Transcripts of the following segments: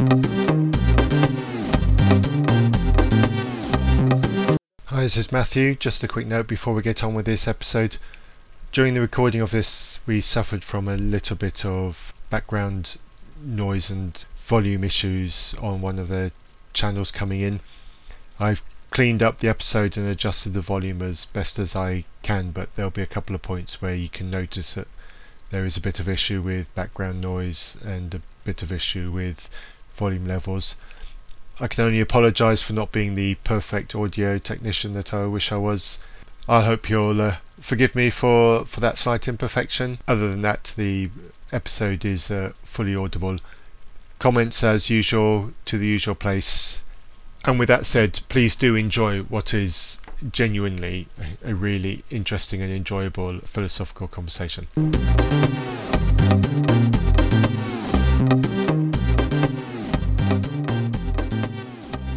Hi, this is Matthew. Just a quick note before we get on with this episode. During the recording of this, we suffered from a little bit of background noise and volume issues on one of the channels coming in. I've cleaned up the episode and adjusted the volume as best as I can, but there'll be a couple of points where you can notice that there is a bit of issue with background noise and a bit of issue with volume levels. I can only apologise for not being the perfect audio technician that I wish I was. I hope you'll uh, forgive me for, for that slight imperfection. Other than that, the episode is uh, fully audible. Comments as usual to the usual place. And with that said, please do enjoy what is genuinely a really interesting and enjoyable philosophical conversation.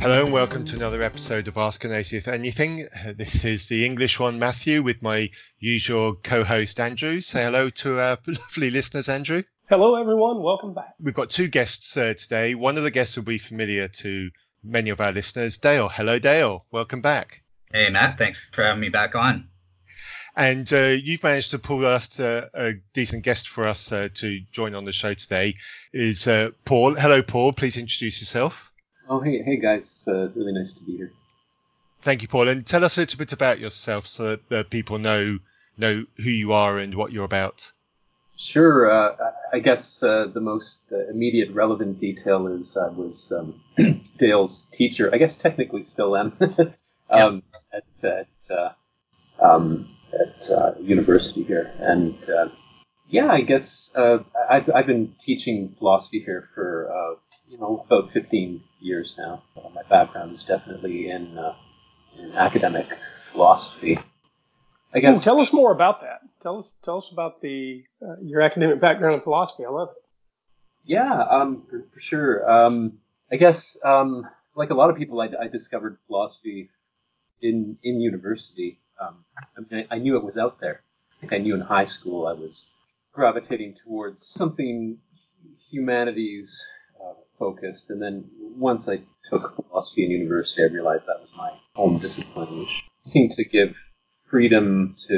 Hello and welcome to another episode of Ask an Atheist Anything. This is the English one, Matthew, with my usual co-host Andrew. Say hello to our lovely listeners, Andrew. Hello, everyone. Welcome back. We've got two guests uh, today. One of the guests will be familiar to many of our listeners. Dale. Hello, Dale. Welcome back. Hey, Matt. Thanks for having me back on. And uh, you've managed to pull us uh, a decent guest for us uh, to join on the show today. Is uh, Paul? Hello, Paul. Please introduce yourself. Oh, hey, hey, guys. Uh, really nice to be here. Thank you, Paul. And tell us a little bit about yourself so that people know know who you are and what you're about. Sure. Uh, I guess uh, the most uh, immediate relevant detail is I was um, Dale's teacher. I guess technically still am um, yeah. at at, uh, um, at uh, university here, and yeah, I guess I've I've been teaching philosophy here for you know about 15 years now. Uh, my background is definitely in, uh, in academic philosophy. I guess. Ooh, tell us more about that. Tell us tell us about the uh, your academic background in philosophy. I love it. Yeah, um, for, for sure. Um, I guess um, like a lot of people, I, I, discovered philosophy in in university. Um, I, mean, I, I knew it was out there. I think I knew in high school I was gravitating towards something humanities focused. And then once I took philosophy in university, I realized that was my home discipline, which seemed to give freedom to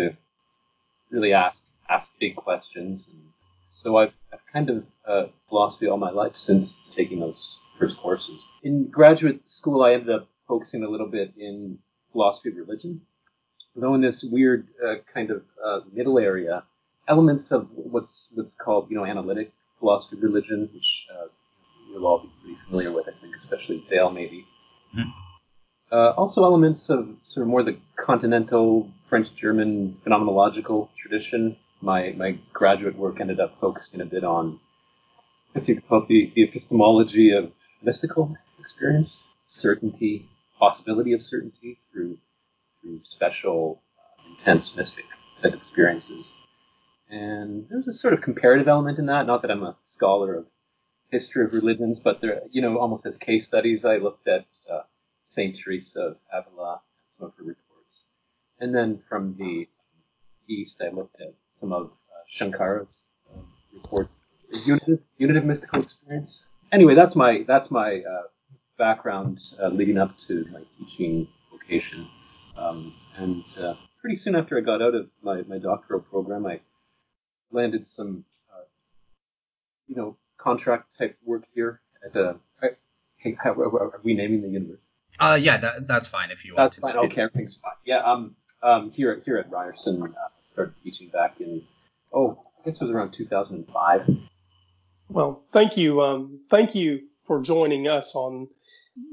really ask ask big questions. And so I've, I've kind of uh, philosophy all my life since taking those first courses. In graduate school, I ended up focusing a little bit in philosophy of religion, though in this weird uh, kind of uh, middle area, elements of what's what's called you know analytic philosophy of religion, which uh, you'll all be pretty familiar with, I think, especially Dale, maybe. Mm-hmm. Uh, also, elements of sort of more the continental French-German phenomenological tradition. My my graduate work ended up focusing a bit on, I guess you could call it the, the epistemology of mystical experience, certainty, possibility of certainty through through special, uh, intense mystic type experiences. And there's a sort of comparative element in that. Not that I'm a scholar of history of religions, but they're, you know, almost as case studies. I looked at uh, Saint Teresa of Avila and some of her reports, and then from the east, I looked at some of uh, Shankara's uh, reports, unitive, unitive mystical experience. Anyway, that's my that's my uh, background uh, leading up to my teaching vocation, um, and uh, pretty soon after I got out of my, my doctoral program, I landed some, you know, contract type work here at uh, hey, how, are we naming the university? Uh, yeah, that, that's fine if you want. That's to. fine. Okay, everything's fine. Yeah, um, um, here at here at Ryerson, uh, started teaching back in oh, I guess it was around 2005. Well, thank you, um, thank you for joining us on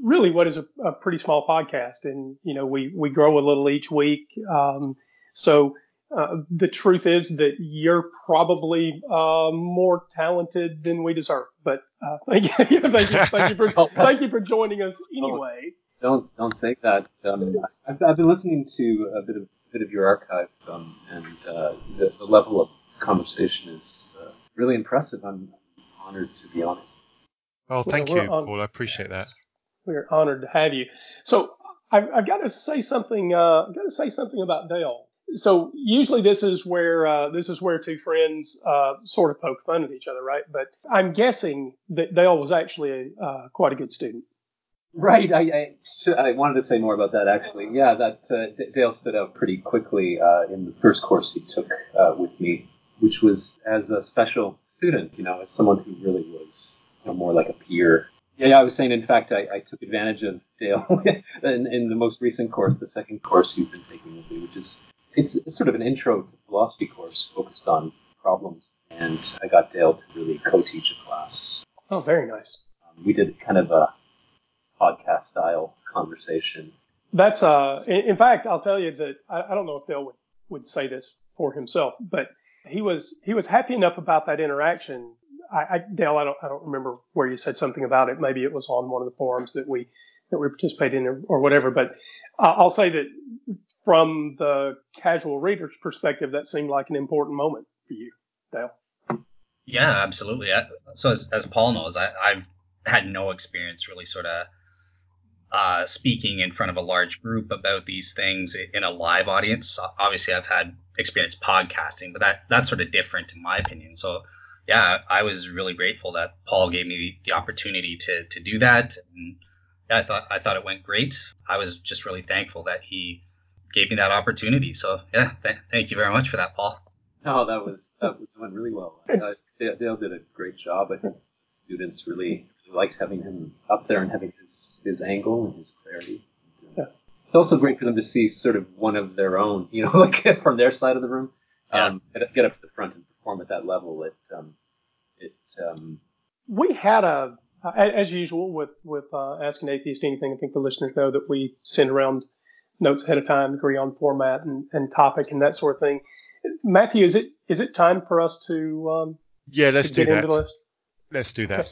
really what is a, a, pretty small podcast, and you know we we grow a little each week. Um, so uh, the truth is that you're probably uh, more talented than we deserve. But uh, thank, you, thank, you, thank, you, for thank you for joining us anyway. don't don't say that. Um, I've, I've, been listening to a bit of bit of your archive, um, and uh, the, the, level of conversation is uh, really impressive. I'm honored to be on it. Well, thank well, you, Paul. I appreciate that. We're honored to have you. So I've, I've got to say something. I've got to say something about Dale so usually this is where uh, this is where two friends uh, sort of poke fun at each other, right? But I'm guessing that Dale was actually uh, quite a good student. Right. I, I, I wanted to say more about that actually. Yeah, that uh, Dale stood out pretty quickly uh, in the first course he took uh, with me, which was as a special student. You know, as someone who really was you know, more like a peer. Yeah, yeah, I was saying. In fact, I, I took advantage of Dale in, in the most recent course, the second course you've been taking with me, which is it's, it's sort of an intro to philosophy course focused on problems, and I got Dale to really co-teach a class. Oh, very nice. Um, we did kind of a podcast style conversation. That's uh, in, in, fact, I'll tell you that I, I don't know if Dale would, would say this for himself, but he was he was happy enough about that interaction. I, I, Dale, I don't I don't remember where you said something about it. Maybe it was on one of the forums that we that we participated in or, or whatever. But uh, I'll say that from the casual reader's perspective, that seemed like an important moment for you, Dale. Yeah, absolutely. So as, as Paul knows, I, I've had no experience really sort of uh, speaking in front of a large group about these things in a live audience. Obviously, I've had experience podcasting, but that that's sort of different in my opinion. So, yeah, I was really grateful that Paul gave me the opportunity to to do that. And I thought I thought it went great. I was just really thankful that he gave me that opportunity. So yeah, th- thank you very much for that, Paul. Oh, that was that was went really well. Uh, Dale, Dale did a great job. I think students really, really liked having him up there and having his, his angle and his clarity. Yeah. It's also great for them to see sort of one of their own, you know, like from their side of the room, um, yeah. get, get up to the front and perform at that level. It, um, it. Um, we had a, as usual with with uh, Ask an Atheist Anything. I think the listeners know that we send around notes ahead of time, agree on format and, and topic and that sort of thing. Matthew, is it is it time for us to um, yeah let's do that. Let's do that. Okay.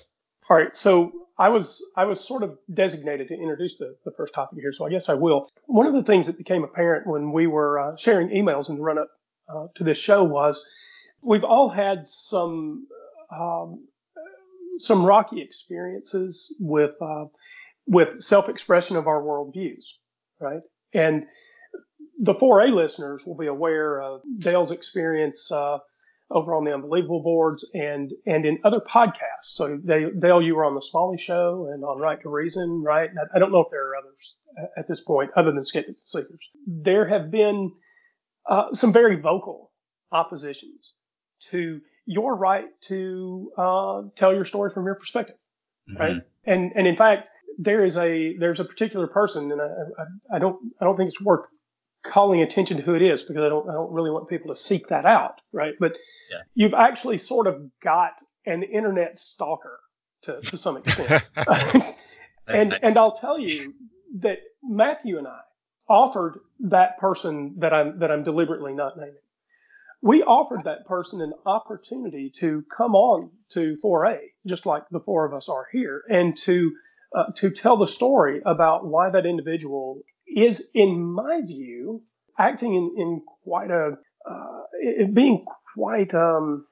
All right. So I was I was sort of designated to introduce the, the first topic here, so I guess I will. One of the things that became apparent when we were uh, sharing emails in the run up uh, to this show was we've all had some um, some rocky experiences with uh, with self expression of our worldviews, right? And the 4A listeners will be aware of Dale's experience uh, over on the Unbelievable boards and and in other podcasts. So they, Dale, you were on the Smalley Show and on Right to Reason, right? I don't know if there are others at this point other than Skeptics and Seekers. There have been uh, some very vocal oppositions to your right to uh, tell your story from your perspective, mm-hmm. right? And and in fact, there is a there's a particular person, and I, I, I, don't I don't think it's worth calling attention to who it is because I don't I don't really want people to seek that out, right? But yeah. you've actually sort of got an internet stalker to, to some extent, and and I'll tell you that Matthew and I offered that person that I'm that I'm deliberately not naming. We offered that person an opportunity to come on to 4A, just like the four of us are here, and to uh, to tell the story about why that individual is, in my view, acting in, in quite a, uh, being quite um,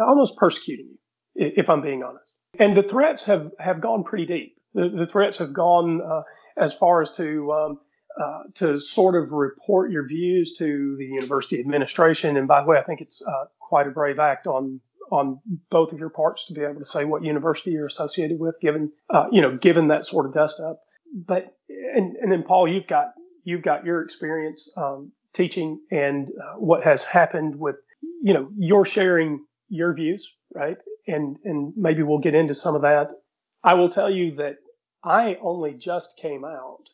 almost persecuting you, if I'm being honest. And the threats have, have gone pretty deep. The, the threats have gone uh, as far as to um, uh, to sort of report your views to the university administration. And by the way, I think it's uh, quite a brave act on on both of your parts to be able to say what university you're associated with, given uh, you know, given that sort of dust up. But and and then Paul, you've got you've got your experience um, teaching and uh, what has happened with you know you're sharing your views, right? And and maybe we'll get into some of that. I will tell you that I only just came out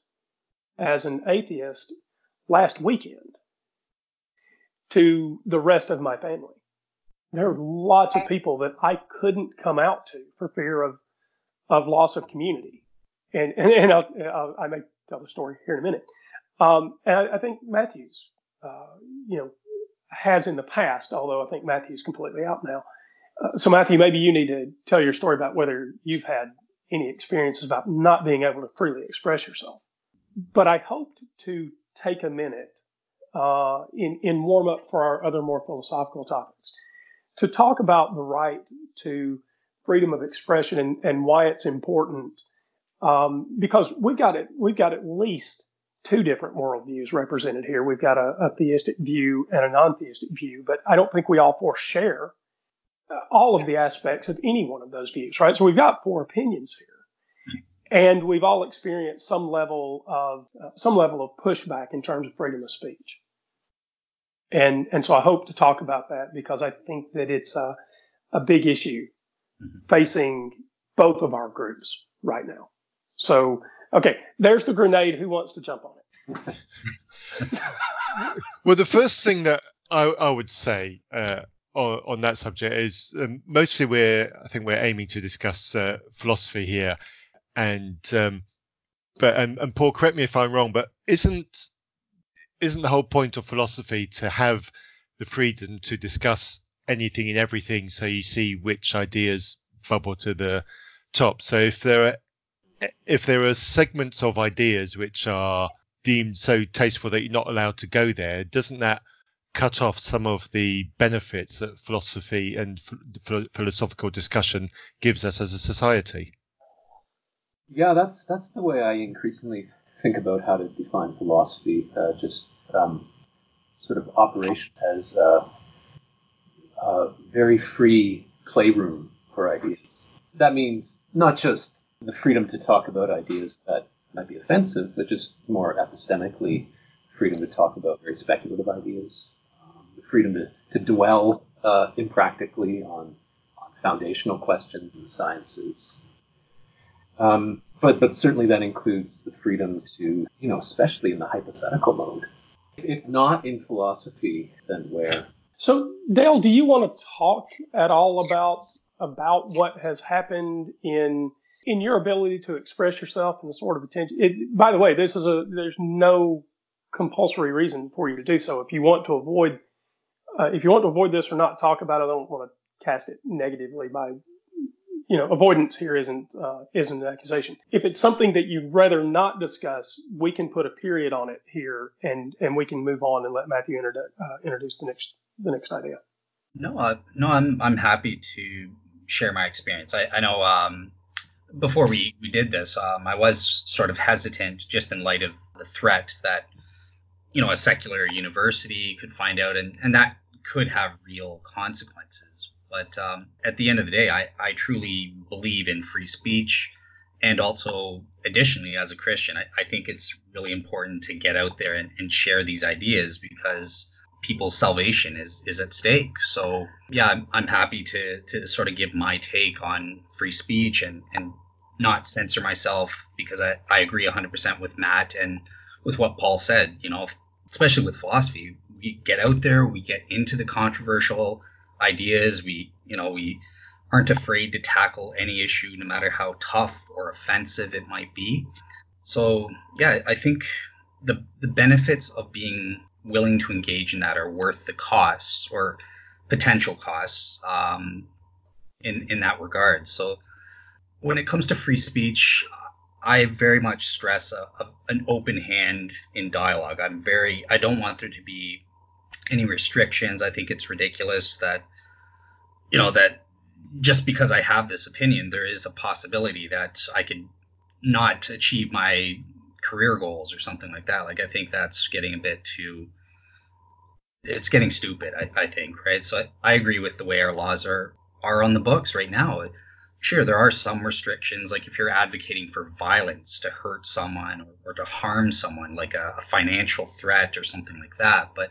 as an atheist last weekend to the rest of my family there are lots of people that I couldn't come out to for fear of of loss of community, and and, and I'll, I'll, i may tell the story here in a minute. Um, and I, I, think Matthews, uh, you know, has in the past, although I think Matthew's completely out now. Uh, so Matthew, maybe you need to tell your story about whether you've had any experiences about not being able to freely express yourself. But I hoped to take a minute uh, in in warm up for our other more philosophical topics to talk about the right to freedom of expression and, and why it's important. Um, because we've got it, we've got at least two different worldviews represented here. We've got a, a theistic view and a non-theistic view, but I don't think we all four share uh, all of the aspects of any one of those views, right? So we've got four opinions here, and we've all experienced some level of uh, some level of pushback in terms of freedom of speech, and and so I hope to talk about that because I think that it's a a big issue mm-hmm. facing both of our groups right now. So okay, there's the grenade. Who wants to jump on it? well, the first thing that I, I would say. Uh, on, on that subject is um, mostly we're I think we're aiming to discuss uh, philosophy here, and um, but and, and Paul, correct me if I'm wrong, but isn't isn't the whole point of philosophy to have the freedom to discuss anything and everything, so you see which ideas bubble to the top. So if there are if there are segments of ideas which are deemed so tasteful that you're not allowed to go there, doesn't that cut off some of the benefits that philosophy and philosophical discussion gives us as a society. Yeah, that's that's the way I increasingly think about how to define philosophy. Uh, just um, sort of operation as a, a very free playroom for ideas. That means not just the freedom to talk about ideas that might be offensive, but just more epistemically freedom to talk about very speculative ideas the freedom to, to dwell uh, impractically on, on foundational questions in the sciences. Um, but, but certainly that includes the freedom to, you know, especially in the hypothetical mode. If not in philosophy, then where? So, Dale, do you want to talk at all about about what has happened in in your ability to express yourself and the sort of attention? It, by the way, this is a there's no compulsory reason for you to do so. If you want to avoid uh, if you want to avoid this or not talk about it, I don't want to cast it negatively by, you know, avoidance here isn't uh, isn't an accusation. If it's something that you'd rather not discuss, we can put a period on it here, and and we can move on and let Matthew introdu- uh, introduce the next the next idea. No, uh, no, I'm I'm happy to share my experience. I, I know um, before we we did this, um, I was sort of hesitant just in light of the threat that you know a secular university could find out, and and that could have real consequences. But um, at the end of the day, I, I truly believe in free speech. And also, additionally, as a Christian, I, I think it's really important to get out there and, and share these ideas because people's salvation is, is at stake. So, yeah, I'm, I'm happy to, to sort of give my take on free speech and, and not censor myself because I, I agree 100% with Matt and with what Paul said. You know, especially with philosophy, we get out there, we get into the controversial ideas, we you know we aren't afraid to tackle any issue, no matter how tough or offensive it might be. So yeah, I think the the benefits of being willing to engage in that are worth the costs or potential costs um, in in that regard. So when it comes to free speech, I very much stress a, a, an open hand in dialogue. I'm very I don't want there to be any restrictions. I think it's ridiculous that you know that just because I have this opinion, there is a possibility that I could not achieve my career goals or something like that. Like I think that's getting a bit too it's getting stupid, I, I think, right? So I, I agree with the way our laws are are on the books right now. Sure, there are some restrictions, like if you're advocating for violence to hurt someone or, or to harm someone, like a, a financial threat or something like that. But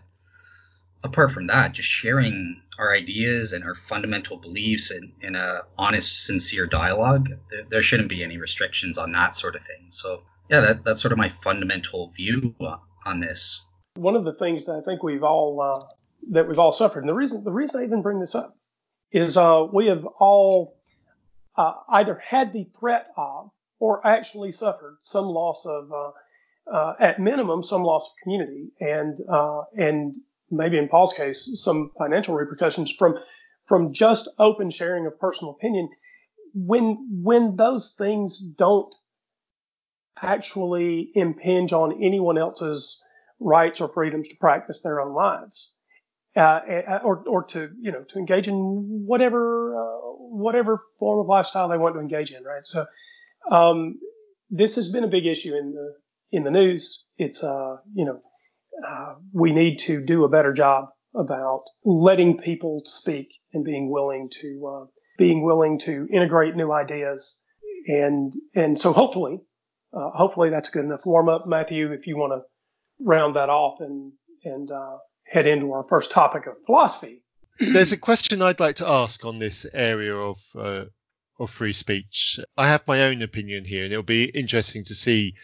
apart from that, just sharing our ideas and our fundamental beliefs in, in a honest, sincere dialogue, there, there, shouldn't be any restrictions on that sort of thing. So yeah, that, that's sort of my fundamental view on this. One of the things that I think we've all uh, that we've all suffered, and the reason the reason I even bring this up is uh, we have all uh, either had the threat of or actually suffered some loss of, uh, uh, at minimum, some loss of community, and uh, and maybe in Paul's case, some financial repercussions from from just open sharing of personal opinion. When when those things don't actually impinge on anyone else's rights or freedoms to practice their own lives, uh, or or to you know to engage in whatever uh, whatever form of lifestyle they want to engage in, right? So um, this has been a big issue in the in the news. It's uh, you know, uh, we need to do a better job about letting people speak and being willing to uh, being willing to integrate new ideas. And and so hopefully uh, hopefully that's good enough. Warm up matthew if you want to round that off and and uh, head into our first topic of philosophy. There's a question i'd like to ask on this area of uh, of free speech. I have my own opinion here and it'll be interesting to see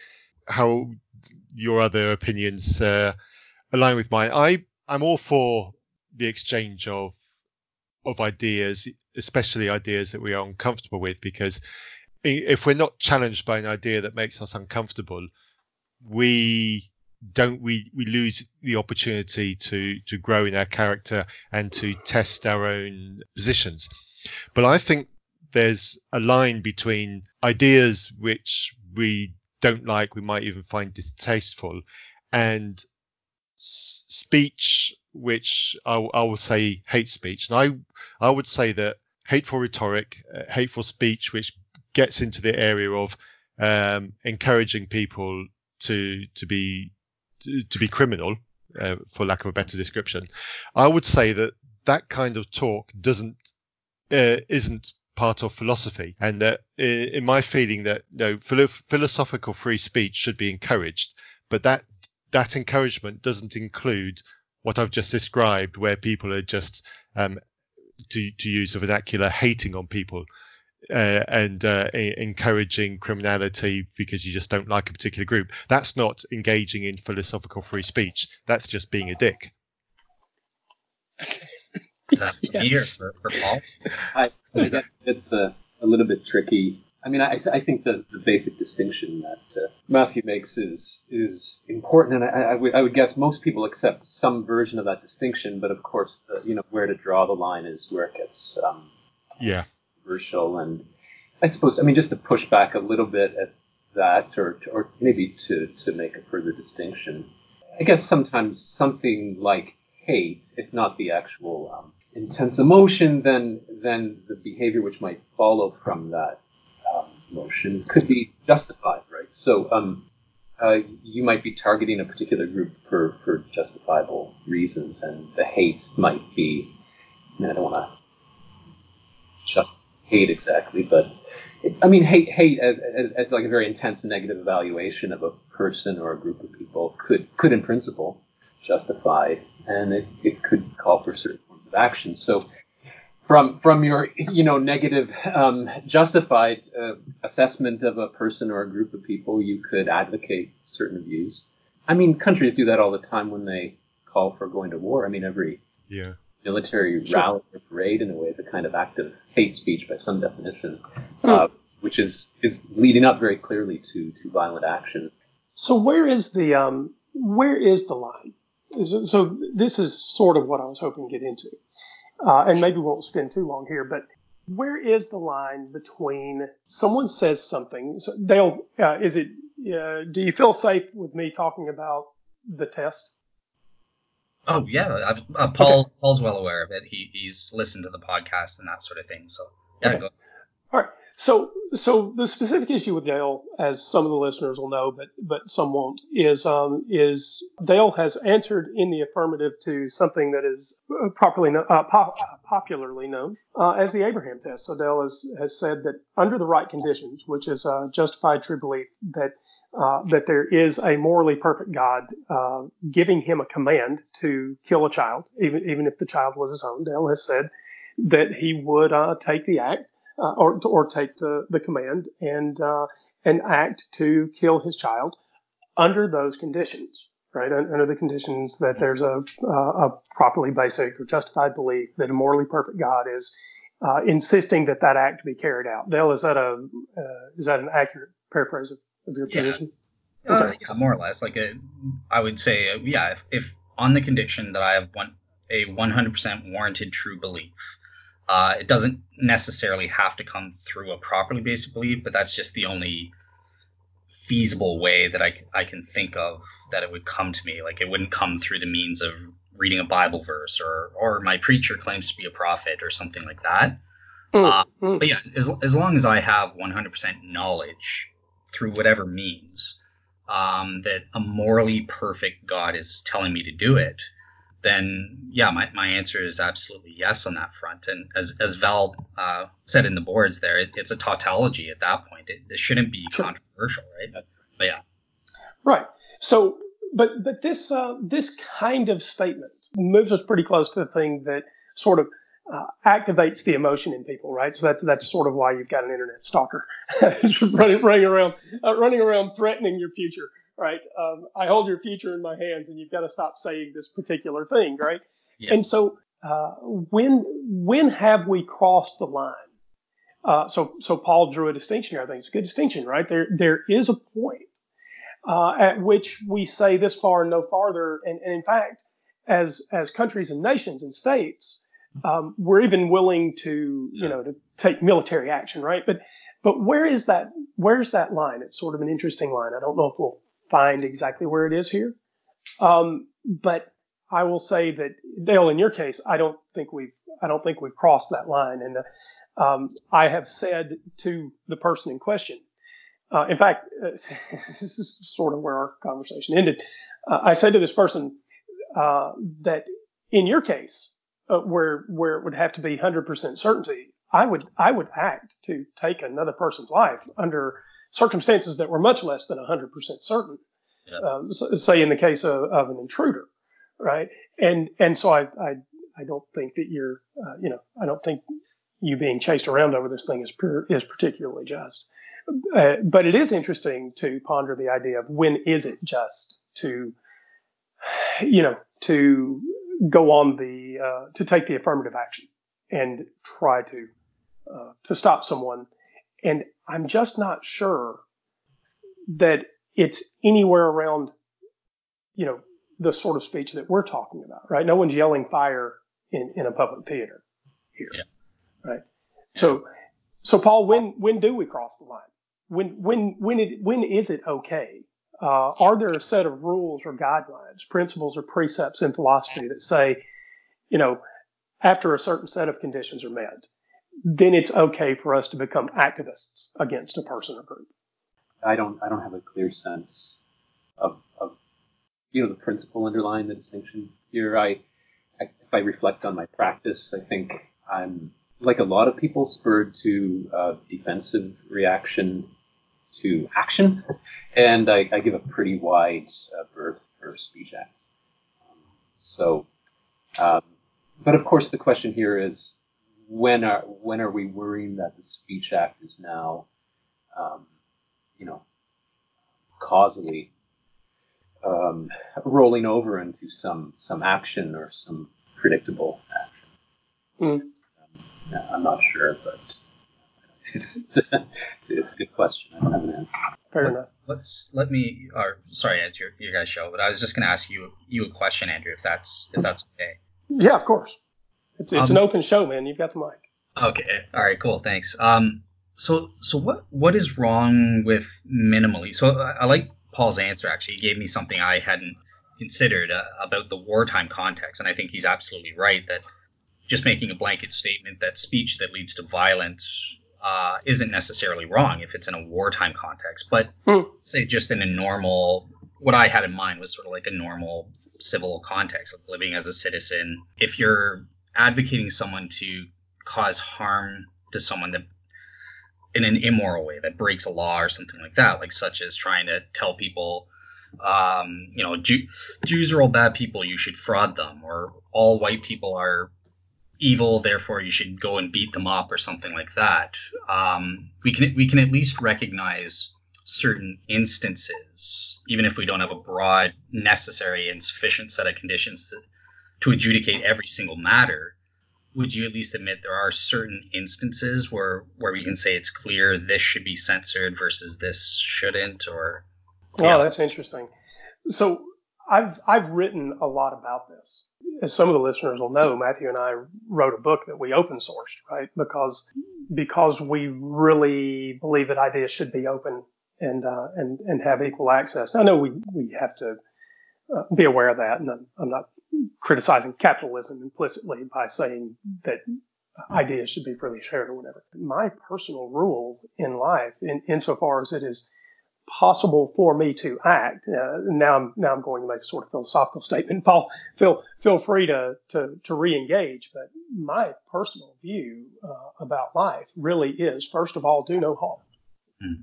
how your other opinions uh, align with mine i i'm all for the exchange of of ideas especially ideas that we are uncomfortable with, because if we're not challenged by an idea that makes us uncomfortable, we don't we we lose the opportunity to to grow in our character and to test our own positions. But I think there's a line between ideas which we don't like, we might even find distasteful, and speech which I, I will say hate speech. And I I would say that hateful rhetoric, uh, hateful speech, which gets into the area of um, encouraging people to to be to, to be criminal, uh, for lack of a better description. I would say that that kind of talk doesn't uh, isn't part of philosophy, and that in my feeling that you know, philosophical free speech should be encouraged, but that that encouragement doesn't include what I've just described, where people are just um, to, to use a vernacular, hating on people uh, and uh, encouraging criminality because you just don't like a particular group. That's not engaging in philosophical free speech. That's just being a dick. Is yes. for, for Paul? I, I it's a, a little bit tricky I mean, I, I think the, the basic distinction that uh, Matthew makes is is important, and I, I, would, would guess most people accept some version of that distinction. But of course, the, you know, where to draw the line is where it gets um, yeah controversial. And I suppose, I mean, just to push back a little bit at that, or or maybe to to make a further distinction, I guess sometimes something like hate, if not the actual um, intense emotion, then then the behavior which might follow from that emotion could be justified, right? So um, uh, you might be targeting a particular group for, for justifiable reasons, and the hate might be, I, mean, I don't want to just hate exactly, but it, I mean, hate, hate as, as, as, like a very intense negative evaluation of a person or a group of people could, could in principle justify, and it, it could call for certain action. So from from your you know negative um, justified uh, assessment of a person or a group of people, you could advocate certain views. I mean, countries do that all the time when they call for going to war. I mean, every yeah. military rally or parade, in a way, is a kind of act of hate speech by some definition, hmm. uh, which is is leading up very clearly to to violent action. So where is the um, where is the line? So this is sort of what I was hoping to get into uh, and maybe we won't spend too long here, but where is the line between someone says something? So Dale, uh, is it? Uh, do you feel safe with me talking about the test? Oh yeah, uh, Paul. Okay. Paul's well aware of it. He, he's listened to the podcast and that sort of thing. So yeah, okay. All right. So, so the specific issue with Dale, as some of the listeners will know, but but some won't, is um, is Dale has answered in the affirmative to something that is uh, properly uh, pop, popularly known uh, as the Abraham test. So Dale has has said that under the right conditions, which is uh, justified true belief, that uh, that there is a morally perfect God uh, giving him a command to kill a child, even even if the child was his own. Dale has said that he would take the act uh, or or take the the command and uh, and act to kill his child under those conditions, right? Under the conditions that there's a a properly basic or justified belief that a morally perfect God is uh, insisting that that act be carried out. Dale, is that a uh, is that an accurate paraphrase of, of your yeah. position? Uh, okay. yeah, more or less. Like a, I would say, uh, yeah, if, if on the condition that I have one a 100% warranted true belief uh, it doesn't necessarily have to come through a properly basic belief, but that's just the only feasible way that I, I can think of that it would come to me. Like it wouldn't come through the means of reading a Bible verse or or my preacher claims to be a prophet or something like that. Mm, uh, mm. But yeah, as, as long as I have 100% knowledge through whatever means um, that a morally perfect God is telling me to do it, then yeah, my, my answer is absolutely yes on that front. And as, as Val uh, said in the boards there, it, it's a tautology at that point. It, it shouldn't be sure. controversial, right? But yeah. Right. So, but but this uh, this kind of statement moves us pretty close to the thing that sort of uh, activates the emotion in people, right? So that's that's sort of why you've got an internet stalker running running around uh, running around threatening your future right? Um, I hold your future in my hands, and you've got to stop saying this particular thing, right? Yeah. And so, uh, when when have we crossed the line? Uh, so, so Paul drew a distinction here. I think it's a good distinction, right? There, there is a point uh, at which we say this far and no farther. And, and in fact, as as countries and nations and states, um, we're even willing to, you know, to take military action, right? But but where is that? Where's that line? It's sort of an interesting line. I don't know if we'll find exactly where it is here. Um, but I will say that Dale, in your case, I don't think we've I don't think we've crossed that line, and uh, um, I have said to the person in question. Uh, in fact, uh, this is sort of where our conversation ended. Uh, I said to this person uh, that in your case, where where it would have to be 100% certainty, I would I would act to take another person's life under circumstances that were much less than 100% certain. Yeah. Um, so, say in the case of, of, an intruder, right? And and so I I, I don't think that you're uh, you know I don't think you being chased around over this thing is per, is particularly just. Uh, but it is interesting to ponder the idea of when is it just to you know to go on the uh, to take the affirmative action and try to uh, to stop someone and I'm just not sure that it's anywhere around, you know, the sort of speech that we're talking about, right? No one's yelling fire in, in a public theater here, yeah. right? So, so Paul, when when do we cross the line? When when when it when is it okay? Uh, are there a set of rules or guidelines, principles or precepts in philosophy that say, you know, after a certain set of conditions are met, then it's okay for us to become activists against a person or group. I don't I don't have a clear sense of, of you know the principle underlying the distinction here. I, I if I reflect on my practice, I think I'm like a lot of people spurred to uh, defensive reaction to action, and I, I give a pretty wide uh, berth for speech acts. So, um, but of course, the question here is when are when are we worrying that the Speech Act is now, um, you know, causally um, rolling over into some some action or some predictable action? Mm. Um, I'm not sure, but it's, it's, a, it's, a, good question. I don't have an answer. Fair enough. Let's let me. Or sorry, it's your your guys' show, but I was just going to ask you you a question, Andrew, if that's if that's okay. Yeah, of course. It's, it's um, an open show, man. You've got the mic. Okay. All right. Cool. Thanks. Um. So so what what is wrong with minimally? So I, I like Paul's answer. Actually, he gave me something I hadn't considered uh, about the wartime context, and I think he's absolutely right that just making a blanket statement that speech that leads to violence uh, isn't necessarily wrong if it's in a wartime context, but hmm. say just in a normal what I had in mind was sort of like a normal civil context, like living as a citizen. If you're advocating someone to cause harm to someone that in an immoral way that breaks a law or something like that, like such as trying to tell people, um, you know, Jew- Jews are all bad people, you should fraud them, or all white people are evil, therefore you should go and beat them up, or something like that. Um, we can we can at least recognize certain instances, even if we don't have a broad, necessary, and sufficient set of conditions to, to adjudicate every single matter, would you at least admit there are certain instances where where we can say it's clear this should be censored versus this shouldn't or? Yeah. oh that's interesting. So i've i've written a lot about this. As some of the listeners will know matthew and i wrote a book that we open sourced right? Because because we really believe that ideas should be open and uh, and and have equal access. I know we we have to uh, be aware of that and I'm, I'm not criticizing capitalism implicitly by saying that ideas should be freely shared or whatever. My personal rule in life, in, insofar as it is possible for me to act. Uh, now I'm now I'm going to make a sort of philosophical statement. Paul, feel feel free to to, to re-engage. But my personal view uh, about life really is, first of all, do no harm. Mm.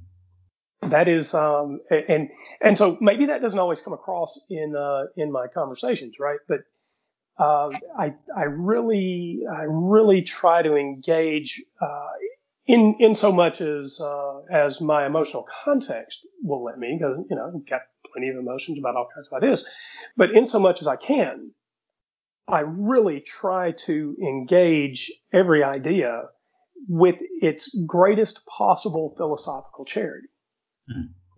That is, um, and and so maybe that doesn't always come across in uh, in my conversations, right? But uh, I I really I really try to engage uh, in in so much as uh, as my emotional context will let me, because you know I've got plenty of emotions about all kinds of ideas, but in so much as I can, I really try to engage every idea with its greatest possible philosophical charity.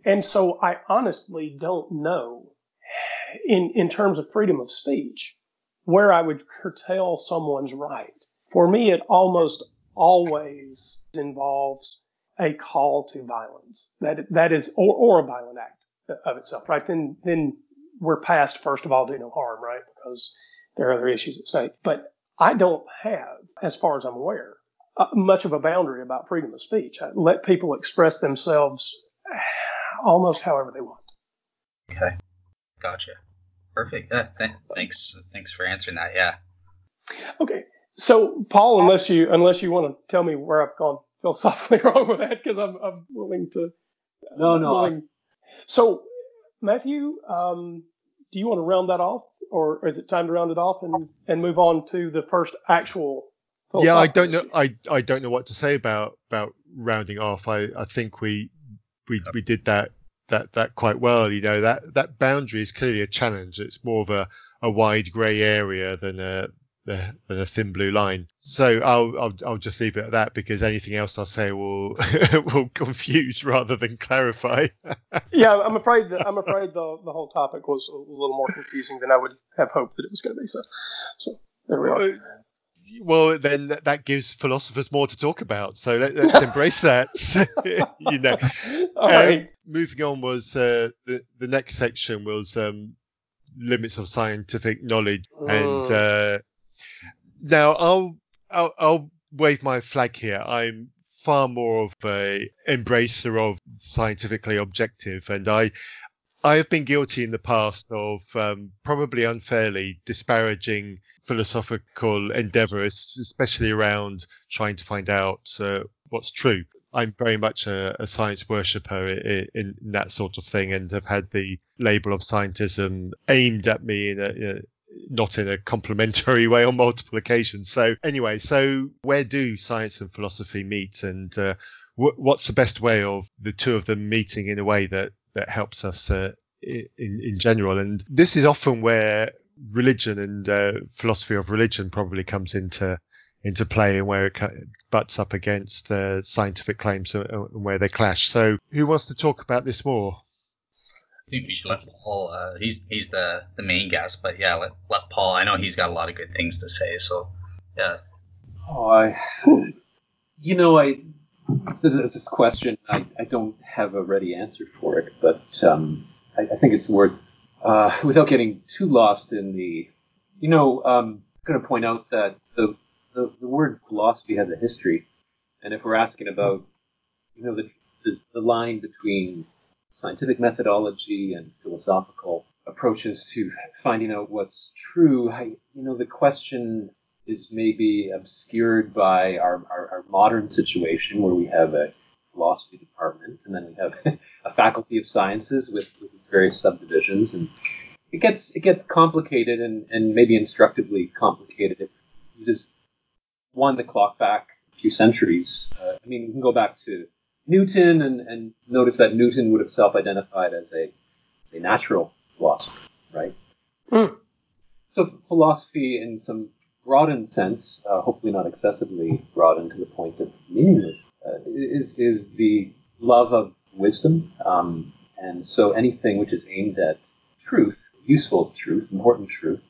And so I honestly don't know in in terms of freedom of speech where I would curtail someone's right. For me, it almost always involves a call to violence. That that is, or, or a violent act of itself, right? Then then we're past first of all do no harm, right? Because there are other issues at stake. But I don't have, as far as I'm aware, uh, much of a boundary about freedom of speech. I let people express themselves almost however they want. Okay, gotcha. Perfect. Yeah, th- thanks. Thanks for answering that. Yeah. Okay. So, Paul, unless you unless you want to tell me where I've gone philosophically wrong with that, because I'm, I'm willing to. No, no. Willing. So, Matthew, um, do you want to round that off, or is it time to round it off and, and move on to the first actual? Yeah, I don't know. I, I don't know what to say about about rounding off. I, I think we we we did that that that quite well. You know that that boundary is clearly a challenge. It's more of a a wide grey area than a the, the thin blue line. So I'll, I'll I'll just leave it at that because anything else I'll say will will confuse rather than clarify. yeah, I'm afraid that I'm afraid the the whole topic was a little more confusing than I would have hoped that it was going to be. So, so there we are. Well, then that gives philosophers more to talk about. So let, us embrace that. you know. All um. Moving on was uh, the the next section was um, limits of scientific knowledge and. Uh, now, I'll, I'll, I'll wave my flag here. I'm far more of a embracer of scientifically objective, and I I have been guilty in the past of um, probably unfairly disparaging philosophical endeavors, especially around trying to find out uh, what's true. I'm very much a, a science worshipper in, in, that sort of thing, and have had the label of scientism aimed at me in a, in a not in a complimentary way on multiple occasions. So anyway, so where do science and philosophy meet, and uh, w- what's the best way of the two of them meeting in a way that that helps us uh, in in general? And this is often where religion and uh, philosophy of religion probably comes into into play and where it butts up against uh, scientific claims and where they clash. So, who wants to talk about this more? I think we should let Paul. Uh, he's he's the the main guest, but yeah, let let Paul. I know he's got a lot of good things to say. So yeah. Oh, I. You know, I this, this question. I, I don't have a ready answer for it, but um, I, I think it's worth uh, without getting too lost in the. You know, um, I'm going to point out that the, the the word philosophy has a history, and if we're asking about, you know, the the, the line between scientific methodology and philosophical approaches to finding out what's true, I, you know, the question is maybe obscured by our, our, our, modern situation where we have a philosophy department and then we have a faculty of sciences with, with various subdivisions and it gets it gets complicated and, and maybe instructively complicated if you just wind the clock back a few centuries. Uh, I mean, we can go back to Newton and, and notice that Newton would have self-identified as a, as a natural philosopher, right? Mm. So philosophy, in some broadened sense, uh, hopefully not excessively broadened to the point of meaningless, uh, is is the love of wisdom, um, and so anything which is aimed at truth, useful truth, important truth,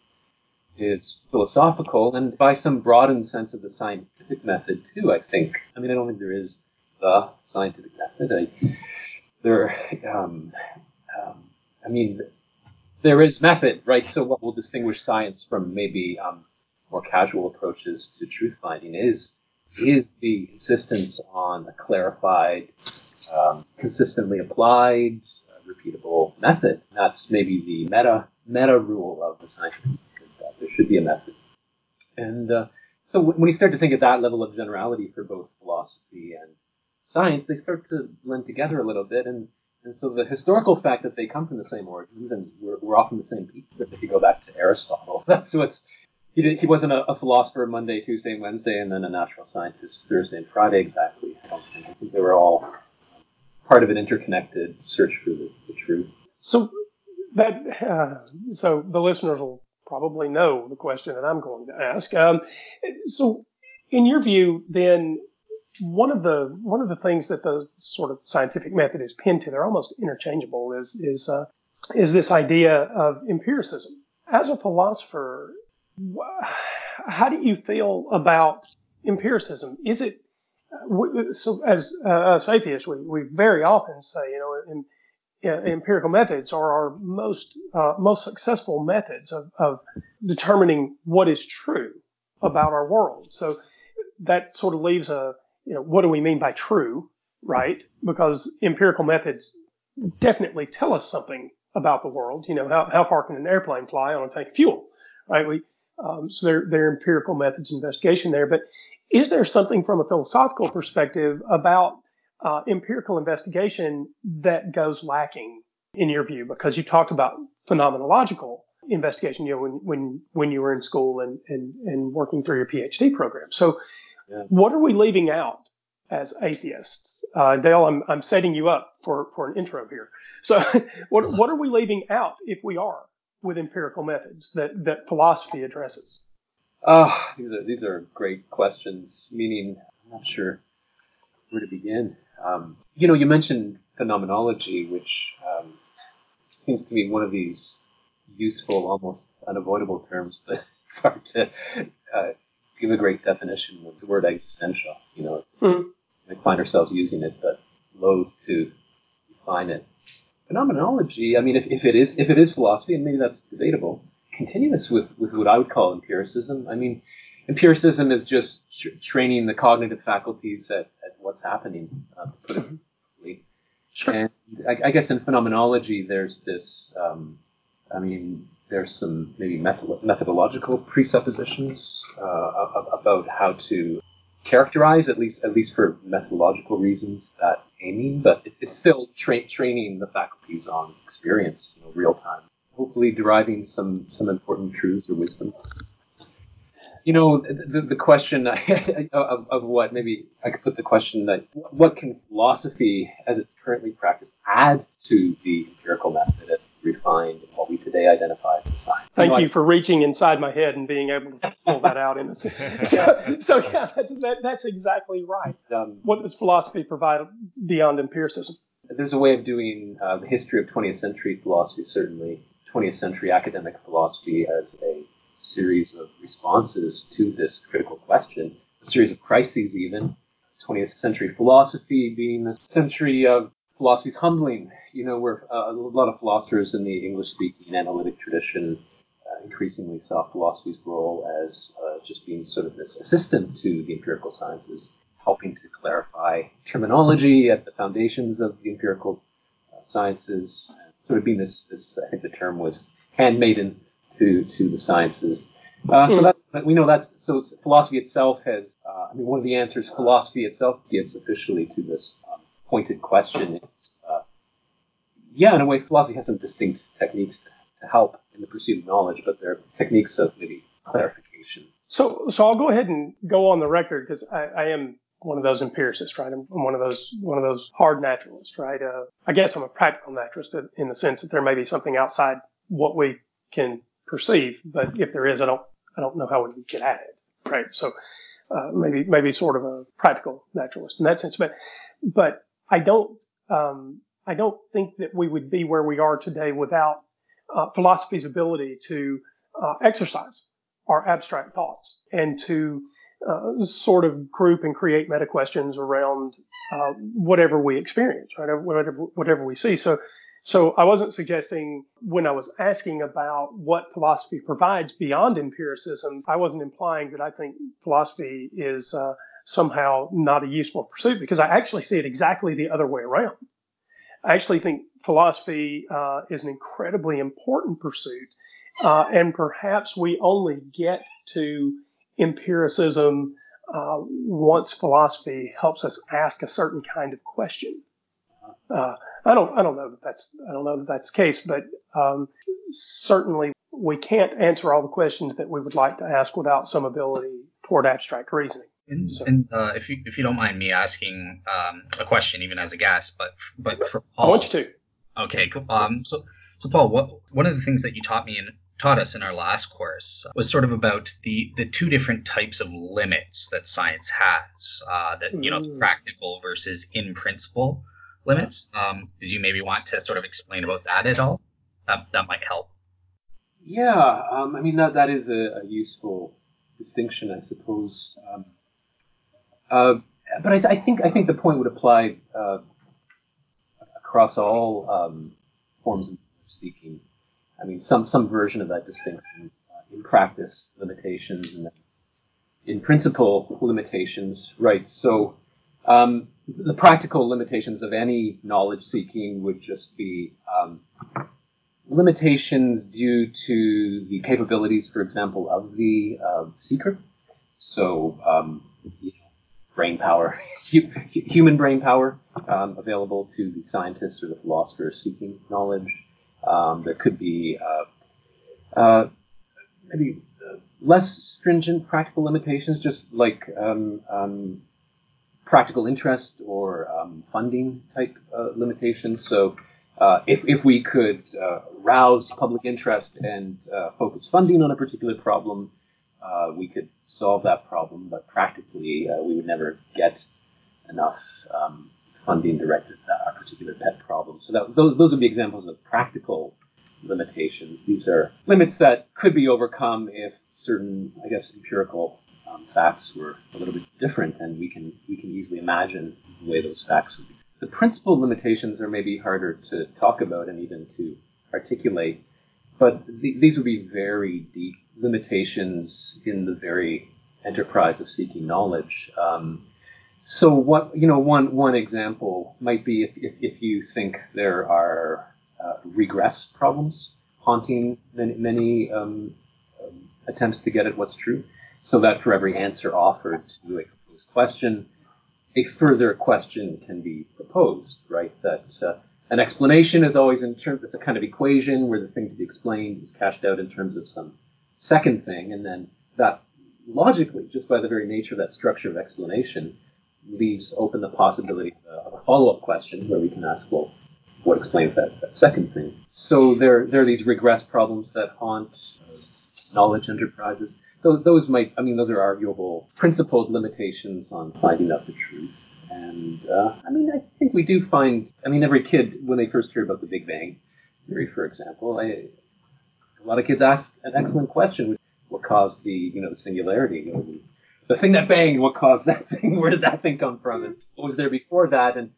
is philosophical, and by some broadened sense of the scientific method too. I think. I mean, I don't think there is the scientific method. I, there, um, um, I mean, there is method, right? So what will distinguish science from maybe um, more casual approaches to truth finding is is the insistence on a clarified, um, consistently applied, uh, repeatable method. That's maybe the meta meta rule of the scientific is that there should be a method. And uh, so when you start to think at that level of generality for both philosophy and science, they start to blend together a little bit. And, and so the historical fact that they come from the same origins and we're, we're often the same people, if you go back to Aristotle, that's what's he, did, he wasn't a, a, philosopher Monday, Tuesday, Wednesday, and then a natural scientist Thursday and Friday exactly. I don't think. Think they were all part of an interconnected search for the, the truth. So that uh, so the listeners will probably know the question that I'm going to ask. Um, so, in your view, then one of the one of the things that the sort of scientific method is pinned to, they're almost interchangeable, is is uh, is this idea of empiricism. As a philosopher, how do you feel about empiricism? Is it so? As uh, as atheists, we, we very often say, you know, in, empirical methods are our most uh, most successful methods of, of determining what is true about our world. So that sort of leaves a you know what do we mean by true, right? Because empirical methods definitely tell us something about the world. You know how, how far can an airplane fly on a tank of fuel, right? We um, so there there are empirical methods of investigation there, but is there something from a philosophical perspective about uh, empirical investigation that goes lacking in your view? Because you talked about phenomenological investigation, you know, when, when, when you were in school and, and, and working through your PhD program. So yeah. what are we leaving out as atheists? Uh, Dale, I'm, I'm setting you up for, for an intro here. So what, what are we leaving out if we are with empirical methods that, that philosophy addresses? Uh, these are, these are great questions, meaning I'm not sure where to begin. Um, you know, you mentioned phenomenology, which um, seems to me one of these useful, almost unavoidable terms, but it's hard to uh, give a great definition with the word existential. You know, it's, mm-hmm. we find ourselves using it, but loath to define it. Phenomenology, I mean, if, if it is if it is philosophy, and maybe that's debatable, continuous with, with what I would call empiricism. I mean, empiricism is just tr- training the cognitive faculties at, at what's happening, uh, to put it simply. Sure. And I, I, guess in phenomenology, there's this, um, I mean, there's some maybe method- methodological presuppositions uh, about how to characterize, at least at least for methodological reasons, that aiming, but it, it's still tra- training the faculties on experience, you know, real time. Hopefully, deriving some some important truths or wisdom you know, the, the question of, of what maybe I could put the question that what can philosophy, as it's currently practiced, add to the empirical method as refined what we today identify as the science? Thank you, know, you for reaching inside my head and being able to pull that out in a so, so yeah, that's, that, that's exactly right. Um, what does philosophy provide beyond empiricism? There's a way of doing uh, the history of 20th century philosophy, certainly 20th century academic philosophy as a series of responses to this critical question, a series of crises, even. 20th century philosophy being the century of philosophy's humbling. You know, where uh, a lot of philosophers in the English speaking analytic tradition uh, increasingly saw philosophy's role as uh, just being sort of this assistant to the empirical sciences, helping to clarify terminology at the foundations of the empirical uh, sciences, sort of being this, this, I think the term was handmaiden to to the sciences. Uh, so hmm. that's we know that's so philosophy itself has. Uh, I mean, one of the answers philosophy itself gives officially to this pointed question is, uh, yeah, in a way, philosophy has some distinct techniques to, to help in the pursuit of knowledge, but they're techniques of maybe clarification. So, so I'll go ahead and go on the record because I, I am one of those empiricists, right? I'm, one of those one of those hard naturalists, right? Uh, I guess I'm a practical naturalist in the sense that there may be something outside what we can perceive, but if there is, I don't I don't know how we get at it, right? So uh, maybe maybe sort of a practical naturalist in that sense, but but I don't um, I don't think that we would be where we are today without uh, philosophy's ability to uh, exercise our abstract thoughts and to uh, sort of group and create meta questions around uh, whatever we experience, right? Whatever, whatever we see. So so I wasn't suggesting when I was asking about what philosophy provides beyond empiricism, I wasn't implying that I think philosophy is uh, somehow not a useful pursuit because I actually see it exactly the other way around. I actually think philosophy uh, is an incredibly important pursuit, uh, and perhaps we only get to empiricism uh, once philosophy helps us ask a certain kind of question. Uh, I don't, I don't know that that's, I don't know that that's the case, but um, certainly we can't answer all the questions that we would like to ask without some ability toward abstract reasoning. And, and uh, if you if you don't mind me asking um, a question, even as a guest, but but for Paul, I want you to. Okay, cool. Um, so so Paul, what one of the things that you taught me and taught us in our last course was sort of about the the two different types of limits that science has. Uh, that you know, mm. practical versus in principle limits. Um, did you maybe want to sort of explain about that at all? That that might help. Yeah, um, I mean that that is a, a useful distinction, I suppose. Uh, but I, I, think I think the point would apply uh, across all um, forms of seeking. I mean, some some version of that distinction uh, in practice limitations and in principle limitations, right? So um, the practical limitations of any knowledge seeking would just be um, limitations due to the capabilities, for example, of the uh, seeker. So, um, brain power, human brain power um, available to the scientists or the philosophers seeking knowledge. Um, there could be uh, uh, maybe uh, less stringent practical limitations, just like um, um, practical interest or um, funding type uh, limitations. So uh, if, if we could uh, rouse public interest and focus funding on a particular problem, uh, we could solve that problem, but practically uh, we would never get enough um, funding directed at our particular pet problem. So that, those, those would be examples of practical limitations. These are limits that could be overcome if certain, I guess, empirical um, facts were a little bit different, and we can we can easily imagine the way those facts would be the principal limitations are maybe harder to talk about and even to articulate, but th- these would be very deep limitations in the very enterprise of seeking knowledge. Um, so, what you know, one one example might be if, if, if you think there are uh, regress problems haunting many, many um, um, attempts to get at what's true, so that for every answer offered to a proposed question, a further question can be proposed, right? That uh, an explanation is always in terms, it's a kind of equation where the thing to be explained is cashed out in terms of some second thing, and then that logically, just by the very nature of that structure of explanation, leaves open the possibility of a follow-up question where we can ask, well, what explains that, that second thing? So there, there are these regress problems that haunt uh, knowledge enterprises those, those might, I mean, those are arguable principled limitations on finding out the truth. And uh, I mean, I think we do find, I mean, every kid, when they first hear about the Big Bang theory, for example, I, a lot of kids ask an excellent question what caused the, you know, the singularity? You know, the, thing that banged, what caused that thing? Where did that thing come from? And what was there before that? And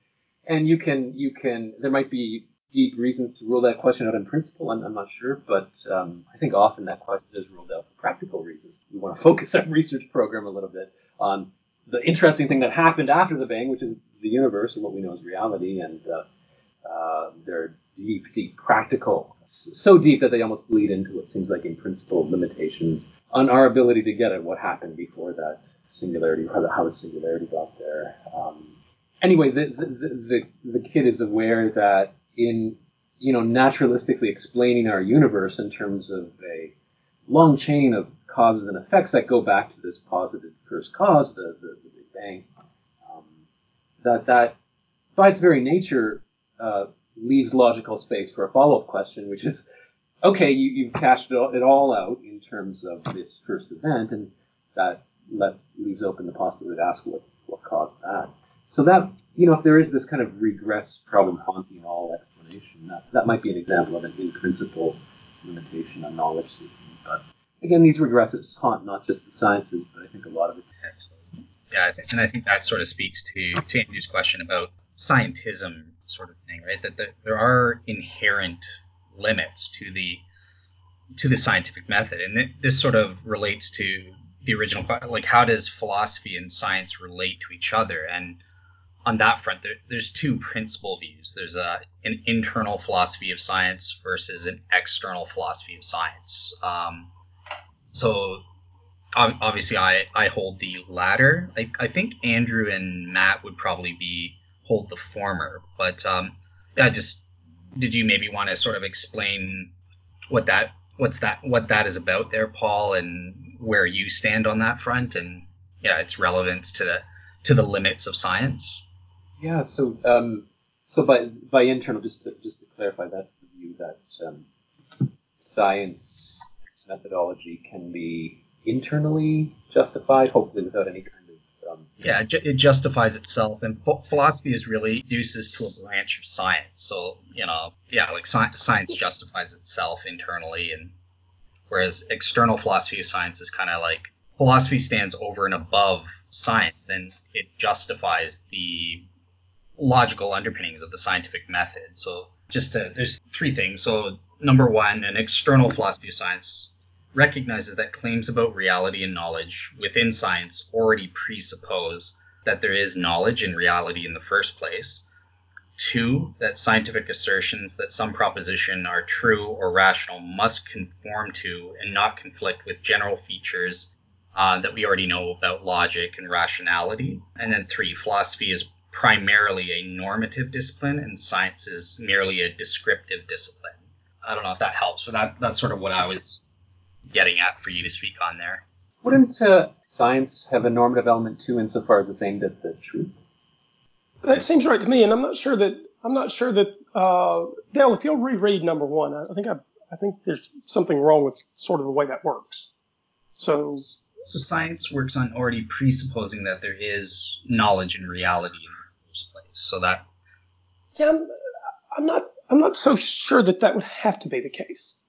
and you can you can there might be deep reasons to rule that question out in principle. I'm, I'm not sure, but um, I think often that question is ruled out for practical reasons. We want to focus our research program a little bit on the interesting thing that happened after the bang, which is the universe and what we know as reality, and uh, uh, they're deep, deep practical, so deep that they almost bleed into what seems like in principle limitations on our ability to get at what happened before that singularity, how the, how the singularity got there. Um, anyway, the, the, the, the kid is aware that in you know naturalistically explaining our universe in terms of a long chain of causes and effects that go back to this positive first cause, the, the, the Big Bang. Um, that that by its very nature uh, leaves logical space for a follow-up question, which is, okay, you, you've cashed it all, it all out in terms of this first event, and that let, leaves open the possibility to ask what, what caused that. So that, you know, if there is this kind of regress problem haunting all explanation, that, that might be an example of an in principle limitation on knowledge seeking. But again, these regresses haunt not just the sciences, but I think a lot of it. Yeah, and I think that sort of speaks to, to Andrew's question about scientism sort of thing, right? That, that there are inherent limits to the to the scientific method, and this sort of relates to the original like how does philosophy and science relate to each other? And on that front there, there's two principal views. There's a, an internal philosophy of science versus an external philosophy of science. Um, so obviously I, I hold the latter. I, I think andrew and matt would probably be hold the former but um, yeah just did you maybe want to sort of explain what that what's that what that is about there paul and where you stand on that front and yeah its relevance to the to the limits of science? Yeah so um so by by internal just to just to clarify that's the view that um, science methodology can be internally justified hopefully without any kind um, yeah, it, it, justifies itself, and philosophy is really reduces to a branch of science. So you know, yeah, like science, science justifies itself internally, and whereas external philosophy of science is kind of like philosophy stands over and above science, and it justifies the logical underpinnings of the scientific method. So just to, there's three things. So number one, an external philosophy of science recognizes that claims about reality and knowledge within science already presuppose that there is knowledge and reality in the first place. Two, that scientific assertions that some proposition are true or rational must conform to and not conflict with general features uh, that we already know about logic and rationality. And then three, philosophy is primarily a normative discipline and science is merely a descriptive discipline. I don't know if that helps, but that, that's sort of what I was getting at for you to speak on there. Wouldn't uh, science have a normative element too, insofar as it's aimed at the truth? That seems right to me, and I'm not sure that I'm not sure that uh, Dale. If you'll reread number one, I think I, I think there's something wrong with sort of the way that works. So, so science works on already presupposing that there is knowledge and reality in the first place. So that yeah, I'm, I'm not I'm not so sure that that would have to be the case.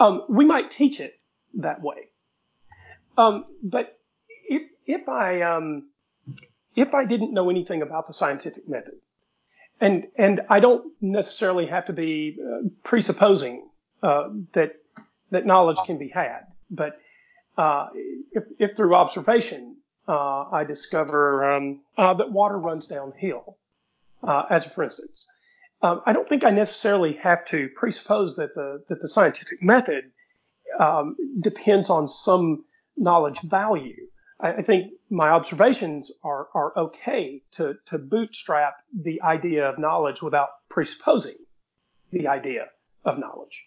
Um, we might teach it that way. Um, but if, if I, um, if I didn't know anything about the scientific method, and, and I don't necessarily have to be uh, presupposing uh, that, that knowledge can be had, but uh, if, if through observation uh, I discover um, uh, that water runs downhill, uh, as for instance, um, I don't think I necessarily have to presuppose that the that the scientific method um, depends on some knowledge value. I, I, think my observations are, are okay to, to bootstrap the idea of knowledge without presupposing the idea of knowledge.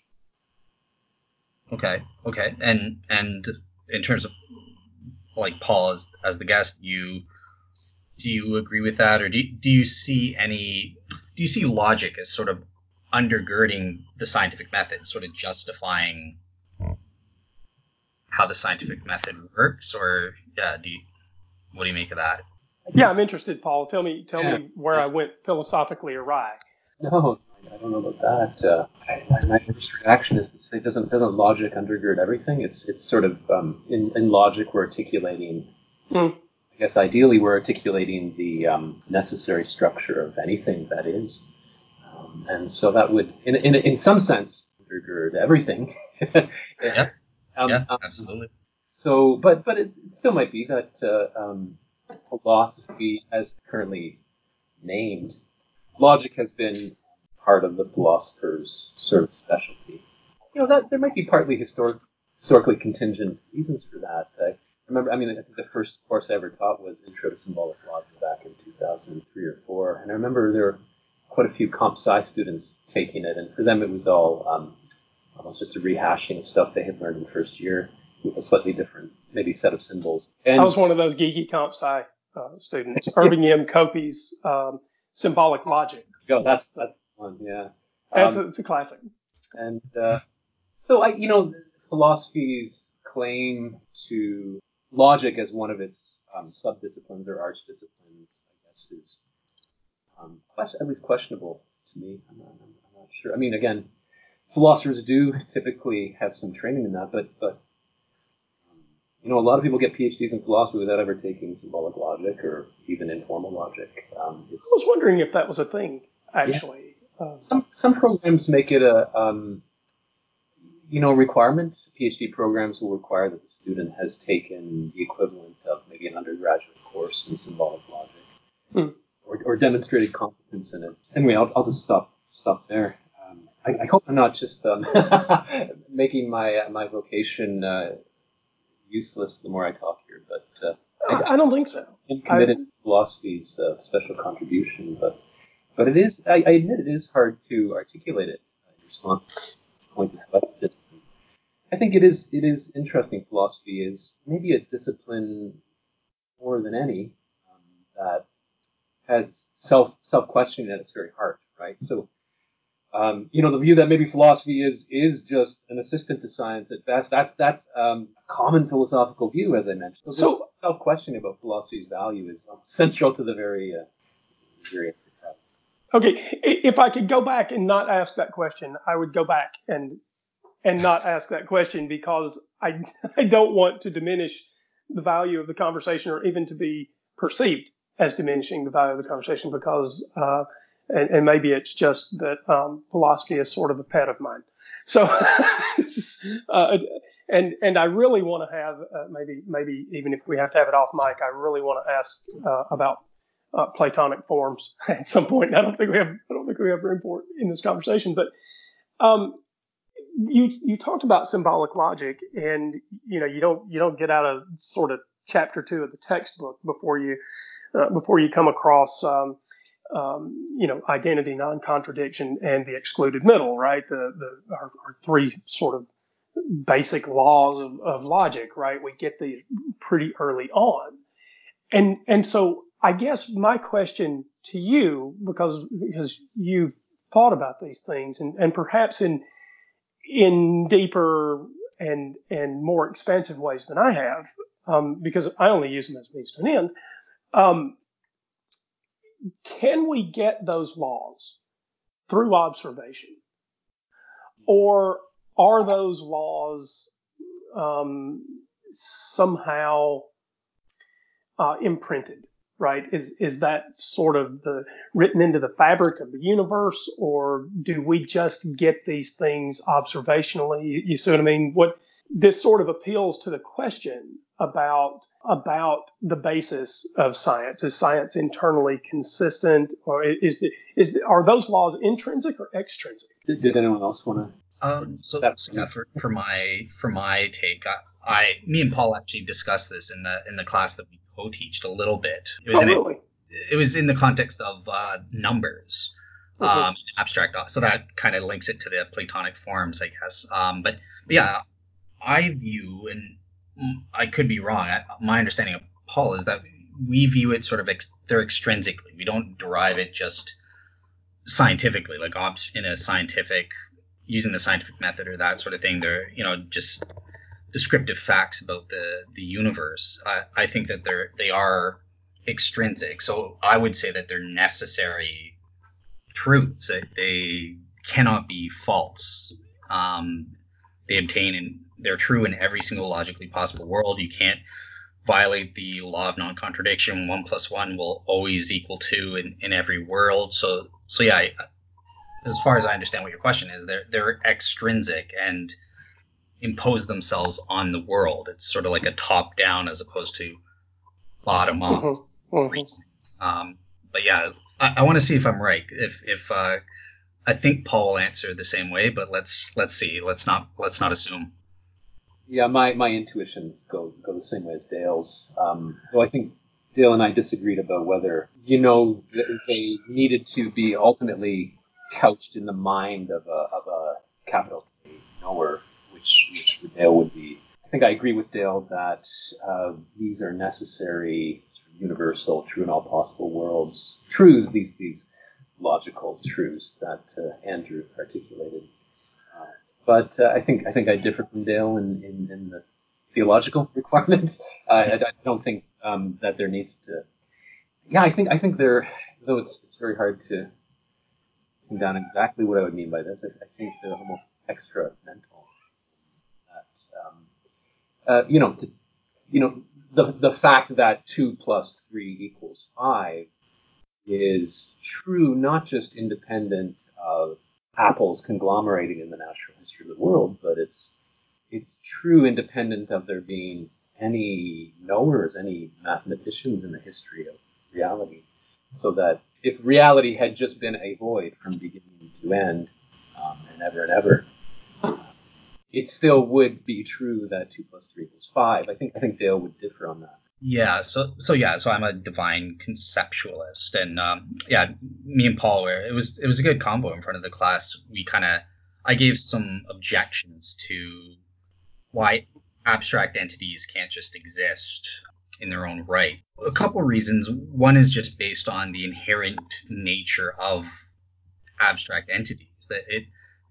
Okay, okay, and and in terms of like Paul as as the guest, you do you agree with that, or do do you see any do you see logic as sort of undergirding the scientific method, sort of justifying how the scientific method works, or yeah, do you, what do you make of that? Yeah, I'm interested, Paul. Tell me, tell yeah. me where I went philosophically awry. No, I don't know about that. Uh, I, my first reaction is to say, doesn't doesn't logic undergird everything? It's it's sort of um, in in logic we're articulating. Mm. I guess ideally we're articulating the um, necessary structure of anything that is, um, and so that would, in in in some sense, undergird everything. yep. Um, yeah, um, absolutely. So, but but it still might be that uh, um, philosophy, as currently named, logic has been part of the philosopher's sort of specialty. You know, that there might be partly historic, historically contingent reasons for that. I remember, I mean, I think the first course I ever taught was Intro to Symbolic Logic back in 2003 or four, and I remember there were quite a few comp sci students taking it, and for them it was all um, almost just a rehashing of stuff they had learned in the first year with a slightly different, maybe set of symbols. And I was one of those geeky comp sci uh, students. Irving M. Copi's um, symbolic logic. Go, that's that's one, yeah. Um, a, it's a classic. And uh, so I, you know, philosophy's claim to logic as one of its um, sub-disciplines or arch disciplines, I guess, is um, at least questionable to me. I'm not, I'm not sure. I mean, again, philosophers do typically have some training in that, but but you know, a lot of people get PhDs in philosophy without ever taking symbolic logic or even informal logic. Um, I was wondering if that was a thing, actually. Yeah. Um, some some programs make it a um, you know, requirement. PhD programs will require that the student has taken the equivalent of maybe an undergraduate course in symbolic logic, Hmm. or, or demonstrated competence in it. Anyway, I'll, I'll just stop stop there. I, I hope I'm not just um, making my my vocation uh, useless the more I talk here, but uh, I, I don't think so. I'm committed to philosophy's uh, special contribution. But but it is, I, I admit, it is hard to articulate it in response to the point of question. I think it is it is interesting. Philosophy is maybe a discipline more than any um, that has self self questioning at its very heart, right? So, um, you know, the view that maybe philosophy is is just an assistant to science at best. That's that's um, a common philosophical view, as I mentioned. So, So- self questioning about philosophy's value is central to the very uh, very. Okay, if I could go back and not ask that question, I would go back and and not ask that question because I I don't want to diminish the value of the conversation or even to be perceived as diminishing the value of the conversation because uh, and, and maybe it's just that um, philosophy is sort of a pet of mine. So uh, and and I really want to have uh, maybe maybe even if we have to have it off mic, I really want to ask uh, about uh, Platonic forms at some point. I don't think we have I don't think we have room for in this conversation, but um, you you talked about symbolic logic, and you know you don't you don't get out of sort of chapter two of the textbook before you uh, before you come across. Um, um, you know, identity, non-contradiction, and the excluded middle, right? The the our three sort of basic laws of, of logic, right? We get these pretty early on, and and so I guess my question to you, because because you've thought about these things, and and perhaps in in deeper and and more expansive ways than I have, um, because I only use them as means to an end. Um, can we get those laws through observation, or are those laws um, somehow uh, imprinted? Right? Is is that sort of the written into the fabric of the universe, or do we just get these things observationally? You, you see what I mean? What this sort of appeals to the question about about the basis of science. Is science internally consistent, or is the, is the, are those laws intrinsic or extrinsic? Did, did anyone else want to? Um, so, That's- so yeah, for, for my for my take, I, I me and Paul actually discussed this in the in the class that we co-teached a little bit. It was Oh, in really? it was in the context of uh, numbers, Mhm. um, abstract. So that kind of links it to the Platonic forms, I guess. Um, but, but yeah, I view, and I could be wrong. I, my understanding of Paul is that we view it sort of ex- they're extrinsically. We don't derive it just scientifically, like in a scientific using the scientific method or that sort of thing. They're you know just descriptive facts about the the universe. I, I think that they're they are extrinsic. So I would say that they're necessary truths. They cannot be false. Um, they obtain and they're true in every single logically possible world. You can't violate the law of non-contradiction. One plus one will always equal two in, in every world. So so yeah, I, as far as I understand what your question is, they're they're extrinsic and impose themselves on the world. It's sort of like a top down as opposed to bottom up Mhm, mhm. Um, but yeah, I, I want to see if I'm right. If if uh, I think Paul will answer the same way, but let's let's see. Let's not let's not assume. Yeah, my, my intuitions go go the same way as Dale's. Um, though I think Dale and I disagreed about whether you know they needed to be ultimately couched in the mind of a of a capital knower, which which Dale would be. I think I agree with Dale that uh, these are necessary, universal, true in all possible worlds truths. These these logical truths that uh, Andrew articulated. But uh, I think I think I differ from Dale in, in, in the theological requirements. Uh, I, I don't think um, that there needs to. Yeah, I think I think there, though it's it's very hard to pin down exactly what I would mean by this. I, I think they're almost extra mental. That um, uh, you know, to, you know, the the fact that two plus three equals five is true not just independent of apples conglomerating in the natural history of the world, but it's it's true independent of there being any knowers, any mathematicians in the history of reality. So that if reality had just been a void from beginning to end, um, and ever and ever, it still would be true that two plus three equals five. I think I think Dale would differ on that. Yeah, so so yeah, so I'm a divine conceptualist, and um, yeah, me and Paul were it was it was a good combo in front of the class. We kind of I gave some objections to why abstract entities can't just exist in their own right. A couple reasons. One is just based on the inherent nature of abstract entities that it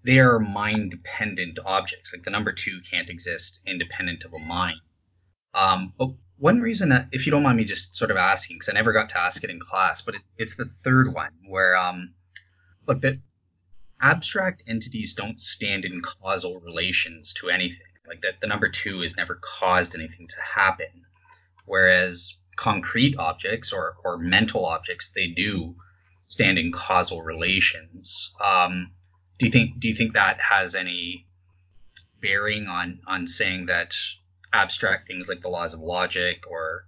they are mind dependent objects. Like the number two can't exist independent of a mind. Um, but one reason that, if you don't mind me just sort of asking, because I never got to ask it in class, but it, it's the third one where, um, look, that abstract entities don't stand in causal relations to anything. Like that, the number two has never caused anything to happen, whereas concrete objects or or mental objects they do stand in causal relations. Um, do you think do you think that has any bearing on on saying that abstract things like the laws of logic or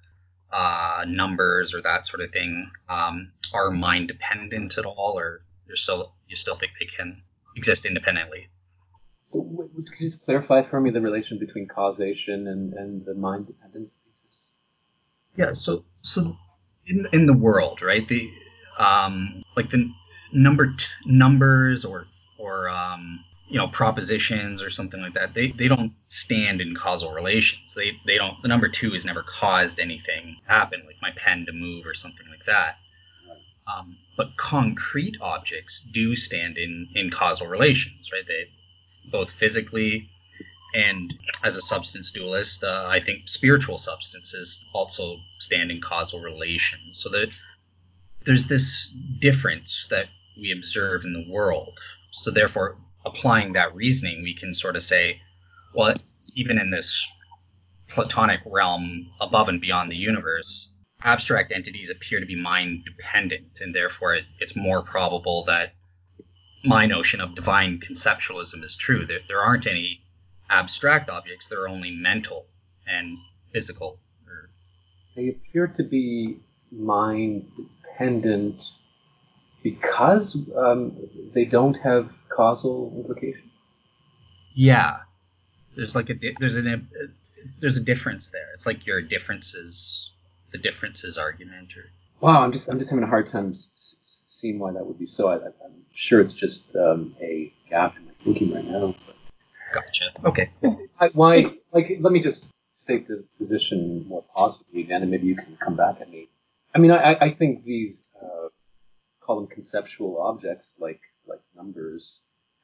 uh, numbers or that sort of thing um, are mind dependent at all, or you still you still think they can exist independently? So, could you just clarify for me the relation between causation and, and the mind dependence thesis? Yeah. So so in in the world, right? The um, like the number t- numbers or or um, you know propositions or something like that they, they don't stand in causal relations. They they don't the number two has never caused anything happen like my pen to move or something like that. Um, but concrete objects do stand in in causal relations right? They both physically and as a substance dualist uh, i think spiritual substances also stand in causal relations. So that there's this difference that we observe in the world. So therefore applying that reasoning, we can sort of say, well, even in this platonic realm above and beyond the universe, abstract entities appear to be mind dependent, and therefore it, it's more probable that my notion of divine conceptualism is true. There, there aren't any abstract objects, there are only mental and physical. They appear to be mind dependent because um, they don't have causal implication. Yeah, there's like a there's an there's a difference there. It's like your differences, the differences argument, or wow, I'm just I'm just having a hard time seeing why that would be so. I, am sure it's just um, a gap in my thinking right now. But. Gotcha. Okay. I, why? Like, let me just state the position more positively again, and maybe you can come back at me. I mean, I, I think these uh, call them conceptual objects like like numbers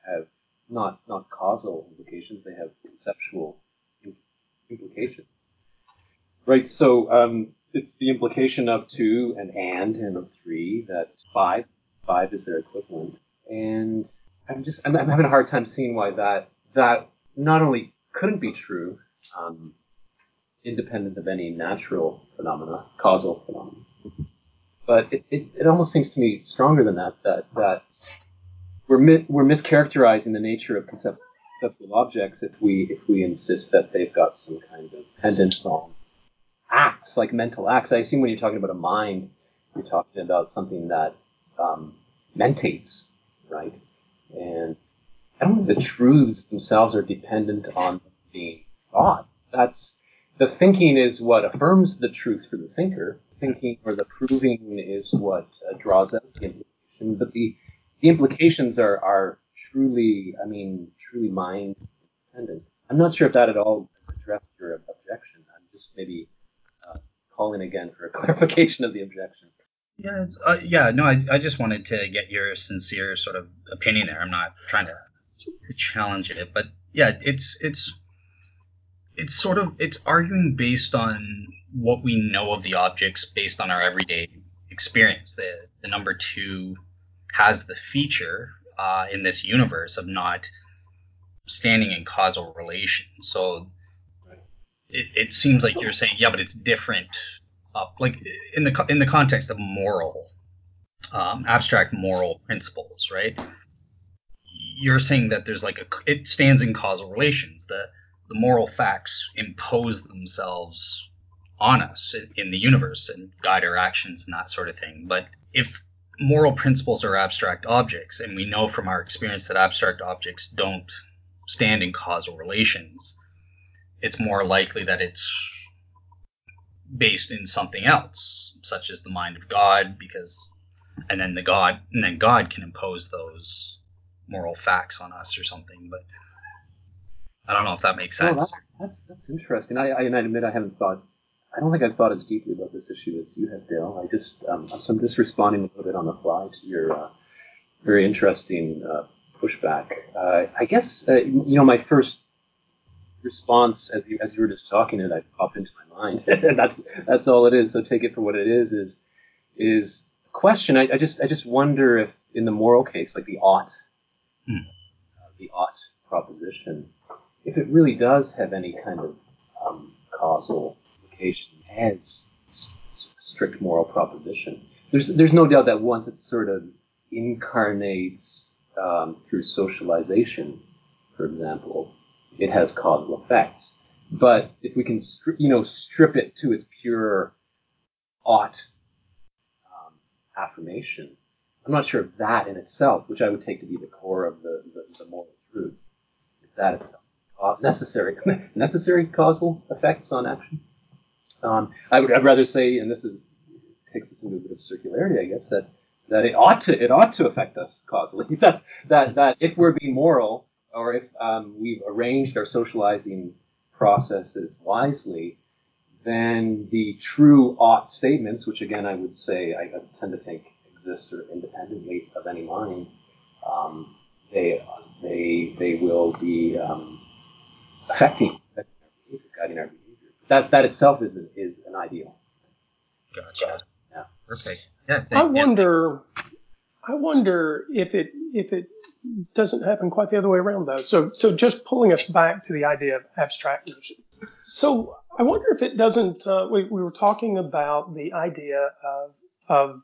have not not causal implications; they have conceptual implications. Right. So um, it's the implication of two and and and of three that five five is their equivalent, and I'm just I'm, I'm having a hard time seeing why that that not only couldn't be true, um, independent of any natural phenomena, causal phenomena, but it, it, it almost seems to me stronger than that, that, that we're, mi- we're mischaracterizing the nature of concept- conceptual objects if we, if we insist that they've got some kind of dependence on acts, like mental acts. I assume when you're talking about a mind, you're talking about something that um, mentates, right? And I don't think the truths themselves are dependent on the thought. That's the thinking is what affirms the truth for the thinker, thinking or the proving is what uh, draws out the implication. But the the implications are are truly, I mean, truly mind dependent. I'm not sure if that at all addressed your objection. I'm just maybe uh, calling again for a clarification of the objection. Yeah, uh, yeah, no, I, I just wanted to get your sincere sort of opinion there. I'm not trying to to challenge it, but yeah, it's it's it's sort of it's arguing based on what we know of the objects based on our everyday experience. The the number two has the feature uh, in this universe of not standing in causal relation. So it, it seems like you're saying, yeah, but it's different. Uh, like in the in the context of moral, um, abstract moral principles, right? you're saying that there's like a it stands in causal relations. The the moral facts impose themselves on us in the universe and guide our actions and that sort of thing. But if moral principles are abstract objects, and we know from our experience that abstract objects don't stand in causal relations, it's more likely that it's based in something else, such as the mind of God, because and then the God and then God can impose those moral facts on us or something. But I don't know if that makes sense. Well, that, that's that's interesting. I, I, I admit I haven't thought. I don't think I've thought as deeply about this issue as you have, Dale. I just um, so I'm just responding a little bit on the fly to your uh, very interesting uh, pushback. Uh, I guess uh, you know my first response as you as you were just talking it, I popped into my mind. that's that's all it is. So take it for what it is. Is is a question. I, I just I just wonder if in the moral case, like the ought, hmm. uh, the ought proposition, if it really does have any kind of um, causal implication as a strict moral proposition. There's there's no doubt that once it sort of incarnates um, through socialization, for example, it has causal effects. But if we can, you know, strip it to its pure ought um, affirmation, I'm not sure if that in itself, which I would take to be the core of the, the, the moral truth, if that itself is necessary necessary causal effects on action. Um, I would I'd rather say, and this is takes us into a bit of circularity, I guess, that that it ought to it ought to affect us causally. that that that if we're being moral, or if um, we've arranged our socializing processes wisely, then the true ought statements, which again I would say I, tend to think exist sort of independently of any mind, um, they they they will be um, affecting guiding our. That that itself is is an ideal. Gotcha. Yeah. Perfect. Yeah. I wonder. I wonder if it if it doesn't happen quite the other way around though. So so just pulling us back to the idea of abstract notion. So I wonder if it doesn't. Uh, we, we were talking about the idea of of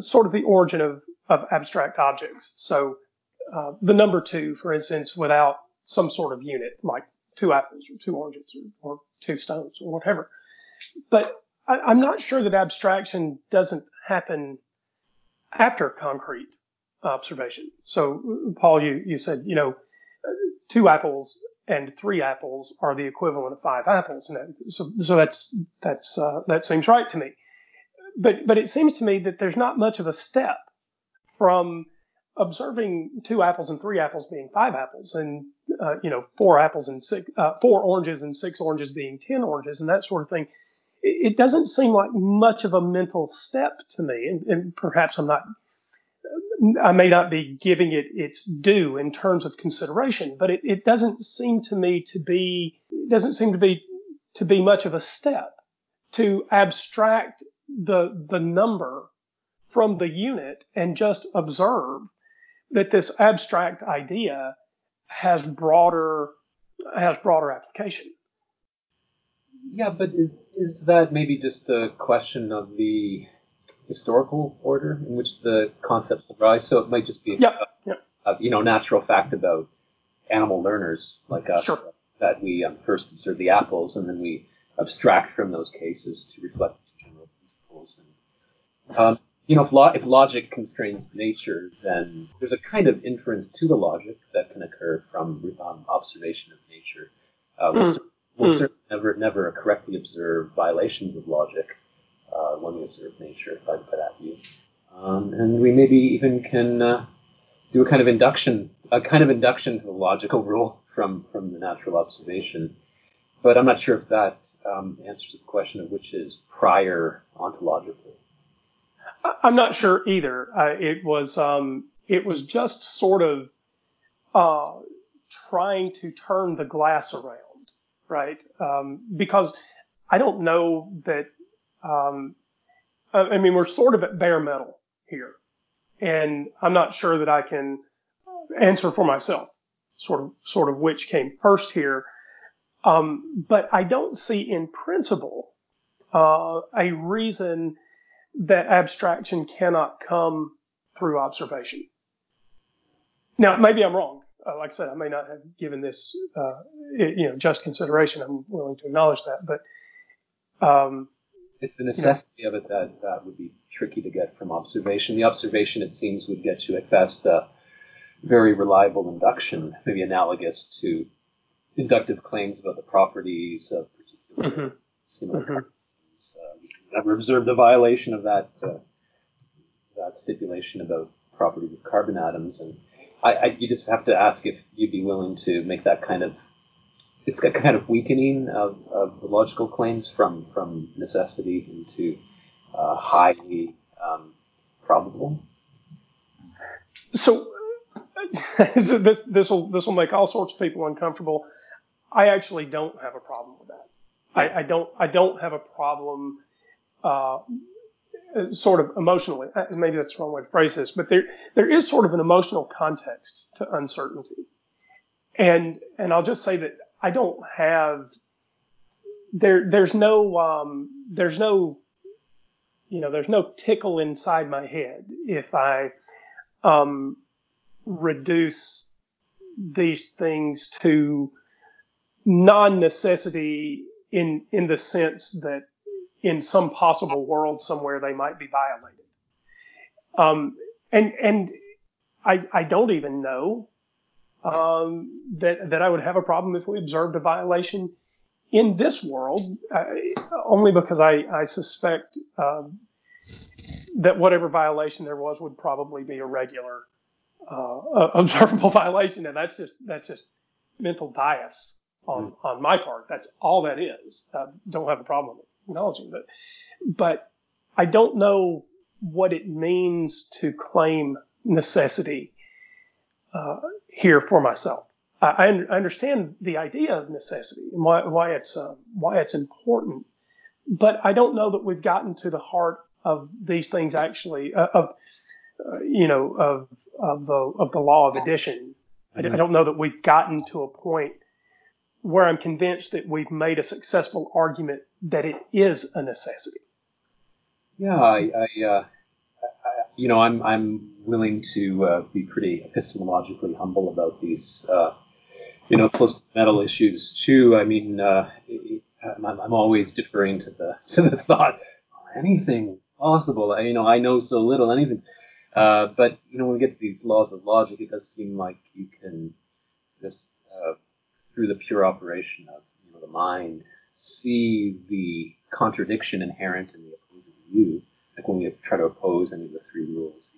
sort of the origin of of abstract objects. So uh, the number two, for instance, without some sort of unit like two apples or two oranges or, or two stones or whatever. But I, I'm not sure that abstraction doesn't happen after concrete observation. So, Paul, you, you said, you know, two apples and three apples are the equivalent of five apples. And so, so that's, that's, uh, that seems right to me. But, but it seems to me that there's not much of a step from observing two apples and three apples being five apples and, uh, you know, four apples and six, uh, four oranges and six oranges being 10 oranges and that sort of thing. It, it doesn't seem like much of a mental step to me. And, and perhaps I'm not I may not be giving it its due in terms of consideration, but it, it doesn't seem to me to be it doesn't seem to be to be much of a step to abstract the the number from the unit and just observe that this abstract idea has broader has broader application. Yeah, but is is that maybe just a question of the historical order in which the concepts arise. So it might just be yep. A, yep. a, you know natural fact about animal learners like us sure. that we um, first observe the apples and then we abstract from those cases to reflect general principles. And, um, you know, if, lo- if logic constrains nature, then there's a kind of inference to the logic that can occur from um, observation of nature. Uh, we'll, mm. we'll mm. certainly never, never correctly observe violations of logic uh, when we observe nature by, by that view. Um, and we maybe even can uh, do a kind of induction, a kind of induction to the logical rule from, from the natural observation. But I'm not sure if that um, answers the question of which is prior ontologically. I'm not sure either. Uh, it was um, it was just sort of uh, trying to turn the glass around, right? Um, because I don't know that um, I mean, we're sort of at bare metal here, and I'm not sure that I can answer for myself, sort of, sort of which came first here. Um, but I don't see in principle uh, a reason that abstraction cannot come through observation. now maybe I'm wrong. Uh, like I said, I may not have given this, uh, you know, just consideration. I'm willing to acknowledge that, but um, it's the necessity you know, of it that that would be tricky to get from observation. The observation, it seems, would get you at best a very reliable induction, maybe analogous to inductive claims about the properties of particular mm-hmm. similar mm-hmm. Never observed a violation of that uh, that stipulation about properties of carbon atoms, and I, I, you just have to ask if you'd be willing to make that kind of it's a kind of weakening of, of the logical claims from from necessity into uh, highly um, probable. So this this will this will make all sorts of people uncomfortable. I actually don't have a problem with that. I, I don't I don't have a problem. Uh, sort of emotionally, uh, maybe that's the wrong way to phrase this, but there there is sort of an emotional context to uncertainty, and and I'll just say that I don't have there there's no um, there's no you know there's no tickle inside my head if I um, reduce these things to non-necessity in in the sense that in some possible world somewhere they might be violated. Um, and and I I don't even know um, that that I would have a problem if we observed a violation in this world, uh, only because I I suspect um, that whatever violation there was would probably be a regular uh, observable violation, and that's just that's just mental bias on mm. on my part. That's all that is. I don't have a problem acknowledging that, but I don't know what it means to claim necessity uh, here for myself. I, I, understand the idea of necessity and why, why it's uh, why it's important, but I don't know that we've gotten to the heart of these things actually uh, of uh, you know of of the of the law of addition. Mm-hmm. I, I don't know that we've gotten to a point where I'm convinced that we've made a successful argument that it is a necessity. Yeah, I, I, uh, I you know, I'm I'm willing to uh, be pretty epistemologically humble about these, uh, you know, close to metal issues too. I mean, uh, I'm, I'm, always deferring to the to the thought, anything possible. I, you know, I know so little, anything. Uh, but you know, when we get to these laws of logic, it does seem like you can just through the pure operation of you know, the mind, see the contradiction inherent in the opposing view, like when we try to oppose any of the three rules.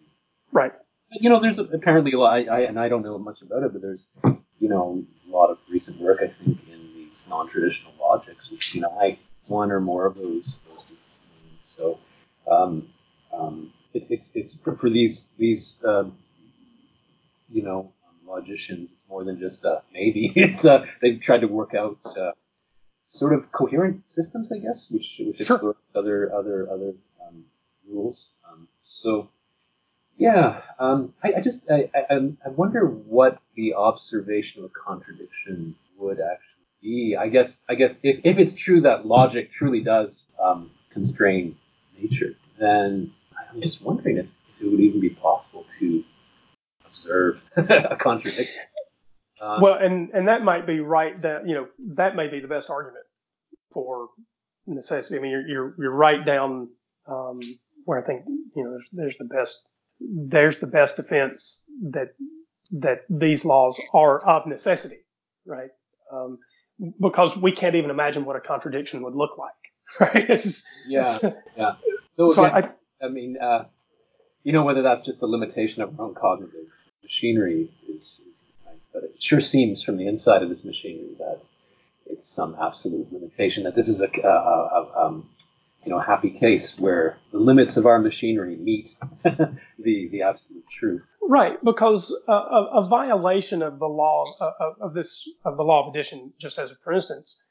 Right. You know, there's apparently a lot, I, I, and I don't know much about it, but there's, you know, a lot of recent work, I think, in these non-traditional logics, which deny one or more of those, those So, um, um, it, it's, it's for, for these, these, um, you know, logicians, it's more than just a maybe. It's uh, they've tried to work out uh, sort of coherent systems, I guess, which which sure. explore other other other um, rules. Um, so yeah, um, I, I, just I, I, I wonder what the observation of a contradiction would actually be. I guess I guess if, if it's true that logic truly does um, constrain nature, then I'm just wondering if, if it would even be possible to observe a contradiction. Uh, well, and and that might be right. That you know that may be the best argument for necessity. I mean, you're you're, you're right down um, where I think you know there's, there's the best there's the best defense that that these laws are of necessity, right? Um, because we can't even imagine what a contradiction would look like, right? It's, yeah, it's, yeah. So, so again, I, I mean, uh, you know, whether that's just a limitation of our own cognitive machinery is, is but it sure seems from the inside of this machinery that it's some absolute limitation. That this is a, a, a um, you know happy case where the limits of our machinery meet the the absolute truth. Right, because a, a violation of the law of, of, this of the law of addition, just as a for instance,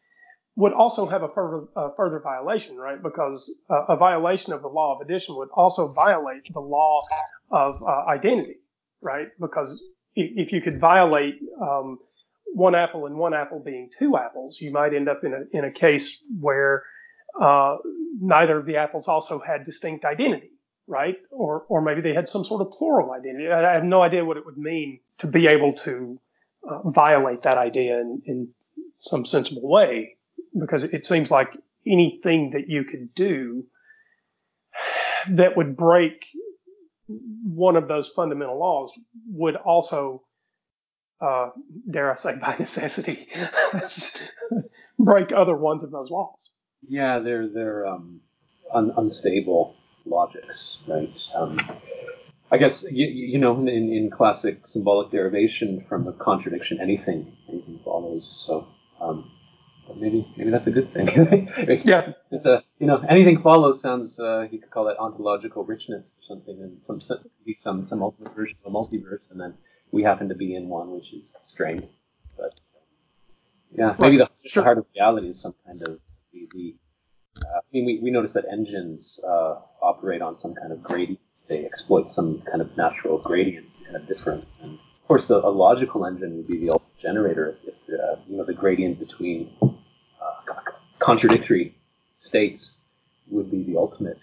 would also have a further a further violation, right? Because a violation of the law of addition would also violate the law of uh, identity, right? Because if you could violate um, one apple and one apple being two apples, you might end up in a in a case where uh, neither of the apples also had distinct identity, right? Or or maybe they had some sort of plural identity. I have no idea what it would mean to be able to uh, violate that idea in, in some sensible way, because it seems like anything that you could do that would break one of those fundamental laws would also, uh, dare I say, by necessity, break other ones of those laws. Yeah, they're they're um, un- unstable logics, right? Um, I guess you, you know in, in classic symbolic derivation from a contradiction, anything anything follows. So um, maybe maybe that's a good thing. yeah, it's a you know anything follows sounds uh, you could call that ontological richness or something, and some some some ultimate version of a multiverse, and then we happen to be in one which is strained. But yeah, maybe the, sure. heart of reality is some kind of the, the uh, I mean, we, we notice that engines uh, operate on some kind of gradient. They exploit some kind of natural gradients kind of difference. And of course, the, a logical engine would be the ultimate generator if, if uh, you know the gradient between uh, contradictory states would be the ultimate.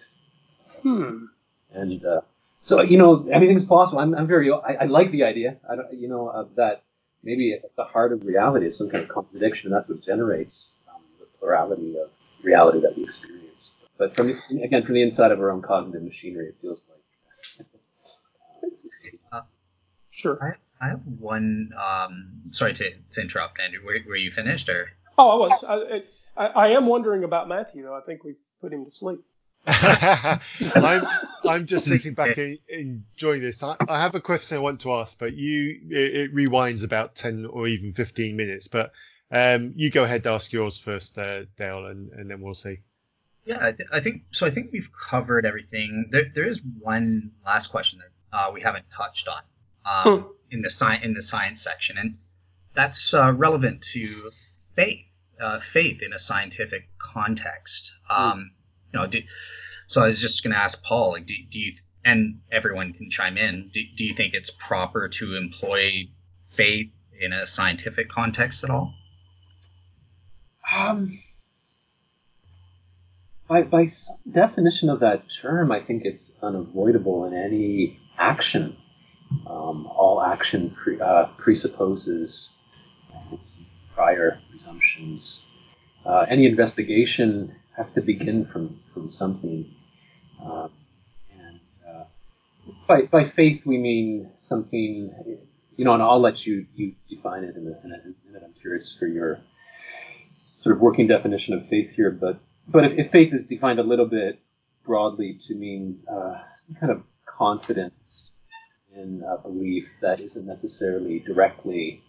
Hmm. And uh, so you know anything's possible. I'm, I'm very I, I like the idea. I don't you know that maybe at the heart of reality is some kind of contradiction. And that's what generates um, the plurality of reality that we experience. But from again, from the inside of our own cognitive machinery, it feels like. uh, sure. I, I have one. Um, sorry to, to interrupt, Andrew. Were, were you finished or? Oh, I was. I, I, I am wondering about Matthew, though. I think we put him to sleep. I'm I'm just sitting back and enjoying this. I, I, have a question I want to ask, but you it, it, rewinds about ten or even fifteen minutes. But um, you go ahead, to ask yours first, uh, Dale, and, and then we'll see. Yeah, I, th- I, think so. I think we've covered everything. There, there is one last question that uh, we haven't touched on um, hmm. in the science in the science section, and that's uh, relevant to faith, uh, faith in a scientific context. Hmm. Um, you know, do, so I was just going to ask Paul, like, do, do you and everyone can chime in? Do, do you think it's proper to employ faith in a scientific context at all? Um, by, by definition of that term, I think it's unavoidable in any action. Um, all action pre, uh, presupposes prior presumptions. Uh, any investigation has to begin from, from something. Um, and uh, by, by faith, we mean something, you know, and I'll let you, you define it in a, in a minute. I'm curious for your sort of working definition of faith here, but but if, if faith is defined a little bit broadly to mean uh, some kind of confidence in a belief that isn't necessarily directly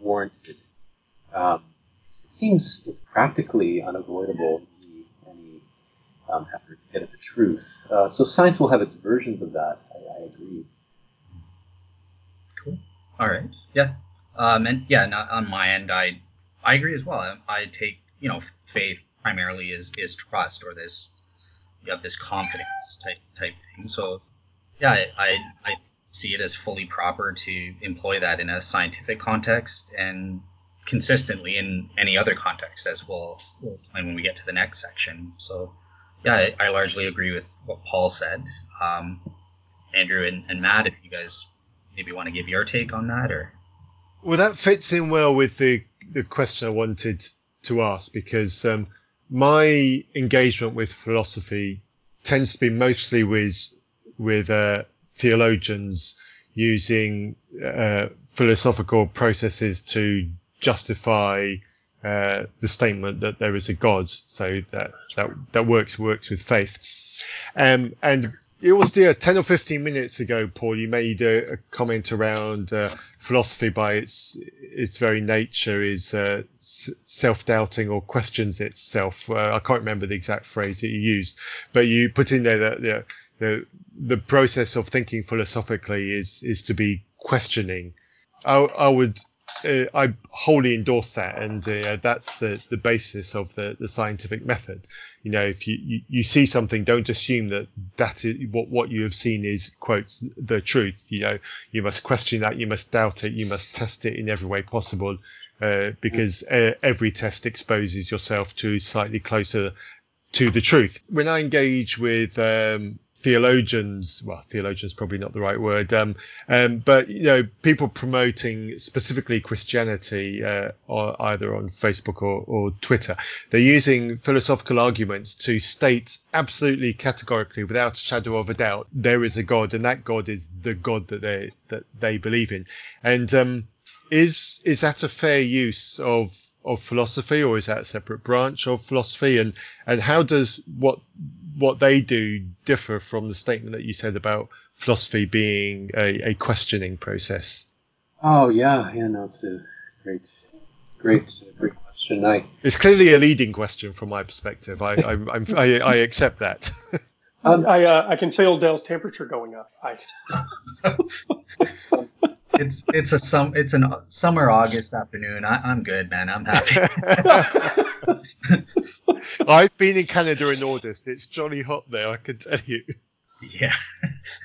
warranted, um, it seems it's practically unavoidable any, any um, effort to get at the truth. Uh, so science will have its versions of that. I, I agree. Cool. All right. Yeah. Um, and yeah, not on my end, I I agree as well. I, I take you know faith primarily is is trust or this you have this confidence type type thing. So yeah, I, I, I see it as fully proper to employ that in a scientific context and consistently in any other context as we'll, when we get to the next section. So yeah, I, I largely agree with what Paul said. Um, Andrew and, and Matt, if you guys maybe want to give your take on that or well that fits in well with the the question I wanted to ask because um, my engagement with philosophy tends to be mostly with with uh, theologians using uh, philosophical processes to justify uh, the statement that there is a God. So that that that works works with faith. Um, and it was dear, 10 or 15 minutes ago, Paul, you made a, a comment around uh, philosophy by its its very nature is uh, self-doubting or questions itself. Uh, I can't remember the exact phrase that you used, but you put in there that the the, the process of thinking philosophically is is to be questioning. I, I would uh, I wholly endorse that, and uh, that's the, the basis of the, the scientific method. You know, if you, you, you, see something, don't assume that that is what what you have seen is quotes the truth. You know, you must question that, you must doubt it, you must test it in every way possible, uh, because uh, every test exposes yourself to slightly closer to the truth. When I engage with um, theologians, well, theologians probably not the right word, um, um, but you know, people promoting specifically Christianity, uh, or either on Facebook or, or Twitter, they're using philosophical arguments to state absolutely categorically, without a shadow of a doubt, there is a God, and that God is the God that they that they believe in. And um, is is that a fair use of of philosophy, or is that a separate branch of philosophy? And and how does what what they do differ from the statement that you said about philosophy being a, a questioning process? Oh yeah, yeah, no, it's a great, great, great question. I it's clearly a leading question from my perspective. I I'm, I'm, I, I accept that. um, I uh, I can feel Dale's temperature going up. I... it's it's a sum it's a summer August afternoon. I, am good, man. I'm happy. I've been in Canada in August. It's jolly hot there. I can tell you. Yeah.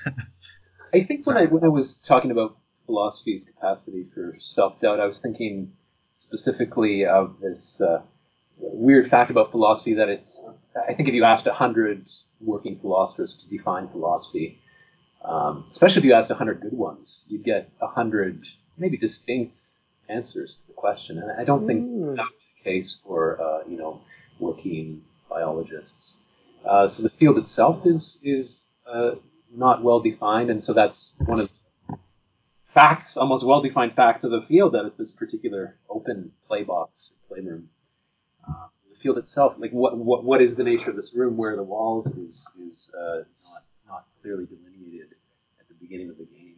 I think when I when I was talking about philosophy's capacity for self doubt, I was thinking specifically of this uh, weird fact about philosophy that it's. I think if you asked a hundred working philosophers to define philosophy, um, especially if you asked 100 good ones, you'd get 100 maybe distinct answers to the question. And I don't think mm. that was the case for, uh, you know, working biologists. Uh, so the field itself is, is uh, not well defined, and so that's one of the facts, almost well defined facts of the field, that it's this particular open play box, playroom. Uh, the field itself, like what, what, what is the nature of this room where the walls is, is uh, not, clearly delineated at the beginning of the game.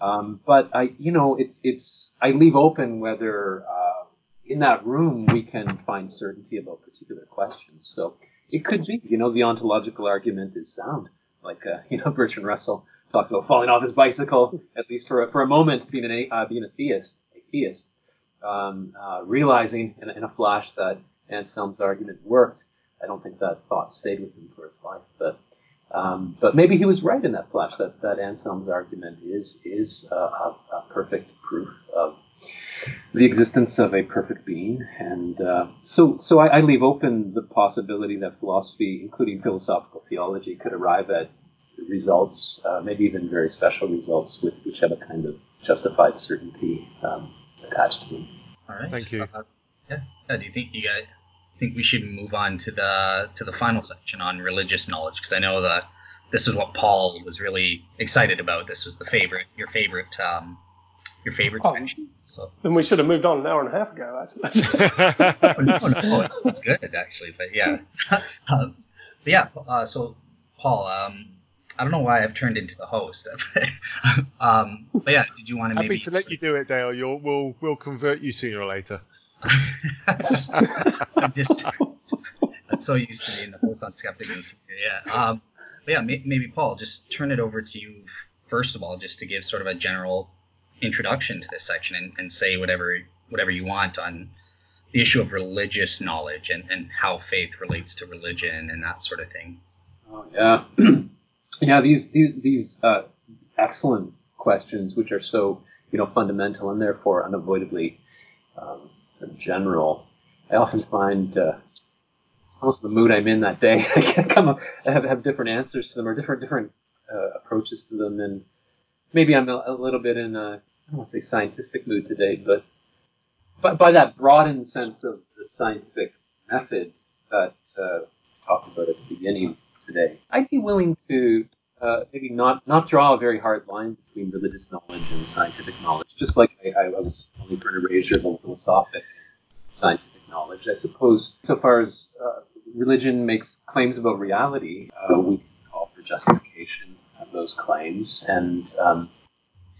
Um, but I, you know, it's it's I leave open whether uh, in that room we can find certainty about particular questions. So it could be, you know, the ontological argument is sound, like uh, you know Bertrand Russell talks about falling off his bicycle, at least for a, for a moment, being an uh, being a theist, a theist, um, uh, realizing in, in a flash that Anselm's argument worked. I don't think that thought stayed with him for his life, but um, but maybe he was right in that flash that, that Anselm's argument is is a, a, a perfect proof of the existence of a perfect being, and uh, so so I, I, leave open the possibility that philosophy, including philosophical theology, could arrive at results, uh, maybe even very special results, with which have a kind of justified certainty um, attached to them. All right. Thank you. Uh, yeah. yeah. Do you think you guys? Think we should move on to the to the final section on religious knowledge because I know that this is what Paul was really excited about. This was the favorite, your favorite, um, your favorite oh, section. So then we should have moved on an hour and a half ago. That's, that's oh, no, no, it was good actually, but yeah, um, but yeah. Uh, so Paul, um, I don't know why I've turned into the host. um, but yeah, did you want to happy to let you do it, Dale? You'll we'll we'll convert you sooner or later. I'm just I'm so used to being the host on Skeptic Yeah. Um, yeah, may, maybe Paul, just turn it over to you first of all, just to give sort of a general introduction to this section and, and say whatever whatever you want on the issue of religious knowledge and, and how faith relates to religion and that sort of thing. Oh yeah, yeah. These these these uh, excellent questions, which are so you know fundamental and therefore unavoidably um, general, I often find uh, almost the mood I'm in that day. I come up, I have, have different answers to them or different different uh, approaches to them, and maybe I'm a, a little bit in a I don't want to say scientific mood today, but but by that broadened sense of the scientific method that uh, talked about at the beginning today, I'd be willing to uh, maybe not not draw a very hard line between religious knowledge and scientific knowledge. Just like I, I was only for an erasure of philosophic scientific knowledge. I suppose, so far as uh, religion makes claims about reality, uh, we can call for justification of those claims, and um,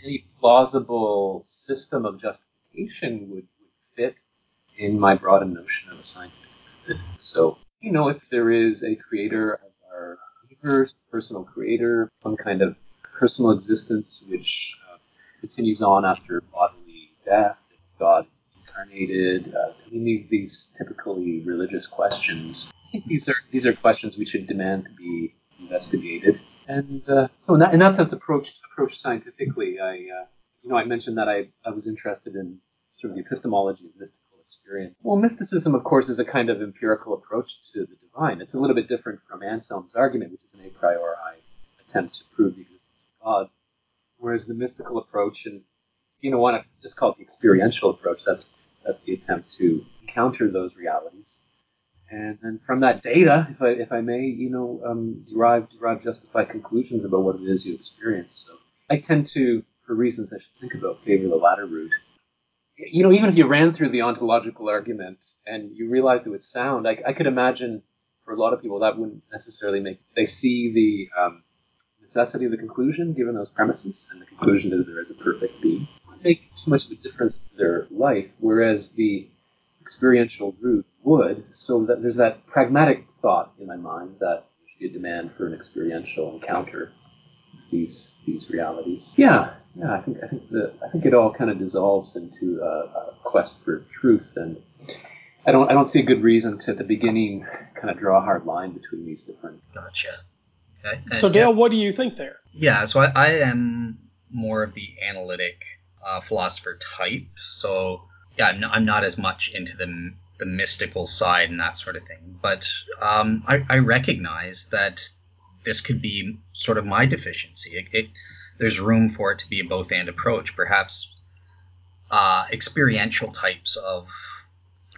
any plausible system of justification would, would fit in my broader notion of a scientific method. So, you know, if there is a creator of our universe, personal creator, some kind of personal existence which uh, continues on after bodily death, God incarnated? Uh, I mean, these typically religious questions. I think these are these are questions we should demand to be investigated. And uh, so, in that, in that sense, approached approached scientifically, I uh, you know I mentioned that I, I was interested in sort of the epistemology of mystical experience. Well, mysticism, of course, is a kind of empirical approach to the divine. It's a little bit different from Anselm's argument, which is an a priori attempt to prove the existence of God. Whereas the mystical approach, and you know, want to just call it the experiential approach, that's that's the attempt to encounter those realities, and then from that data, if I if I may, you know, um, derive derive justified conclusions about what it is you experience. So I tend to, for reasons I should think about, favor the latter route. You know, even if you ran through the ontological argument and you realized it was sound, I, I could imagine for a lot of people that wouldn't necessarily make they see the um, necessity of the conclusion given those premises, and the conclusion is there is a perfect being. It make too much of a difference to their life, whereas the experiential route would. So that there's that pragmatic thought in my mind that there should be a demand for an experiential encounter with these these realities. Yeah, yeah. I think I think the I think it all kind of dissolves into a, a quest for truth and I don't I don't see a good reason to at the beginning kind of draw a hard line between these different. Gotcha. Okay. And So, yeah, Dale, what do you think there? Yeah, so I, I am more of the analytic uh, philosopher type. So yeah, I'm not, I'm not as much into the the mystical side and that sort of thing. But um, I, I recognize that this could be sort of my deficiency. It, it, there's room for it to be a both and approach. Perhaps uh, experiential types of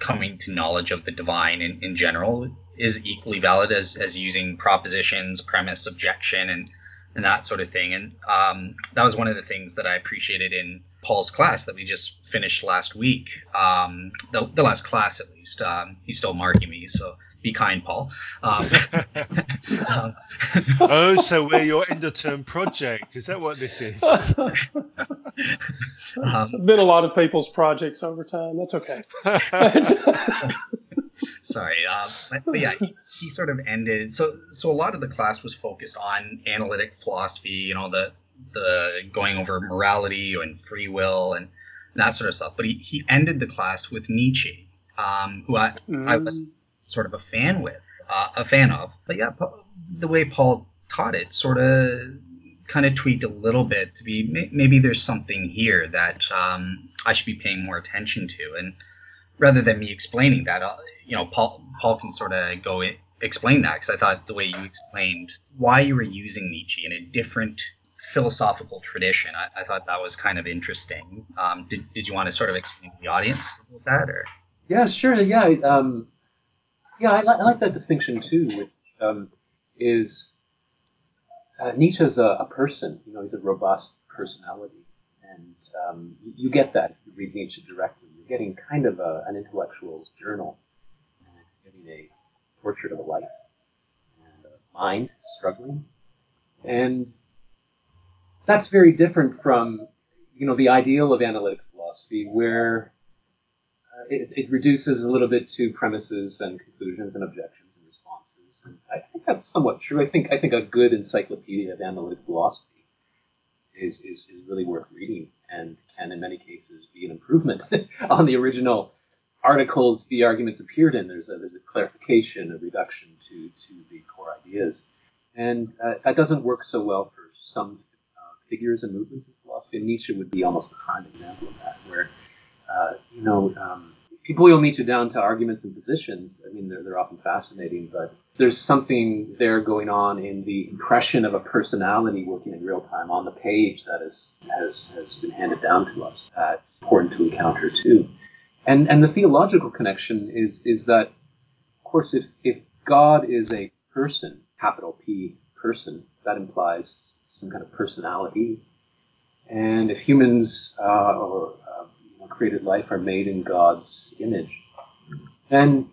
coming to knowledge of the divine in, in general is equally valid as, as using propositions, premise, objection, and and that sort of thing. And um, that was one of the things that I appreciated in Paul's class that we just finished last week. Um, the, the last class, at least. Um, he's still marking me, so be kind, Paul. Um, um, oh, so we're your end of term project. Is that what this is? um, Been a lot of people's projects over time. That's okay. sorry, uh, but, but yeah, he, he sort of ended. So so a lot of the class was focused on analytic philosophy. You know, the the going over morality and free will and that sort of stuff. But he, he ended the class with Nietzsche, um, who I, I was Mm. sort of a fan with, uh, a fan of. But yeah, the way Paul taught it sort of kind of tweaked a little bit to be maybe there's something here that um, I should be paying more attention to. And rather than me explaining that, uh, you know, Paul Paul can sort of go in, explain that because I thought the way you explained why you were using Nietzsche in a different philosophical tradition, I, I thought that was kind of interesting. Um, did, did you want to sort of explain to the audience that, or Yeah, sure. Yeah, um, yeah, I, li- I like that distinction too. Which um, is uh, Nietzsche's a, a person. You know, he's a robust personality, and um, you, you get that if you read Nietzsche directly. You're getting kind of a, an intellectual's journal, getting a portrait of a life and a mind struggling, and that's very different from you know the ideal of analytic philosophy, where uh, it, it reduces a little bit to premises and conclusions and objections and responses. And I think that's somewhat true. I think I think a good encyclopedia of analytic philosophy is, is, is really worth reading and can in many cases be an improvement on the original articles the arguments appeared in. There's a there's a clarification, a reduction to, to the core ideas. And uh, that doesn't work so well for some figures and movements in philosophy. And Nietzsche would be almost a prime example of that, where uh, you know, um, if you boil Nietzsche down to arguments and positions, I mean, they're, they're often fascinating, but there's something there going on in the impression of a personality working in real time on the page that is, has, has been handed down to us. That's important to encounter too. And, and the theological connection is, is that, of course, if, if God is a person, capital P person, that implies some kind of personality. And if humans uh, or uh, created life are made in God's image, then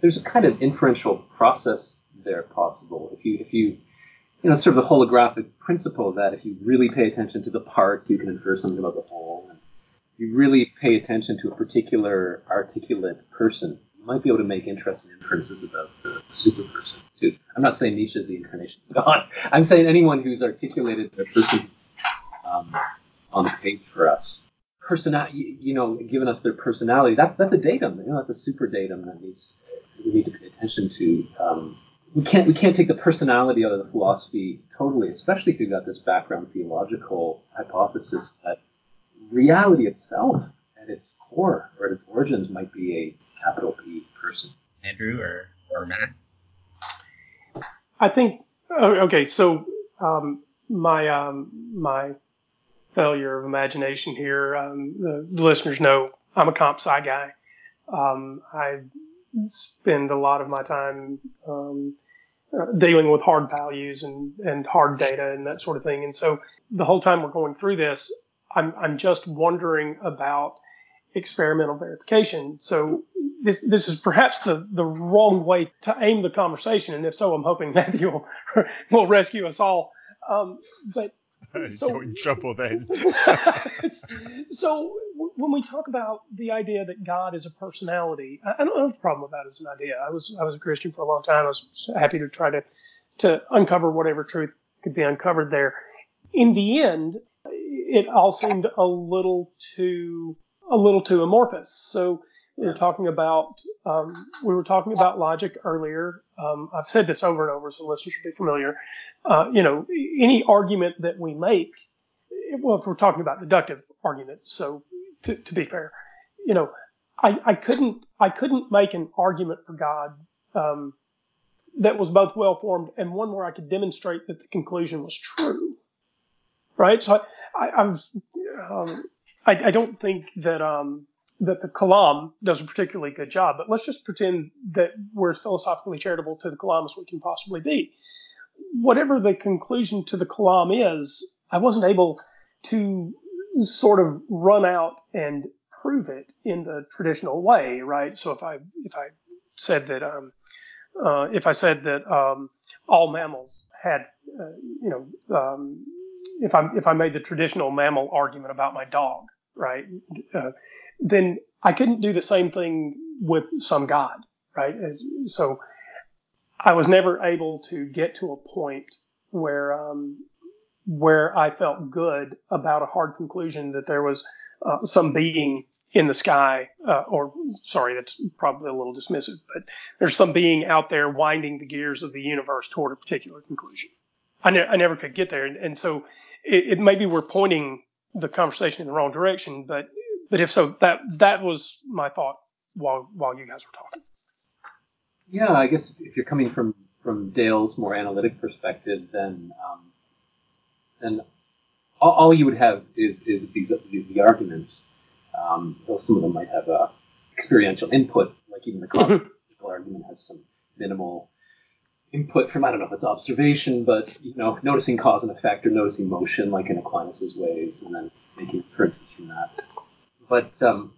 there's a kind of inferential process there possible. If you, if you, you know, sort of the holographic principle that if you really pay attention to the part, you can infer something about the whole. And if you really pay attention to a particular articulate person, you might be able to make interesting inferences about the, super person too. I'm not saying Nietzsche is the incarnation of God. I'm saying anyone who's articulated a person um, on the page for us. Personality, you know, given us their personality, that's that's a datum. You know, that's a super datum that needs we need to pay attention to. Um, we can't we can't take the personality out of the philosophy totally, especially if you've got this background theological hypothesis that reality itself at its core or at its origins might be a capital P person. Andrew or or Matt? I think. oh, Okay, so um, my um, my failure of imagination here. Um, the, the, listeners know I'm a comp sci guy. Um, I spend a lot of my time um, uh, dealing with hard values and, and hard data and that sort of thing. And so the whole time we're going through this, I'm, I'm just wondering about experimental verification. So this this is perhaps the, the wrong way to aim the conversation, and if so, I'm hoping Matthew will, will rescue us all. Um, but so you're in trouble then. so when we talk about the idea that God is a personality, I don't have a problem with that as an idea. I was I was a Christian for a long time. I was happy to try to to uncover whatever truth could be uncovered there. In the end, it all seemed a little too a little too amorphous. So we were talking about um, we were talking about logic earlier. Um, I've said this over and over, so listeners should be familiar. Uh, you know, any argument that we make, well, if we're talking about deductive arguments, so to, to be fair, you know, I, I, couldn't I couldn't make an argument for God um, that was both well formed and one where I could demonstrate that the conclusion was true, right? So I, I, I was um, I, I don't think that um, that the Kalam does a particularly good job, but let's just pretend that we're philosophically charitable to the Kalam as we can possibly be. Whatever the conclusion to the Kalam is, I wasn't able to sort of run out and prove it in the traditional way, right? So if I if I said that um, uh, if I said that um, all mammals had, uh, you know, um, if I if I made the traditional mammal argument about my dog, right? Uh, then I couldn't do the same thing with some God, right? So I was never able to get to a point where um, where I felt good about a hard conclusion that there was uh, some being in the sky, uh, or sorry, that's probably a little dismissive, but there's some being out there winding the gears of the universe toward a particular conclusion. I, ne- I never could get there, and, and so it, it maybe we're pointing the conversation in the wrong direction. But but if so, that that was my thought while while you guys were talking. Yeah, I guess if you're coming from from Dale's more analytic perspective, then um, then all, all, you would have is is these the arguments. Um, though some of them might have a experiential input, like even the argument has some minimal input from I don't know if it's observation, but you know, noticing cause and effect or noticing motion, like in Aquinas's ways, and then making inferences from that. But um,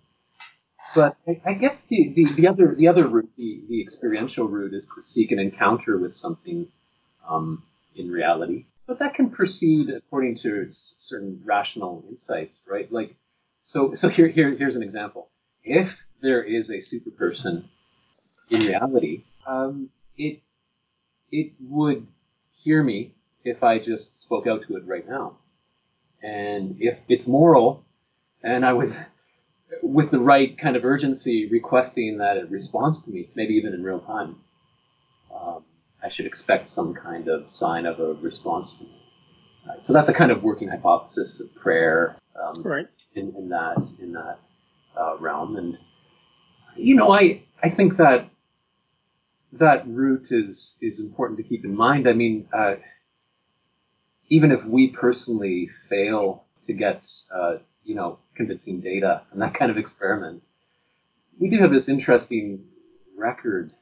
but I, I guess the, the, the, other the other route, the, the experiential route, is to seek an encounter with something um, in reality. But that can proceed according to certain rational insights, right? Like, so so here here here's an example. If there is a super person in reality, um, it it would hear me if I just spoke out to it right now. And if it's moral, and I was with the right kind of urgency requesting that it responds to me, maybe even in real time, um, I should expect some kind of sign of a response from it. Right? So that's a kind of working hypothesis of prayer um, right. in, in that in that uh, realm. And you know, I I think that that route is is important to keep in mind. I mean, uh, even if we personally fail to get uh, you know convincing data from that kind of experiment, we do have this interesting record,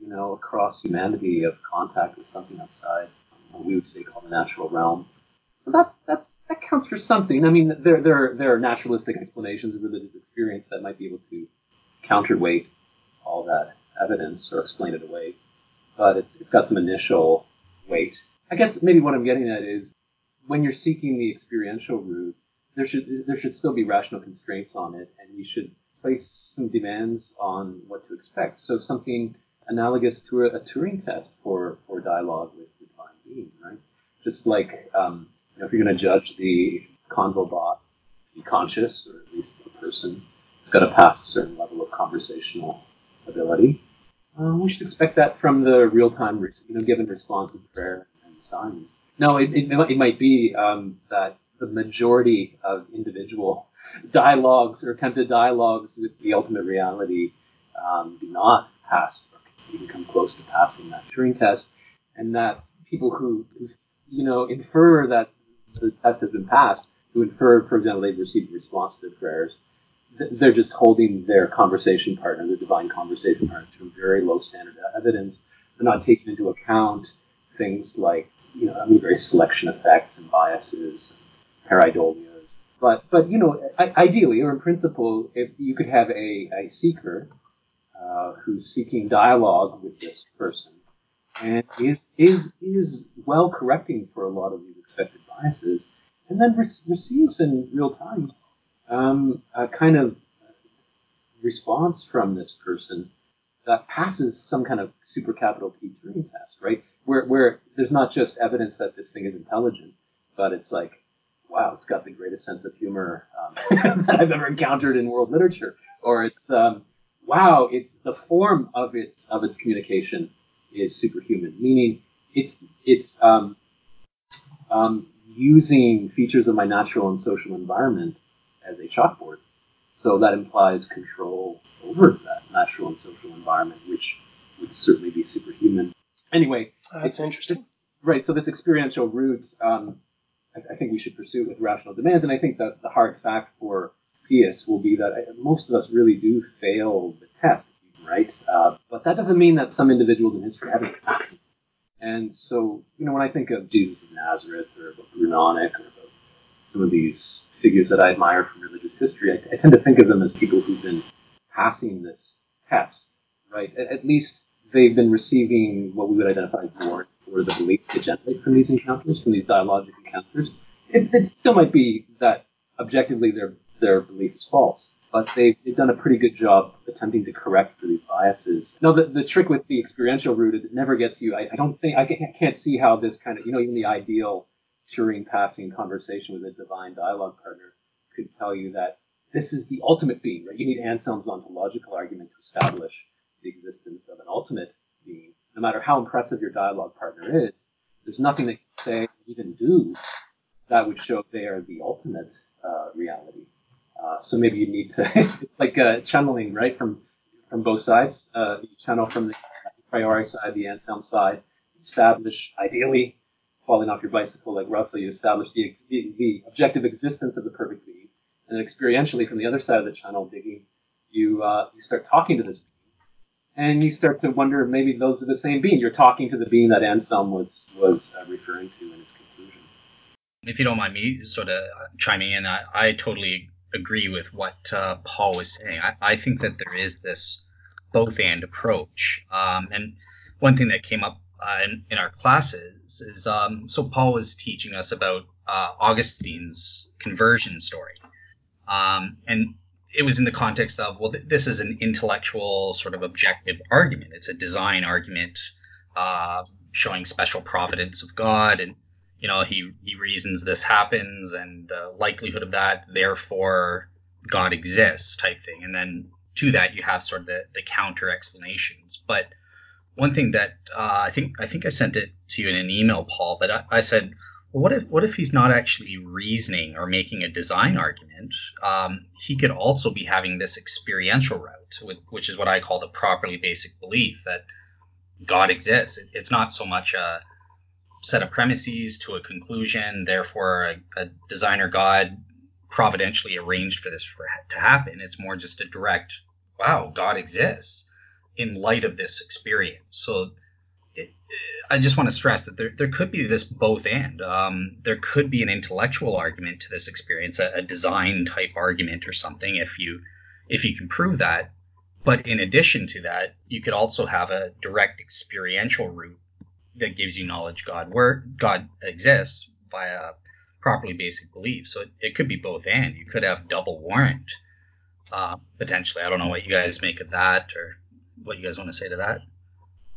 you know, across humanity of contact with something outside what we would say called the natural realm. So that's that's that counts for something. I mean, there there there are naturalistic explanations of religious experience that might be able to counterweight all that evidence or explain it away, but it's it's got some initial weight. I guess maybe what I'm getting at is when you're seeking the experiential route, there should there should still be rational constraints on it, and you should place some demands on what to expect. So something analogous to a, a Turing test for for dialogue with the divine being, right? Just like um, you know, if you're going to judge the convo bot to be conscious, or at least a person, it's got to pass a certain level of conversational ability. Uh, we should expect that from the real-time, you know, given response of prayer and signs. No, it, it, it might be um, that the majority of individual dialogues or attempted dialogues with the ultimate reality um, do not pass or even come close to passing that Turing test, and that people who, who you know, infer that the test has been passed, to infer, for example, they've received a response to their prayers, they're just holding their conversation partner, the divine conversation partner, to a very low standard of evidence. They're not taking into account things like, you know, I mean, very selection effects and biases, pareidolias. But, but you know, ideally or in principle, if you could have a, a seeker uh, who's seeking dialogue with this person and is is is well correcting for a lot of these expected biases, and then re- receives in real time um, a kind of response from this person that passes some kind of super capital T Turing test, right? Where where there's not just evidence that this thing is intelligent, but it's like, wow, it's got the greatest sense of humor um, that I've ever encountered in world literature, or it's um, wow, it's the form of its of its communication is superhuman, meaning it's it's um, um, using features of my natural and social environment as a chalkboard. So that implies control over that natural and social environment, which would certainly be superhuman. Anyway, that's interesting. Right. So this experiential route, um, I, I, think we should pursue with rational demands, and I think that the hard fact for Pius will be that uh, most of us really do fail the test, right? Uh, but that doesn't mean that some individuals in history haven't passed it. And so, you know, when I think of Jesus of Nazareth or about Nanak or about some of these figures that I admire from religious history, I, I, tend to think of them as people who've been passing this test, right? At, at least they've been receiving what we would identify as more or the belief they generate from these encounters, from these dialogic encounters. It, it still might be that objectively their their belief is false, but they've, they've done a pretty good job attempting to correct for these biases. Now, the, the trick with the experiential route is it never gets you. I, I don't think I can't see how this kind of you know even the ideal Turing passing conversation with a divine dialogue partner could tell you that this is the ultimate being, right? You need Anselm's ontological argument to establish the existence of an ultimate being. No matter how impressive your dialogue partner is, there's nothing they can say, even do, that would show they are the ultimate uh, reality. Uh, so maybe you need to, like uh, channeling, right, from from both sides. Uh, you channel from the priori side, the Anselm side, establish ideally falling off your bicycle like Russell, you establish the, the, the objective existence of the perfect being, and experientially from the other side of the channel digging, you uh, you start talking to this being, and you start to wonder if maybe those are the same being. You're talking to the being that Anselm was was uh, referring to in his conclusion. If you don't mind me sort of chiming in, I, I totally agree with what uh, Paul was saying. I, I think that there is this both and approach, um, and one thing that came up uh, in, in, our classes is um, so Paul was teaching us about uh, Augustine's conversion story, um, and it was in the context of well, th- this is an intellectual sort of objective argument. It's a design argument uh, showing special providence of God, and you know he he reasons this happens and the likelihood of that, therefore God exists type thing, and then to that you have sort of the, the counter explanations, but one thing that uh, I think I think I sent it to you in an email, Paul. But I, I, said, well, what if what if he's not actually reasoning or making a design argument? Um, he could also be having this experiential route, with, which is what I call the properly basic belief that God exists. It, it's not so much a set of premises to a conclusion. Therefore, a, a designer God providentially arranged for this for, to happen. It's more just a direct, wow, God exists in light of this experience. So it, I just want to stress that there, there could be this both and. Um, there could be an intellectual argument to this experience, a, a, design type argument or something, if you if you can prove that. But in addition to that, you could also have a direct experiential route that gives you knowledge God where God exists via properly basic belief. So it, it could be both and. You could have double warrant uh, potentially. I don't know what you guys make of that or what you guys want to say to that.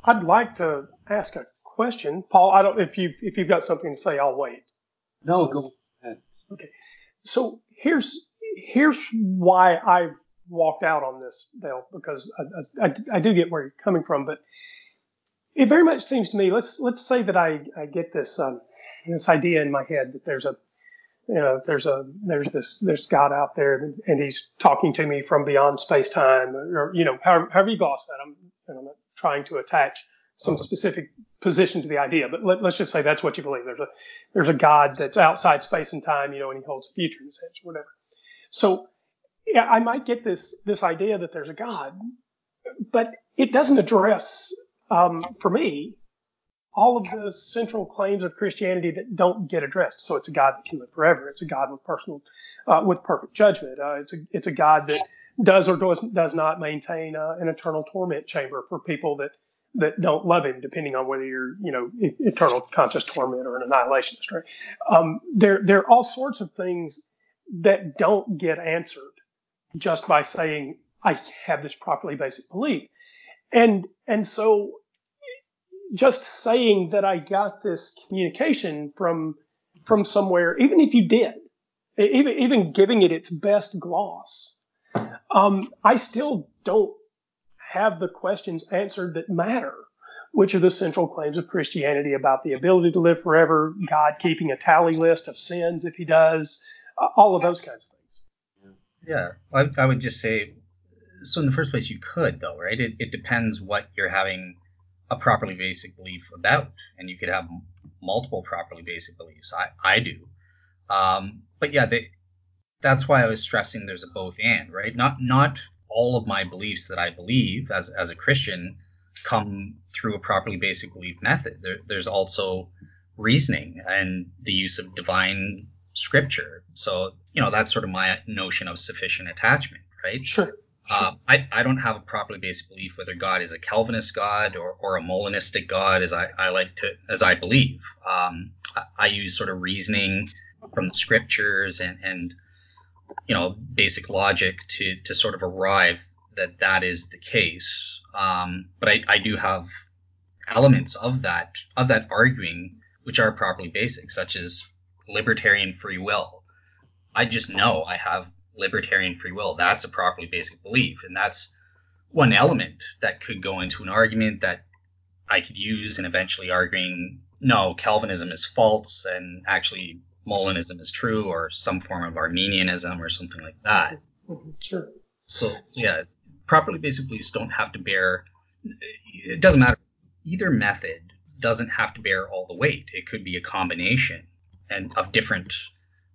I'd like to ask a question, Paul. I don't if you if you've got something to say, I'll wait. No, go ahead. Okay, so here's here's why I walked out on this, Dale, because I, I, I, do get where you're coming from, but it very much seems to me. Let's let's say that I, I get this um, this idea in my head that there's a you know there's a there's this there's God out there and he's talking to me from beyond space time or you know however, however you gloss that. I'm, I'm not trying to attach some specific position to the idea, but let, us just say that's what you believe. There's a there's a God that's outside space and time, you know, and he holds the future in a sense, whatever. So yeah, I might get this this idea that there's a God, but it doesn't address um, for me all of the central claims of Christianity that don't get addressed. So it's a God that can live forever. It's a God with personal, uh, with perfect judgment. Uh, it's a it's a God that does or does does not maintain uh, an eternal torment chamber for people that that don't love Him, depending on whether you're you know eternal conscious torment or an annihilationist. Right? Um, there there are all sorts of things that don't get answered just by saying I have this properly basic belief, and and so just saying that I got this communication from from somewhere, even if you did, even even giving it its best gloss, um, I still don't have the questions answered that matter, which are the central claims of Christianity about the ability to live forever, God keeping a tally list of sins if He does, uh, all of those kinds of things. Yeah, I, I would just say, so in the first place, you could though, right? It, it depends what you're having a properly basic belief about, and you could have multiple properly basic beliefs. I I do, um, but yeah, they, that's why I was stressing there's a both and right. Not not all of my beliefs that I believe as as a Christian come through a properly basic belief method. There, there's also reasoning and the use of divine scripture. So you know that's sort of my notion of sufficient attachment, right? Sure. Uh, I, I don't have a properly basic belief whether God is a Calvinist God or, or a Molinistic God, as I, I like to as I believe. Um, I, I, use sort of reasoning from the scriptures and, and you know basic logic to to sort of arrive that that is the case. Um, but I, I do have elements of that of that arguing which are properly basic, such as libertarian free will. I just know I have libertarian free will. That's a properly basic belief. And that's one element that could go into an argument that I could use in eventually arguing no, Calvinism is false and actually Molinism is true or some form of Arminianism or something like that. Mm-hmm. Sure. So, yeah, properly basic beliefs don't have to bear, it doesn't matter. Either method doesn't have to bear all the weight. It could be a combination and of different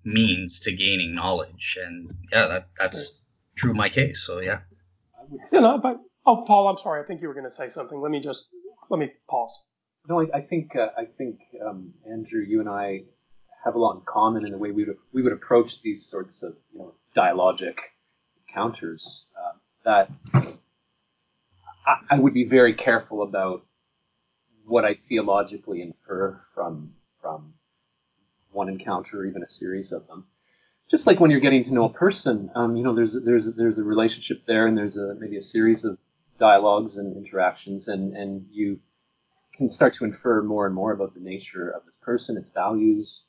means to gaining knowledge. And yeah, that, that's true of my case. So yeah. You know, but oh, Paul, I'm sorry. I think you were going to say something. Let me just let me pause. No, I, I think uh, I think um, Andrew, you and I have a lot in common in the way we would we would approach these sorts of you know dialogic encounters. Uh, that I, I would be very careful about what I theologically infer from from one encounter or even a series of them. Just like when you're getting to know a person, um, you know, there's there's there's a relationship there, and there's a maybe a series of dialogues and interactions, and and you can start to infer more and more about the nature of this person, its values.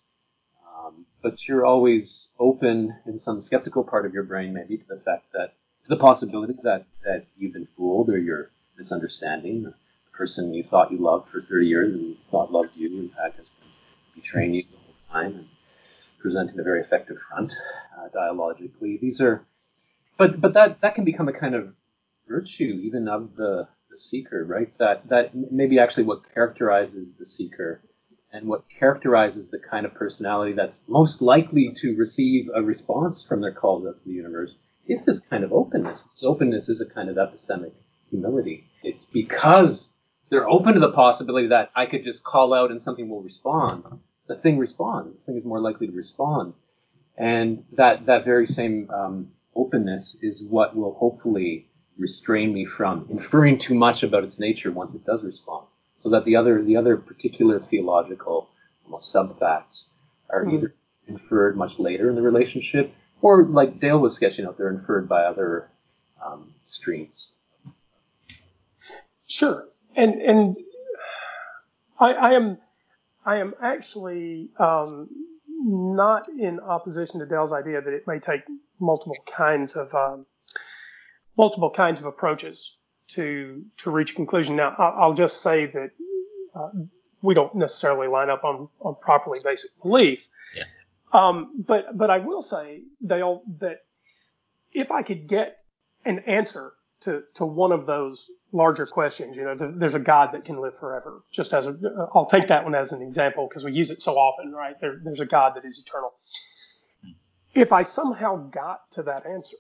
Um, but you're always open in some skeptical part of your brain, maybe, to the fact that to the possibility that that you've been fooled or you're misunderstanding. The person you thought you loved for 30 years and thought loved you, in fact, has been betraying you time and presenting a very effective front uh, dialogically. These are, but but that that can become a kind of virtue even of the, the seeker, right? That that maybe actually what characterizes the seeker and what characterizes the kind of personality that's most likely to receive a response from their calls up to the universe is this kind of openness. This openness is a kind of epistemic humility. It's because they're open to the possibility that I could just call out and something will respond the thing responds. The thing is more likely to respond, and that that very same um, openness is what will hopefully restrain me from inferring too much about its nature once it does respond. So that the other the other particular theological almost subfacts are mm-hmm. either inferred much later in the relationship, or like Dale was sketching out, they're inferred by other um, streams. Sure, and and I, I am I am actually um, not in opposition to Dale's idea that it may take multiple kinds of um, multiple kinds of approaches to to reach a conclusion. Now, I'll just say that uh, we don't necessarily line up on on properly basic belief. Yeah. Um, but but I will say Dale that if I could get an answer to, to one of those larger questions. You know, there's a God that can live forever. Just as a, I'll take that one as an example because we use it so often, right? There, there's a God that is eternal. If I somehow got to that answer,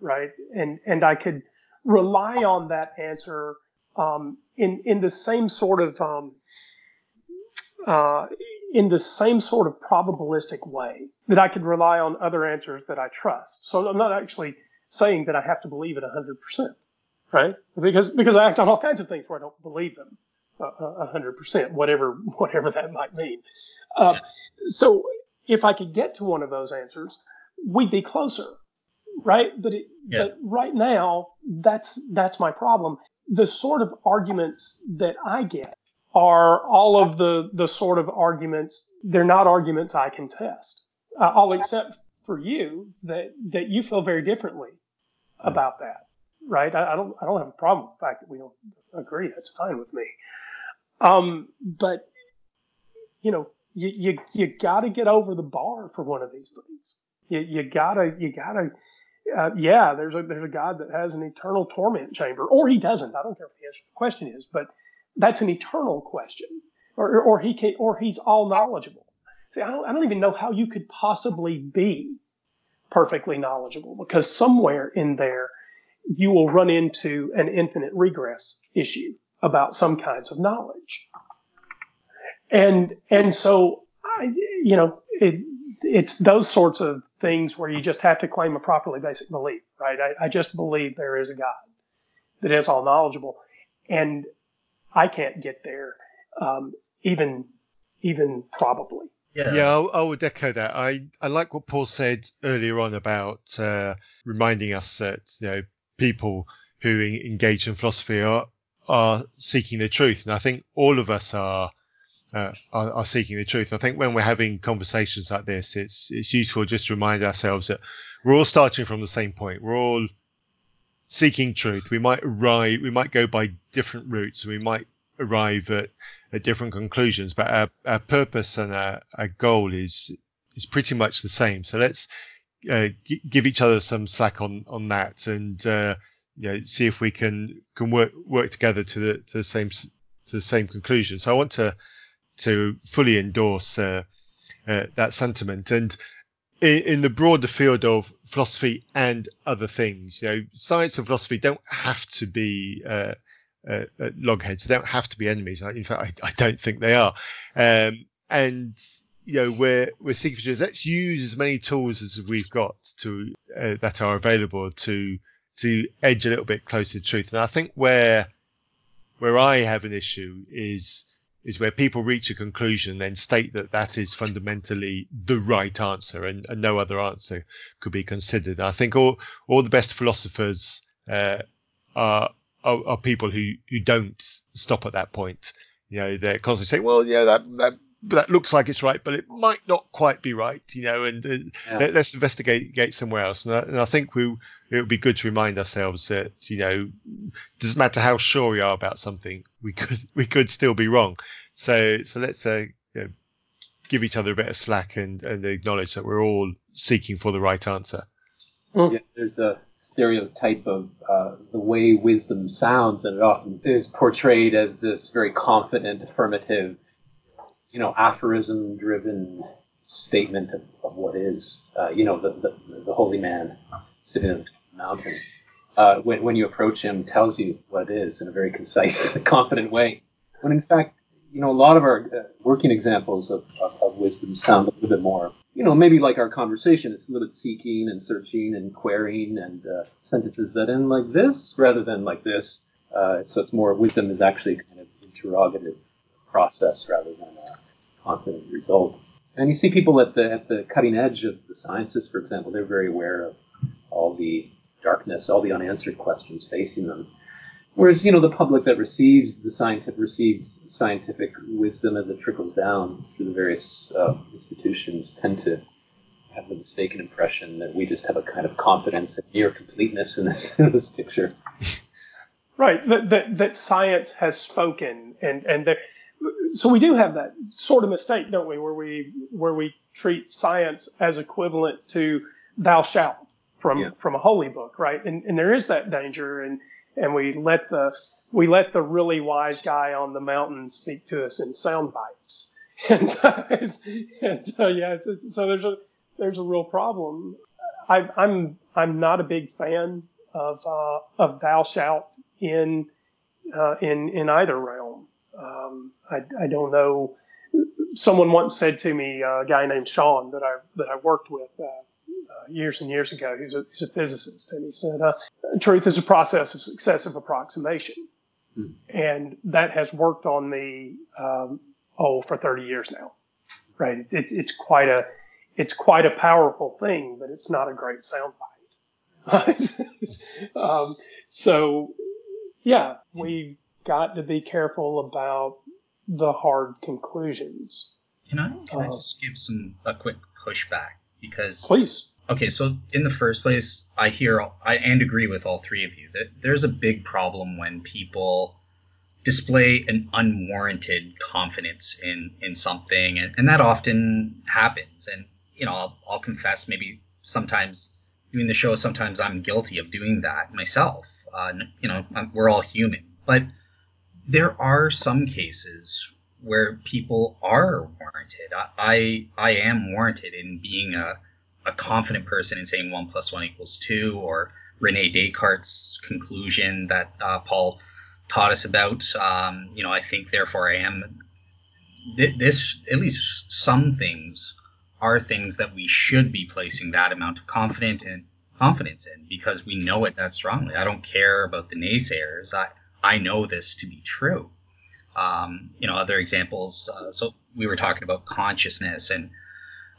right, and and I could rely on that answer um, in in the same sort of um, uh, in the same sort of probabilistic way that I could rely on other answers that I trust. So I'm not actually saying that I have to believe it 100%, right? Because, because I act on all kinds of things where I don't believe them uh, 100%, whatever, whatever that might mean. Uh, so if I could get to one of those answers, we'd be closer, right? But, it, yeah. but right now, that's, that's my problem. The sort of arguments that I get are all of the, the sort of arguments, they're not arguments I can test. Uh, I'll accept for you that, that you feel very differently about that, right? I, I, don't I don't have a problem with the fact that we don't agree. That's fine with me. Um, but you know, you you, you got to get over the bar for one of these things. You, you gotta you gotta. Uh, yeah, there's a there's a God that has an eternal torment chamber, or he doesn't. I don't care what the answer the question is, but that's an eternal question, or or he can or he's all knowledgeable. See, I don't I don't even know how you could possibly be perfectly knowledgeable because somewhere in there you will run into an infinite regress issue about some kinds of knowledge. And, and so, I, you know, it, it's those sorts of things where you just have to claim a properly basic belief, right? I, I just believe there is a God that is all knowledgeable. And I can't get there, um, even, even probably. Yeah, yeah I, I, would echo that. I, I like what Paul said earlier on about uh, reminding us that you know people who engage in philosophy are are seeking the truth, and I think all of us are, uh, are, are seeking the truth. I think when we're having conversations like this, it's it's useful just to remind ourselves that we're all starting from the same point. We're all seeking truth. We might arrive, we might go by different routes. We might arrive at at different conclusions, but our, our purpose and our, our goal is is pretty much the same. So let's uh, g- give each other some slack on on that, and uh, you know, see if we can can work work together to the to the same to the same conclusion. So I want to to fully endorse uh, uh that sentiment, and in, in, the broader field of philosophy and other things, you know, science and philosophy don't have to be uh, uh, logheads. They don't have to be enemies. In fact, I, I don't think they are. Um, and you know, we're we're seeking for. Let's use as many tools as we've got to uh, that are available to to edge a little bit closer to truth. And I think where where I have an issue is is where people reach a conclusion then state that that is fundamentally the right answer and, and no other answer could be considered. I think all all the best philosophers uh, are are, are, people who, who don't stop at that point. You know, they're constantly saying, well, yeah, that, that, that looks like it's right, but it might not quite be right, you know, and uh, yeah. let, us investigate somewhere else. And I, and I, think we, it would be good to remind ourselves that, you know, doesn't matter how sure we are about something, we could, we could still be wrong. So, so let's, uh, you know, give each other a bit of slack and, and acknowledge that we're all seeking for the right answer. Yeah, there's a, stereotype of uh, the way wisdom sounds, and it often is portrayed as this very confident, affirmative, you know, aphorism-driven statement of, of what is, uh, you know, the, the, the, holy man sitting on the mountain. Uh, when, when you approach him, tells you what it is in a very concise, confident way. When in fact, you know, a lot of our uh, working examples of, of, of wisdom sound a little bit more you know, maybe like our conversation, it's a little bit seeking and searching and querying and uh, sentences that end like this rather than like this. Uh, so it's more wisdom is actually kind of interrogative process rather than a confident result. And you see people at the at the cutting edge of the sciences, for example, they're very aware of all the darkness, all the unanswered questions facing them. Whereas, you know, the public that receives the scientific receives scientific wisdom as it trickles down through the various uh, institutions tend to have the mistaken impression that we just have a kind of confidence and near completeness in this in this picture. Right. That, that that science has spoken, and and there, so we do have that sort of mistake, don't we? Where we where we treat science as equivalent to thou shalt, from Yeah. from a holy book, right? And and there is that danger, and and we let the we let the really wise guy on the mountain speak to us in sound bites, and, uh, and uh, yeah, it's, it's, so there's a there's a real problem. I, I'm I'm not a big fan of uh, of thou shalt in uh, in in either realm. Um, I I don't know. Someone once said to me, uh, a guy named Sean that I that I worked with uh, years and years ago. He's a he's a physicist, and he said, uh, "Truth is a process of successive approximation," Hmm. and that has worked on me um, oh for 30 years now. Right? It, it, it's quite a it's quite a powerful thing, but it's not a great soundbite. um, so, yeah, we've got to be careful about the hard conclusions. Can I can I just give some a quick pushback because Please. Okay, so in the first place, I hear I and agree with all three of you that there's a big problem when people display an unwarranted confidence in in something, and, and that often happens. And you know, I'll, I'll confess, maybe sometimes doing the show, sometimes I'm guilty of doing that myself. Uh, you know, I'm, we're all human, but there are some cases where people are warranted. I I, I am warranted in being a a confident person in saying one plus one equals two, or Rene Descartes' conclusion that uh, Paul taught us about. Um, you know, I think therefore I am. Th- This at least some things are things that we should be placing that amount of confident in confidence in because we know it that strongly. I don't care about the naysayers. I I know this to be true. Um, you know, other examples. Uh, so we were talking about consciousness, and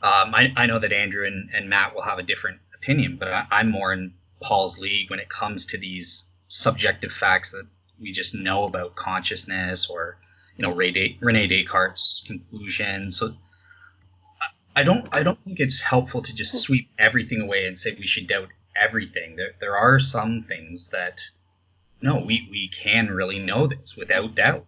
um, I, I know that Andrew and, and Matt will have a different opinion, but I, I'm more in Paul's league when it comes to these subjective facts that we just know about consciousness, or you know, Ray Rene Descartes' conclusion. So I don't I don't think it's helpful to just sweep everything away and say we should doubt everything. There there are some things that no, we, we can really know this without doubt.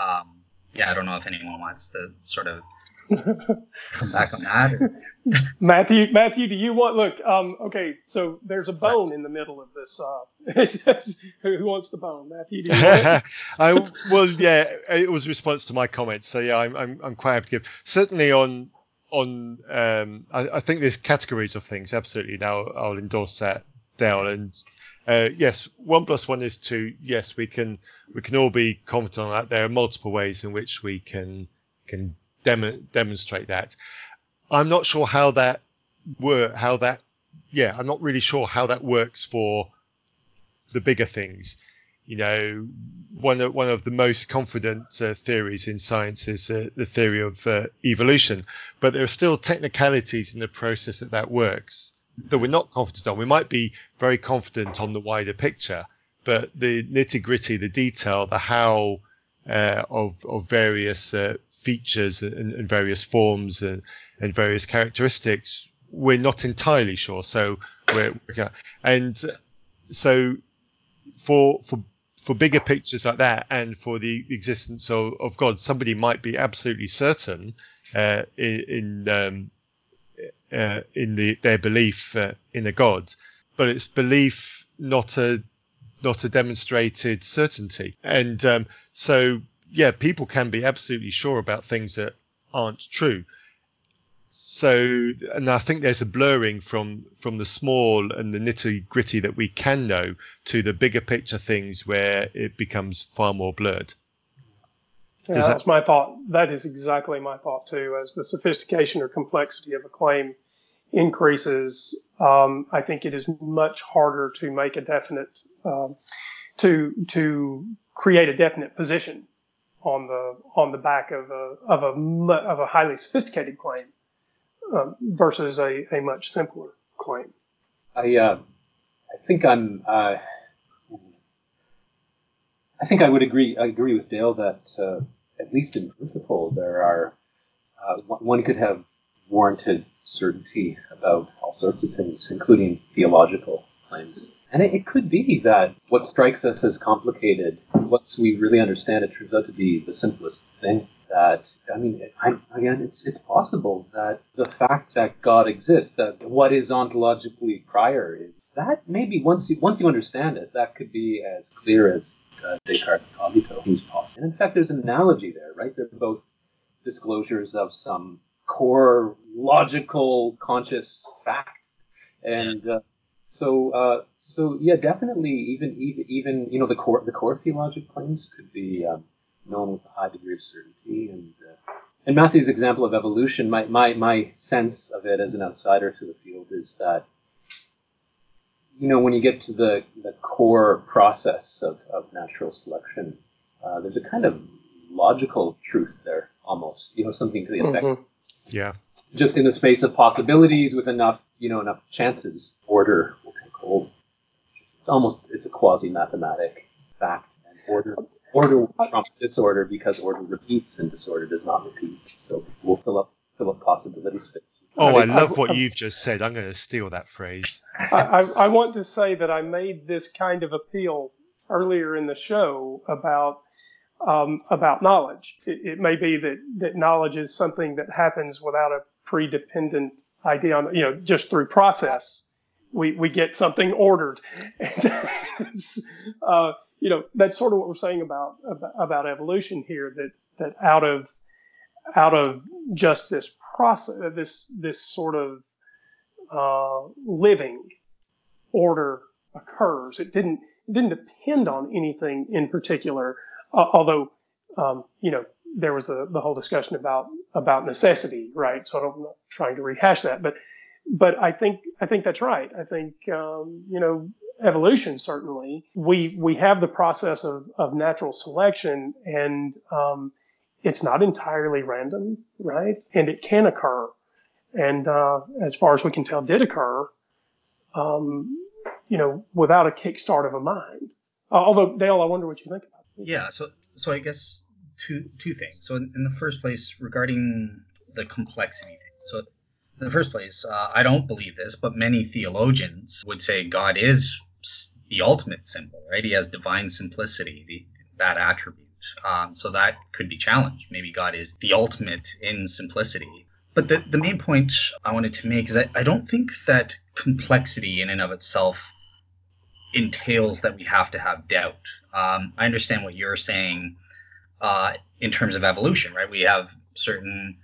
Um, yeah, I don't know if anyone wants to sort of come back on that. or- Matthew, Matthew, do you want? Look, um, okay. So there's a bone in the middle of this. Uh, who who wants the bone? Matthew, do you want it? I well, yeah, it was a response to my comments. So yeah, I'm I'm, I'm quite happy to give. Certainly on on um, I, I think there's categories of things. Absolutely, now I'll endorse that down. And uh, yes, one plus one is two. Yes, we can we can all be confident on that. There are multiple ways in which we can can demo, demonstrate that. I'm not sure how that work. How that yeah, I'm not really sure how that works for the bigger things. You know, one of one of the most confident uh, theories in science is uh, the theory of uh, evolution, but there are still technicalities in the process that that works that we're not confident on. We might be very confident on the wider picture, but the nitty gritty, the detail, the how uh, of of various uh, features and, and various forms and, and various characteristics, we're not entirely sure. So we're and so for for for bigger pictures like that and for the existence of, of God, somebody might be absolutely certain uh, in in, um, uh, in the, their belief uh, in a God, but it's belief, not a not a demonstrated certainty. And um, so, yeah, people can be absolutely sure about things that aren't true. So, and I think there's a blurring from from the small and the nitty gritty that we can know to the bigger picture things where it becomes far more blurred. Yeah, that that- my thought. That is exactly my thought too. As the sophistication or complexity of a claim increases, um, I think it is much harder to make a definite, um, to to create a definite position on the on the back of a of a of a highly sophisticated claim um, versus a, a much simpler claim. I uh, I think I'm uh, I think I would agree. I agree with Dale that uh, at least in principle there are uh, one one could have warranted certainty about all sorts of things, including theological claims. And it, it could be that what strikes us as complicated, once we really understand it, turns out to be the simplest thing. That I mean, I, again, it's it's possible that the fact that God exists, that what is ontologically prior is that maybe once you once you understand it, that could be as clear as uh, Descartes' cogito possible. And in fact, there's an analogy there, right? They're both disclosures of some core logical conscious fact, and uh, so uh, so yeah, definitely even even even you know the core the core theologic claims could be um, known with a high degree of certainty and. Uh, and Matthew's example of evolution, my, my, my sense of it as an outsider to the field is that you know, when you get to the, the core process of, of natural selection, uh, there's a kind of logical truth there, almost. You know, something to the effect. Mm-hmm. Yeah. Just in the space of possibilities, with enough, you know, enough chances, order will take hold. It's almost it's a quasi mathematic fact, and order order will trump disorder because order repeats and disorder does not repeat. So we'll fill up fill up possibility space. Oh, I, love I, what I, you've just said. I'm going to steal that phrase. I, I, want to say that I made this kind of appeal earlier in the show about um, about knowledge. It, it, may be that that knowledge is something that happens without a pre-dependent idea on you know just through process. We we get something ordered. uh, you know that's sort of what we're saying about about, about evolution here. That that out of out of just this process, this this sort of uh, living order occurs. It didn't it didn't depend on anything in particular, uh, although um, you know there was a, the whole discussion about about necessity, right? So I'm not trying to rehash that, but but I think I think that's right. I think um, you know evolution certainly we we have the process of, of natural selection and um, it's not entirely random, right? And it can occur. And uh, as far as we can tell, did occur, um, you know, without a kickstart of a mind. Uh, although, Dale, I wonder what you think about it. Yeah, so so I guess two two things. So in, in the first place, regarding the complexity thing. So in the first place, uh, I don't believe this, but many theologians would say God is the ultimate symbol, right? He has divine simplicity, the, that attribute. Um, so that could be challenged. Maybe God is the ultimate in simplicity. But the, the main point I wanted to make is that I don't think that complexity in and of itself entails that we have to have doubt. Um, I understand what you're saying uh, in terms of evolution, right? We have certain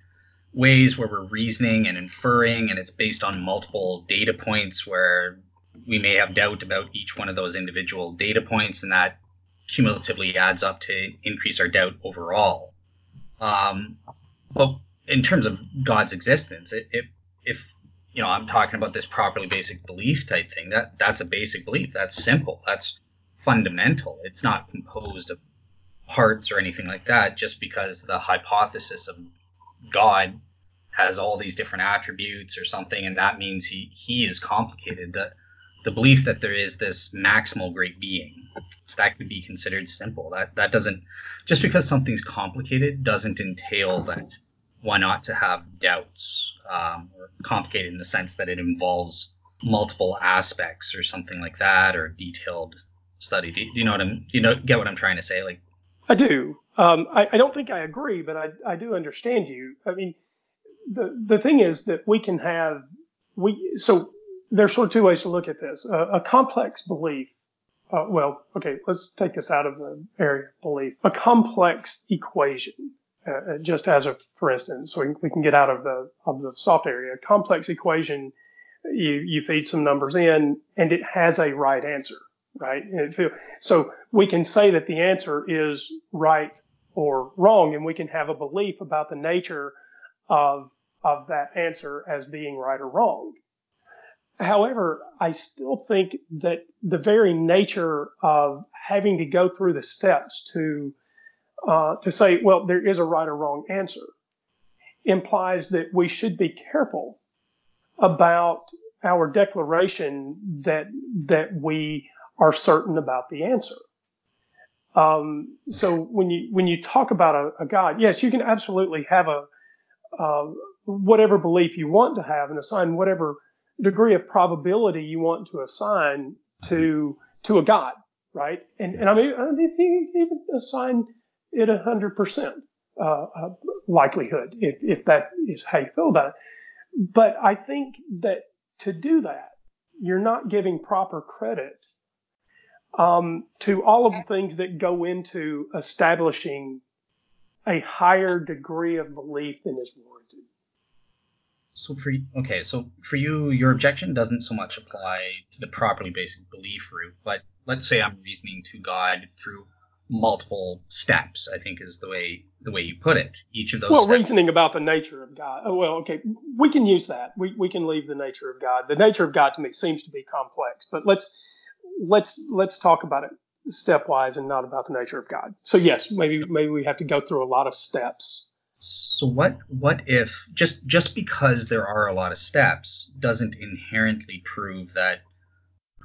ways where we're reasoning and inferring, and it's based on multiple data points where we may have doubt about each one of those individual data points, and that cumulatively adds up to increase our doubt overall. Um, but in terms of God's existence, if if you know I'm talking about this properly basic belief type thing, that that's a basic belief. That's simple. That's fundamental. It's not composed of parts or anything like that. Just because the hypothesis of God has all these different attributes or something, and that means he he is complicated. That the belief that there is this maximal great being so that could be considered simple that that doesn't just because something's complicated doesn't entail that one ought to have doubts um, or complicated in the sense that it involves multiple aspects or something like that or detailed study do, do you know what i'm do you know get what i'm trying to say like i do um, I, I, don't think i agree but I, I do understand you i mean the the thing is that we can have we so there's sort of two ways to look at this. Uh, a complex belief, uh, well, okay, let's take this out of the area of belief. A complex equation, uh, uh, just as a for instance, so we can get out of the of the soft area. A complex equation, you you feed some numbers in, and it has a right answer, right? so we can say that the answer is right or wrong, and we can have a belief about the nature of of that answer as being right or wrong. However, I still think that the very nature of having to go through the steps to uh, to say, well, there is a right or wrong answer, implies that we should be careful about our declaration that that we are certain about the answer. Um, so when you when you talk about a, a, God, yes, you can absolutely have a uh, whatever belief you want to have and assign whatever degree of probability you want to assign to to a God, right? And and I mean, if you even assign it a hundred percent uh, uh, likelihood, if if that is how you feel about it. But I think that to do that, you're not giving proper credit um, to all of the things that go into establishing a higher degree of belief than is warranted. So for okay, so for you, your objection doesn't so much apply to the properly basic belief route, but let's say I'm reasoning to God through multiple steps. I think is the way the way you put it. Each of those. Well, steps- reasoning about the nature of God. Oh, well, okay, we can use that. We we can leave the nature of God. The nature of God to me seems to be complex, but let's let's let's talk about it stepwise and not about the nature of God. So yes, maybe maybe we have to go through a lot of steps. So what what if just just because there are a lot of steps doesn't inherently prove that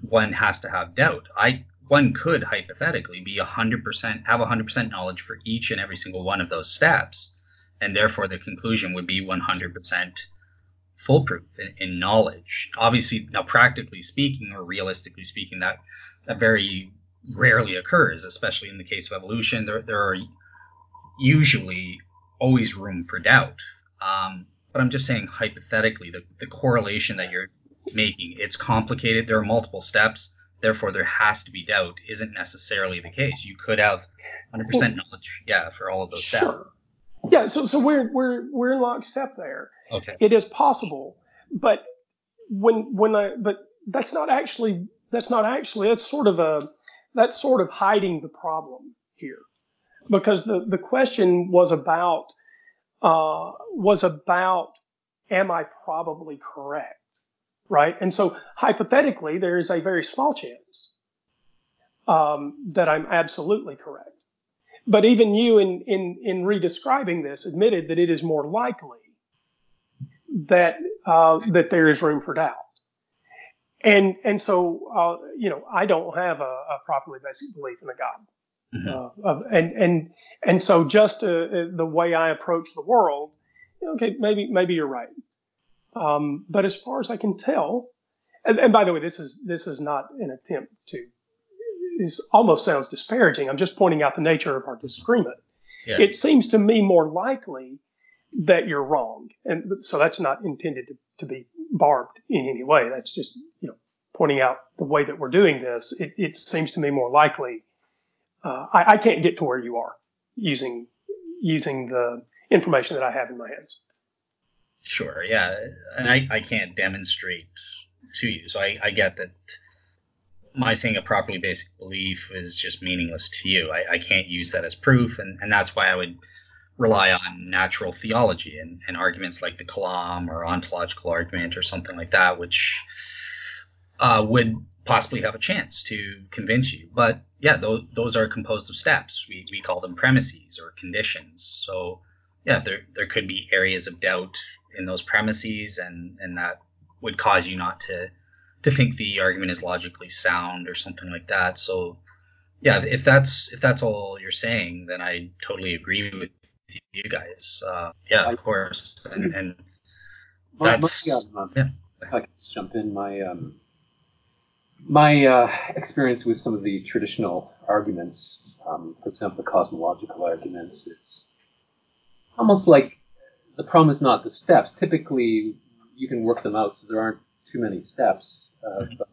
one has to have doubt. I one could hypothetically be 100% have 100% knowledge for each and every single one of those steps and therefore the conclusion would be 100% foolproof in, in knowledge. Obviously now practically speaking or realistically speaking that that very rarely occurs especially in the case of evolution. There, there are usually always room for doubt. Um, but i'm just saying hypothetically the, the correlation that you're making it's complicated. There are multiple steps. Therefore there has to be doubt. Isn't necessarily the case. You could have 100% knowledge, yeah, for all of those steps. Yeah, so so we're we're we're in lockstep there. Okay. It is possible, but when when I but that's not actually that's not actually that's sort of a that's sort of hiding the problem here, because the the question was about uh, was about am I probably correct? right? And so hypothetically, there is a very small chance um, that I'm absolutely correct. But even you, in in in redescribing this, admitted that it is more likely that uh, that there is room for doubt. And and so uh, you know, I don't have a, a, properly basic belief in a God. Mm-hmm. Uh, and and and so just uh, the way I approach the world, okay, maybe maybe you're right. Um, but as far as I can tell, and, and, by the way, this is this is not an attempt to. This almost sounds disparaging. I'm just pointing out the nature of our disagreement. Yeah. It seems to me more likely that you're wrong, and so that's not intended to, to be barbed in any way. That's just you know pointing out the way that we're doing this. It, it seems to me more likely. Uh, I, I can't get to where you are using using the information that I have in my hands. Sure, yeah, and I, I can't demonstrate to you, so I, I get that my saying a properly basic belief is just meaningless to you. I, I can't use that as proof, and, and that's why I would rely on natural theology and, and arguments like the Kalam or ontological argument or something like that, which uh, would possibly have a chance to convince you. But yeah, those, those are composed of steps. We, we call them premises or conditions. So yeah, there, there could be areas of doubt in those premises, and and that would cause you not to to think the argument is logically sound or something like that. So, yeah, if that's if that's all you're saying, then I totally agree with you guys. Uh, yeah, of course, and, and that's my, um, yeah. If I can jump in, my um, my uh, experience with some of the traditional arguments, um, for example, the cosmological arguments, it's almost like the problem is not the steps. Typically, you can work them out, so there aren't too many steps. Uh, mm-hmm. but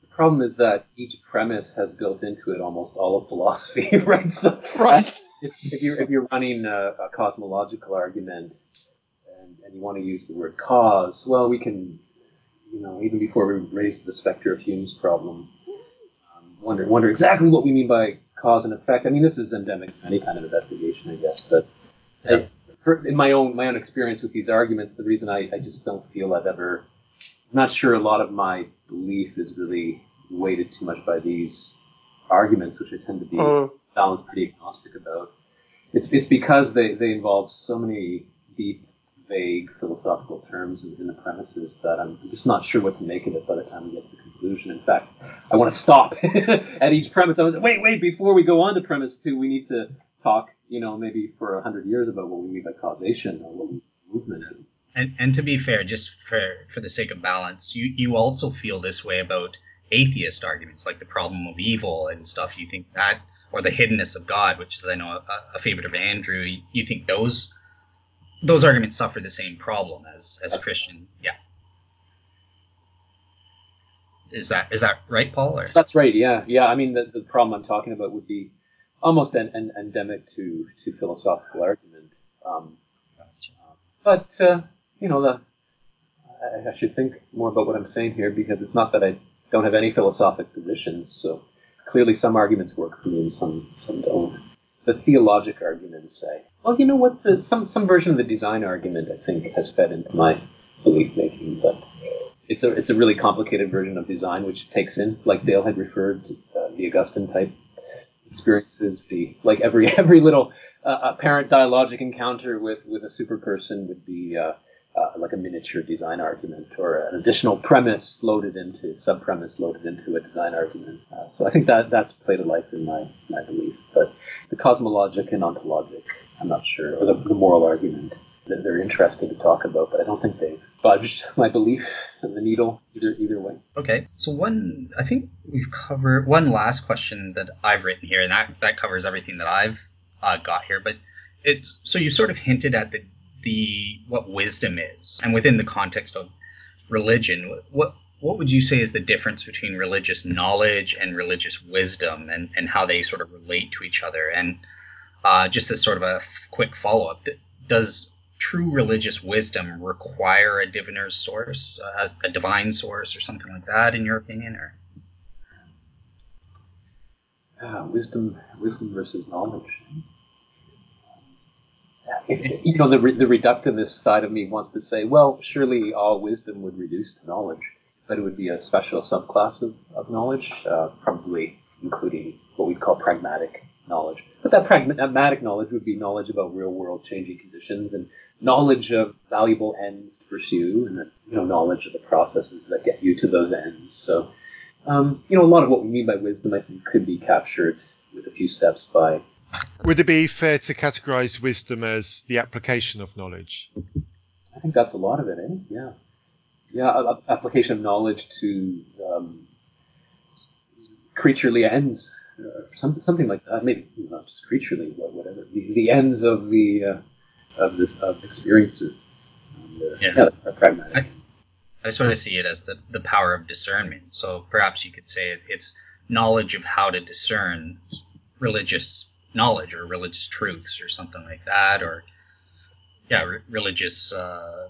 the problem is that each premise has built into it almost all of philosophy, right? So, right. If, if you're if you're running a, a cosmological argument and, and you want to use the word cause, well, we can, you know, even before we raised the specter of Hume's problem, um, wonder wonder exactly what we mean by cause and effect. I mean, this is endemic to any kind of investigation, I guess, but. Yeah for, in my own my own experience with these arguments, the reason I, I just don't feel I've ever, I'm not sure a lot of my belief is really weighted too much by these arguments, which I tend to be uh, balanced pretty agnostic about. It's it's because they, they involve so many deep, vague philosophical terms in, in the premises that I'm just not sure what to make of it by the time we get to the conclusion. In fact, I want to stop at each premise. I was wait, wait, before we go on to premise two, we need to talk you know, maybe for a hundred years about what we mean by causation or what we movement is. And, and to be fair, just for for the sake of balance, you you also feel this way about atheist arguments like the problem of evil and stuff. You think that, or the hiddenness of God, which is I know a, a favorite of Andrew. You, you think those those arguments suffer the same problem as as Christian, yeah. Is that is that right, Paul? Or? That's right. Yeah, yeah. I mean, the, the problem I'm talking about would be almost an, an endemic to to philosophical argument. Um, but uh, you know, the, I, I should think more about what I'm saying here because it's not that I don't have any philosophic positions. So clearly, some arguments work for me and some some don't. The theologic arguments say, well, you know what? The, some some version of the design argument I think has fed into my belief making, but it's a it's a really complicated version of design which takes in, like Dale had referred, to, uh, the Augustine type experiences. The like every every little uh, apparent dialogic encounter with with a super person would be. Uh, uh, like a miniature design argument or an additional premise loaded into sub premise loaded into a design argument. Uh, so I think that that's played a life in my, my belief. But the cosmologic and ontologic, I'm not sure, or the, the moral argument that they're interested to talk about, but I don't think they've budged my belief in the needle either either way. Okay, so one I think we've covered one last question that I've written here, and that that covers everything that I've uh, got here. But it so you sort of hinted at the the what wisdom is, and within the context of religion, what what would you say is the difference between religious knowledge and religious wisdom, and and how they sort of relate to each other? And uh, just as sort of a quick follow up, does true religious wisdom require a diviner's source, uh, a divine source, or something like that, in your opinion, or? Uh, wisdom, wisdom versus knowledge you know, the, the reductivist side of me wants to say, well, surely all wisdom would reduce to knowledge, but it would be a special subclass of, of knowledge, uh, probably including what we'd call pragmatic knowledge. But that pragmatic knowledge would be knowledge about real world changing conditions and knowledge of valuable ends to pursue and you know, knowledge of the processes that get you to those ends. So, um, you know, a lot of what we mean by wisdom, I think, could be captured with a few steps by would it be fair to categorize wisdom as the application of knowledge? I think that's a lot of it, eh? Yeah. Yeah, application of knowledge to um, creaturely ends, uh, some, something like that. Maybe not just creaturely, but whatever. The, the ends of the uh, of this of experiences. Um, yeah, yeah pragmatic. I, I want to see it as the, the power of discernment. So perhaps you could say it, it's knowledge of how to discern religious knowledge or religious truths or something like that, or yeah, re- religious uh,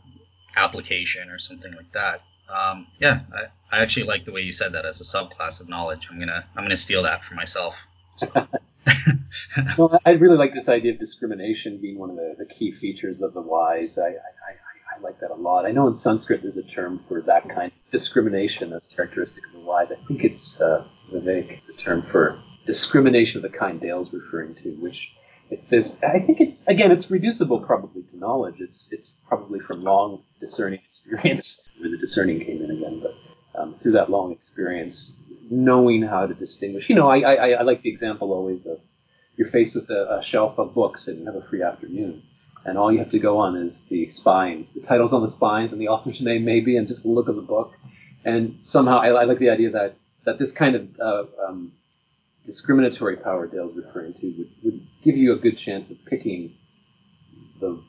application or something like that. Um, yeah, I, I actually like the way you said that as a subclass of knowledge. I'm gonna I'm gonna steal that for myself. So. well, I really like this idea of discrimination being one of the, the key features of the wise. I, I, I, I, like that a lot. I know in Sanskrit there's a term for that kind of discrimination that's characteristic of the wise. I think it's uh, Vivek, the term for discrimination of the kind Dale's referring to, which it's this. I think it's again, it's reducible probably to knowledge. It's it's probably from long discerning experience where the discerning came in again, but um, through that long experience, knowing how to distinguish. You know, I, I I like the example always of you're faced with a, a shelf of books and you have a free afternoon. And all you have to go on is the spines, the titles on the spines, and the author's name maybe, and just the look at the book. And somehow, I, I like the idea that that this kind of uh, um, discriminatory power Dale's referring to would, would give you a good chance of picking the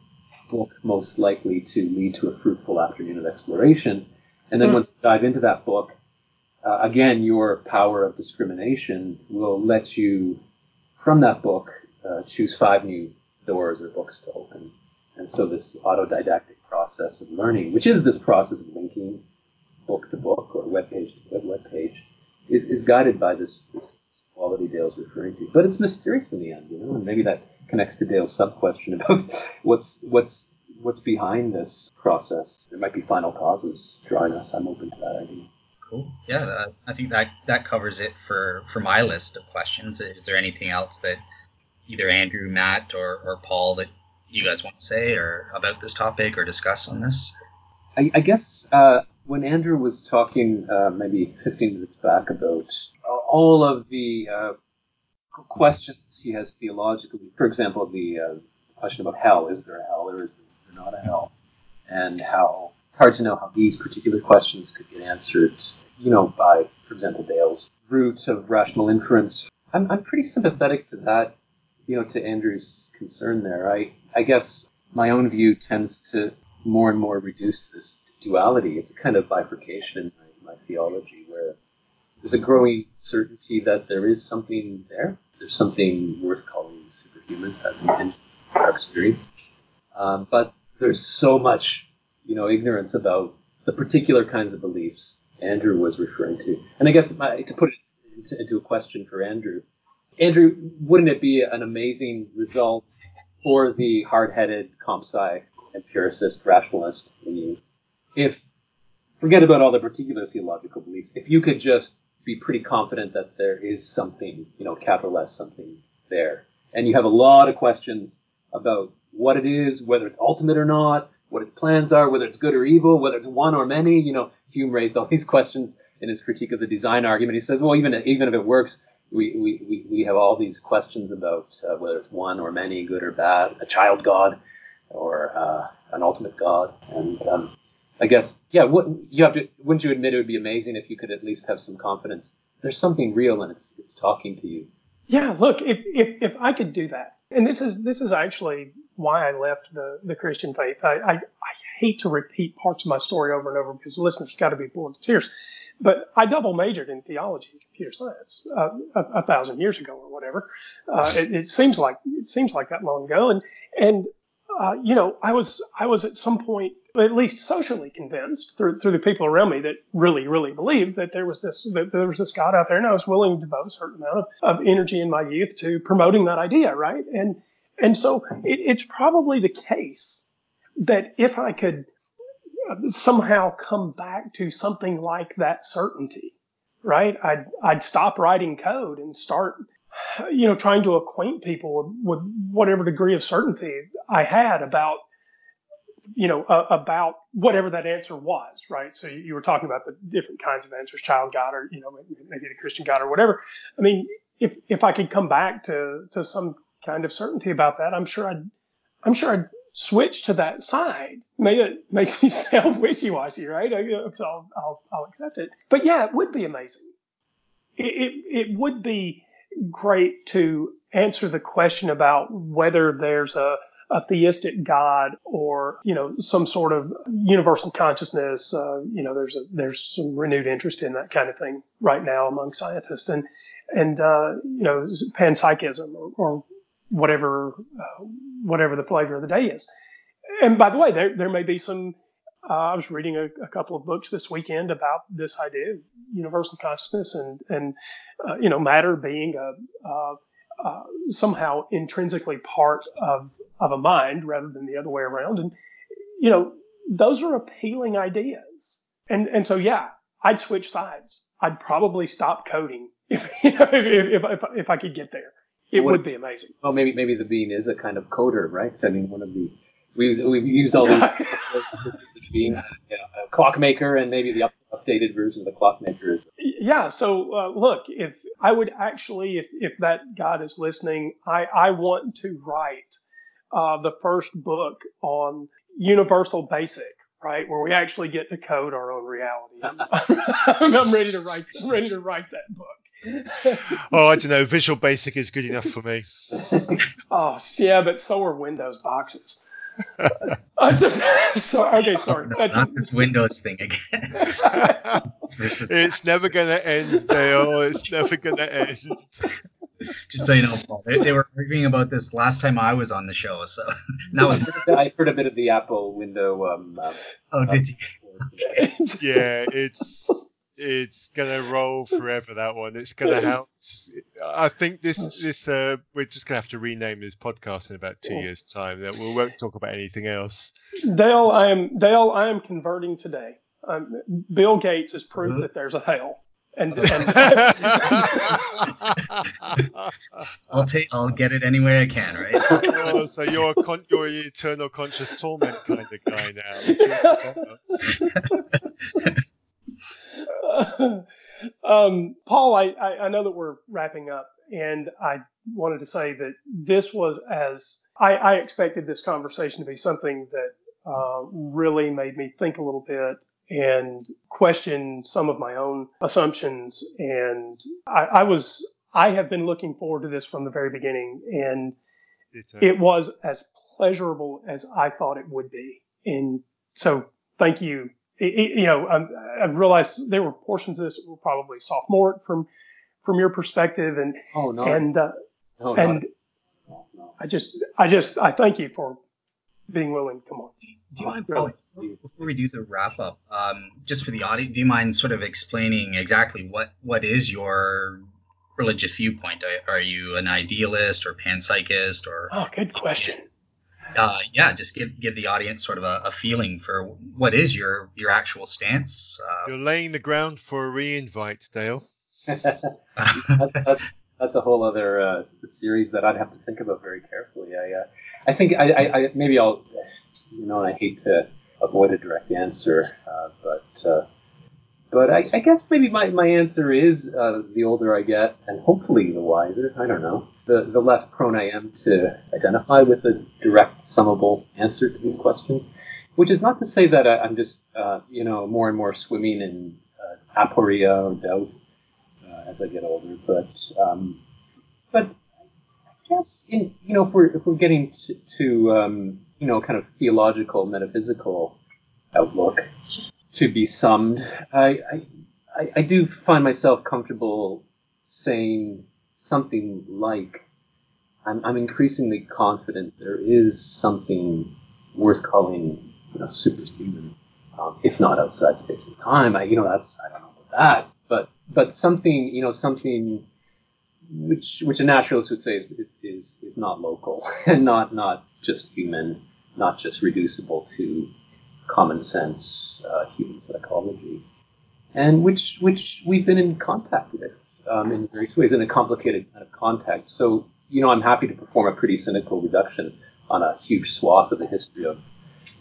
book most likely to lead to a fruitful afternoon of exploration. And then mm. once you dive into that book, uh, again, your power of discrimination will let you, from that book, uh, choose five new doors or books to open. And so this autodidactic process of learning, which is this process of linking book to book or web page to web page, is, is guided by this, this quality Dale's referring to. But it's mysterious in the end, you know, and maybe that connects to Dale's sub question about what's what's what's behind this process. There might be final causes drawing us. I'm open to that idea. Cool. Yeah, uh, I think that that covers it for for my list of questions. Is there anything else that either Andrew, Matt, or or Paul that you guys want to say or about this topic or discuss on this? I, I guess uh, when Andrew was talking uh, maybe 15 minutes back about all of the uh, questions he has theologically. For example, the uh, question about hell: is there a hell or is there not a hell? And how it's hard to know how these particular questions could get answered. You know, by, for example, Dale's route of rational inference. I'm, I'm pretty sympathetic to that. You know, to Andrew's concern there. I I guess my own view tends to more and more reduce to this duality. It's a kind of bifurcation in my, my theology where there's a growing certainty that there is something there. There's something worth calling superhumans. That's our experience. Um, but there's so much, you know, ignorance about the particular kinds of beliefs Andrew was referring to. And I guess my, to put it into, into a question for Andrew, Andrew, wouldn't it be an amazing result for the hard-headed comp sci empiricist rationalist in you if forget about all the particular theological beliefs if you could just be pretty confident that there is something you know capital s something there. And you have a lot of questions about what it is whether it's ultimate or not what its plans are whether it's good or evil whether it's one or many. You know hume raised all these questions in his critique of the design argument. He says well even even if it works we, we, we have all these questions about uh, whether it's one or many, good or bad, a child God or uh, an ultimate God. And um, I guess, yeah, what, you have to, wouldn't you admit it would be amazing if you could at least have some confidence? There's something real and it's, it's talking to you. Yeah, look, if, if, if I could do that, and this is this is actually why I left the, the Christian faith. I, I, I hate to repeat parts of my story over and over because listeners got to be bored to tears. But I double majored in theology and computer science uh, a, a, thousand years ago or whatever. Uh, it, it, seems like it seems like that long ago, and and uh, you know I was I was at some point at least socially convinced through through the people around me that really really believed that there was this that there was this God out there, and I was willing to devote a certain amount of, of energy in my youth to promoting that idea, right? And and so it, it's probably the case that if I could uh, somehow come back to something like that certainty, right? I'd, I'd stop writing code and start, you know, trying to acquaint people with, with whatever degree of certainty I had about, you know, uh, about whatever that answer was, right? So you, you, were talking about the different kinds of answers, child God, or, you know, maybe, the Christian God or whatever. I mean, if, if I could come back to, to some kind of certainty about that, I'm sure I'd, I'm sure I'd switch to that side. Maybe it makes me sound wishy-washy, right? So I'll, I'll, I'll accept it. But yeah, it would be amazing. It, it, it would be great to answer the question about whether there's a, a theistic God or you know some sort of universal consciousness. Uh, you know, there's a there's some renewed interest in that kind of thing right now among scientists, and and uh, you know panpsychism or, or whatever uh, whatever the flavor of the day is. And by the way, there there may be some. Uh, I was reading a, a, couple of books this weekend about this idea of universal consciousness and and uh, you know matter being a uh, somehow intrinsically part of of a mind rather than the other way around. And you know those are appealing ideas. And and so yeah, I'd switch sides. I'd probably stop coding if you know, if, if, if, if I could get there. It what, would be amazing. Well, maybe maybe the bean is a kind of coder, right? I mean, one of the we we've used all these being you know, a clockmaker and maybe the updated version of the clockmaker is. Yeah. So uh, look, if I would actually, if if that God is listening, I I want to write uh, the first book on universal basic right? Where we actually get to code our own reality. I'm, I'm, ready to write. I'm ready to write that book. oh, I don't know. Visual Basic is good enough for me. oh, yeah, but so are Windows boxes. uh, so, so, okay, sorry. That's not this Windows thing again. it's never going to end, Dale. It's never going to end. Just so you know, Paul, they, they, were arguing about this last time I was on the show. So now I heard a bit of the Apple window. Um, um, oh, did you? yeah, it's it's gonna roll forever. That one. It's gonna help. I think this this uh, we're just gonna have to rename this podcast in about two years' time. That we won't talk about anything else. Dale, I am Dale. I am converting today. Um, Bill Gates has proved mm-hmm. that there's a hell. And, and I'll take. I'll get it anywhere I can. Right. Oh, so you're a con- you're an eternal conscious torment kind of guy now. um, Paul, I, I, I, know that we're wrapping up, and I wanted to say that this was as I, I expected this conversation to be something that uh, really made me think a little bit and question some of my own assumptions. And I, I was I have been looking forward to this from the very beginning, and it was as pleasurable as I thought it would be. And so, thank you you know, I, I realized there were portions of this that were probably sophomore from from your perspective, and oh no, and uh, no, and no, no. I just I just I thank you for being willing to come on. Do you mind, Paul, before we do the wrap up, um, just for the audience, do you mind sort of explaining exactly what what is your religious viewpoint? Are, are you an idealist or panpsychist or? Oh, good question. Uh, yeah, just give give the audience sort of a, a, feeling for what is your your actual stance. Uh, You're laying the ground for a re-invite, Dale. that's, that's, that's, a whole other uh, series that I'd have to think about very carefully. I uh, I think I, I, I, maybe I'll you know I hate to avoid a direct answer, uh, but uh, but I, I, guess maybe my, my answer is uh, the older I get, and hopefully the wiser. I don't know. The, the less prone I am to identify with a direct, summable answer to these questions. Which is not to say that I, am just, uh, you know, more and more swimming in uh, aporia or doubt uh, as I get older. But, um, but I guess, in, you know, if we're if we're getting to, to um, you know, kind of theological, metaphysical outlook to be summed, I, I, I do find myself comfortable saying something like, I'm, I'm increasingly confident there is something worth calling, you know, superhuman, um, if not outside space and time. I, you know, that's I don't know about that, but but something, you know, something which which a naturalist would say is is, is, is not local and not not just human, not just reducible to common sense uh, human psychology, and which which we've been in contact with um, in various ways in a complicated kind of context. So you know, I'm happy to perform a pretty cynical reduction on a huge swath of the history of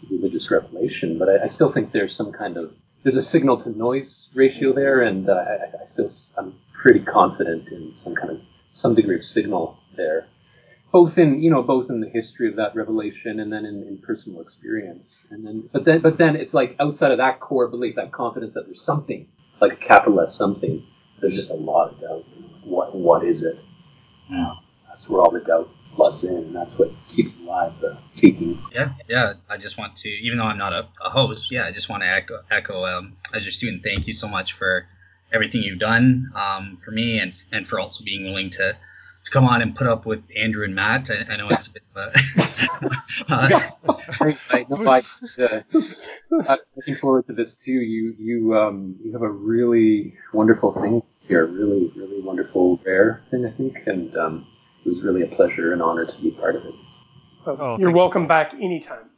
religious revelation, but I, I still think there's some kind of there's a signal to noise ratio there, and uh, I, I still I'm pretty confident in some kind of some degree of signal there both in you know both in the history of that revelation and then in, in, personal experience and then but then but then it's like outside of that core belief that confidence that there's something like a capital S something there's just a lot of doubt what what is it yeah. that's where all the doubt floods in and that's what keeps alive the seeking yeah yeah I just want to even though I'm not a, a host yeah I just want to echo echo um, as your student thank you so much for everything you've done um, for me and and for also being willing to to come on and put up with Andrew and Matt. I, I know it's a bit of a. I, know I, I'm looking forward to this too. You you um, you have a really wonderful thing here, really really wonderful rare thing I think, and um, it was really a pleasure and honor to be part of it. Oh, you're welcome you. back anytime.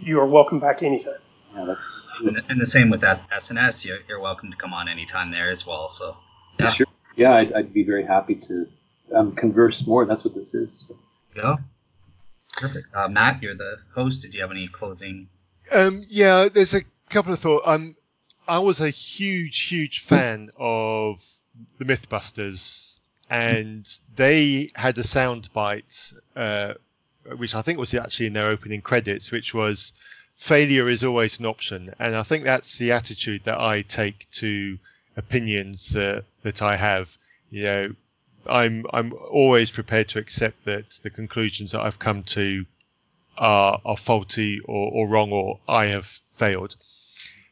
You are welcome back anytime. Yeah, that's. And, and the same with SNS. You're, you're welcome to come on anytime there as well. So. Yeah, sure. Yeah, I'd, I'd be very happy to um, converse more. That's what this is. So. Yeah. Perfect. Uh, Matt, you're the host. Did you have any closing? Um, yeah, there's a couple of thoughts. Um, I was a huge, huge fan of the MythBusters, and they had a soundbite, uh, which I think was actually in their opening credits, which was failure is always an option. And I think that's the attitude that I take to opinions uh, that I have. You know, I'm I'm always prepared to accept that the conclusions that I've come to are are faulty or, or wrong or I have failed.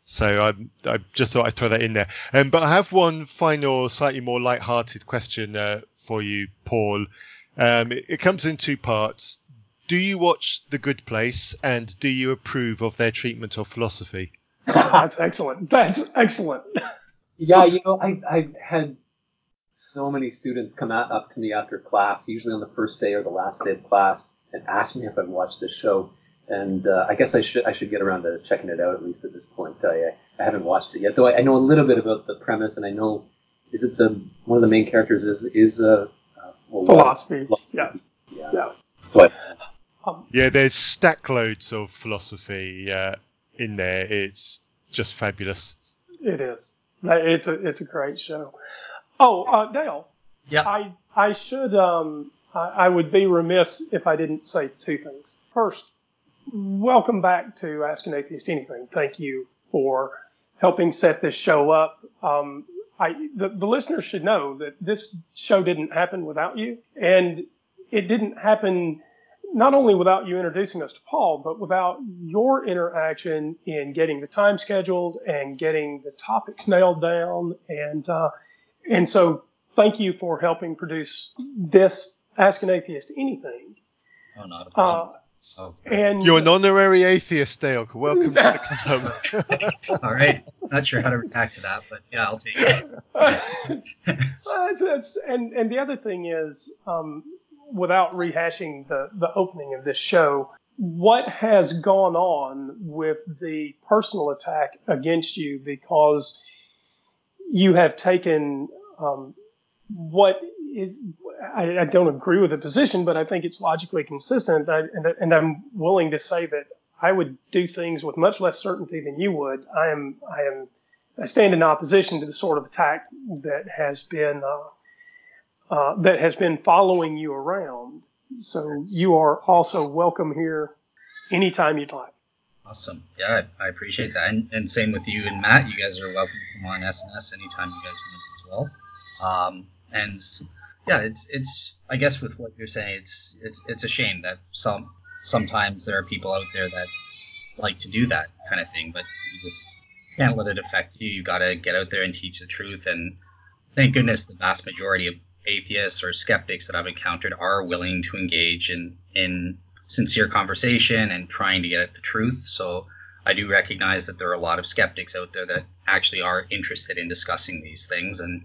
So I I just thought I'd throw that in there. Um, but I have one final, slightly more light-hearted question uh, for you, Paul. Um, it, it comes in two parts. Do you watch The Good Place, and do you approve of their treatment of philosophy? That's excellent. That's excellent. yeah, you know, I I had so many students come out, up to me after class, usually on the first day or the last day of class, and ask me if I've watched this show. And uh, I guess I should I should get around to checking it out at least at this point. I, I haven't watched it yet, though I, I know a little bit about the premise, and I know is it the one of the main characters is is a uh, uh, well, philosophy. philosophy. Yeah. yeah, yeah. So I, um, yeah, there's stack loads of philosophy uh, in there. It's just fabulous. It is. It's a it's a great show. Oh, uh, Dale. Yeah. I I should um I, I would be remiss if I didn't say two things. First, welcome back to Ask an Atheist Anything. Thank you for helping set this show up. Um, I the, the listeners should know that this show didn't happen without you, and it didn't happen not only without you introducing us to Paul, but without your interaction in getting the time scheduled and getting the topics nailed down. And, uh, and so thank you for helping produce this Ask an Atheist Anything. Oh, not a problem. Uh, Oh. And you're an honorary atheist, Dale. Welcome to the club. All right, not sure how to react to that, but yeah, I'll take it. that's, that's, and and the other thing is, um, without rehashing the the opening of this show, what has gone on with the personal attack against you because you have taken um, what is I, I, don't agree with the position, but I think it's logically consistent. I, and, and, I'm willing to say that I would do things with much less certainty than you would. I am, I am, I stand in opposition to the sort of attack that has been, uh, uh, that has been following you around. So you are also welcome here anytime you'd like. Awesome. Yeah, I, I appreciate that. And, and, same with you and Matt. You guys are welcome to come on SNS anytime you guys want as well. Um, and yeah, it's it's I guess with what you're saying, it's it's it's a shame that some sometimes there are people out there that like to do that kind of thing, but you just can't let it affect you. You got to get out there and teach the truth. And thank goodness the vast majority of atheists or skeptics that I've encountered are willing to engage in in sincere conversation and trying to get at the truth. So I do recognize that there are a lot of skeptics out there that actually are interested in discussing these things and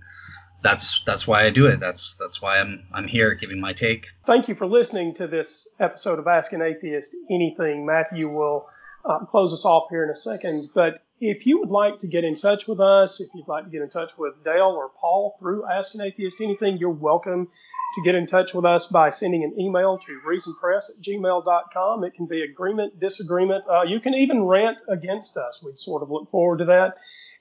that's that's why I do it. That's that's why I'm I'm here giving my take. Thank you for listening to this episode of Ask an Atheist Anything. Matthew will uh, close us off here in a second, but if you would like to get in touch with us, if you'd like to get in touch with Dale or Paul through Ask an Atheist Anything, you're welcome to get in touch with us by sending an email to reasonpress at gmail.com. It can be agreement, disagreement. Uh, you can even rant against us. We'd sort of look forward to that.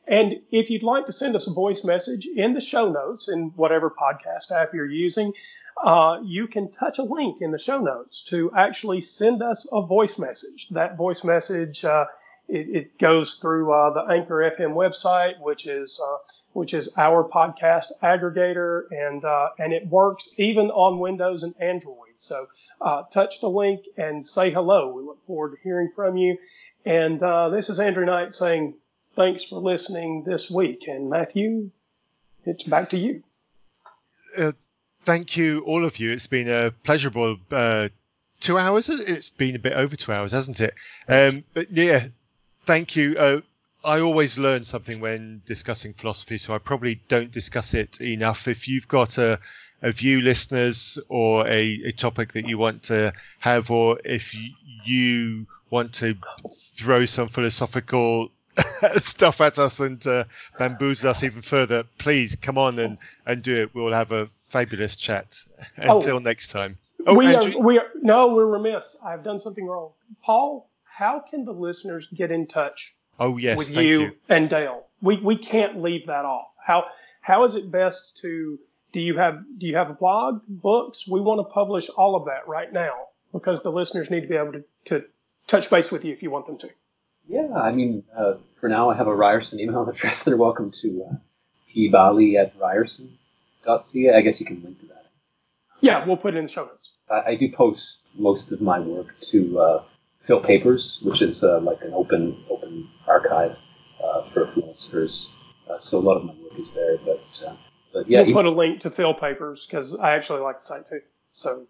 And if you'd like to send us a voice message in the show notes in whatever podcast app you're using, uh, you can touch a link in the show notes to actually send us a voice message. That voice message uh, it, it, goes through uh, the Anchor FM website, which is uh, which is our podcast aggregator, and uh, and it works even on Windows and Android. So uh, touch the link and say hello. We look forward to hearing from you. And this is Andrew Knight saying thanks for listening this week. And Matthew, it's back to you. Uh, thank you, all of you. It's been a pleasurable uh, two hours. It's been a bit over two hours, hasn't it? Um, but yeah, thank you. Uh, I always learn something when discussing philosophy, so I probably don't discuss it enough. If you've got a, a view, listeners, or a, a topic that you want to have, or if you want to throw some philosophical stuff at us and uh, bamboozle us even further, please come on and, and do it. We'll have a fabulous chat. Until oh, next time. Oh, we Andrew? are, we are, no, we're remiss. I've done something wrong. Paul, how can the listeners get in touch oh, yes, with you, you, and Dale? We, we can't leave that off. How, how is it best to, do you have, do you have a blog, books? We want to publish all of that right now because the listeners need to be able to, to touch base with you if you want them to. Yeah, I mean, uh, for now, I have a Ryerson email address. They're welcome to uh, pbali at ryerson.ca. I guess you can link to that. Yeah, we'll put it in the show notes. I, I do post most of my work to uh, Phil Papers, which is uh, like an open open archive uh, for philosophers. Uh, so a lot of my work is there, but uh, but yeah, we'll put a link to Phil Papers because I actually like the site too. So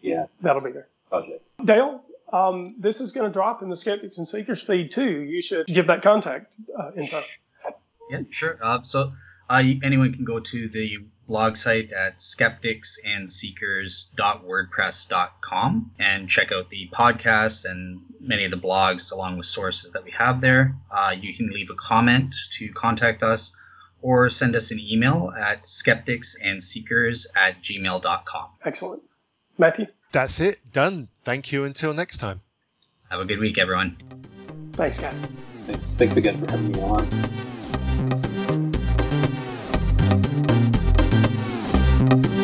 yeah, that'll be there. Okay. Dale, um, this is going to drop in the Skeptics and Seekers feed too. You should give that contact uh, info. Yeah, sure. Uh, so uh, anyone can go to the blog site at skepticsandseekers.wordpress.com and check out the podcasts and many of the blogs along with sources that we have there. Uh, you can leave a comment to contact us or send us an email at skepticsandseekers at gmail.com. Excellent. Matthew? That's it. Done. Thank you. Until next time. Have a good week, everyone. Thanks, guys. Thanks, thanks again for having me on. Thank you.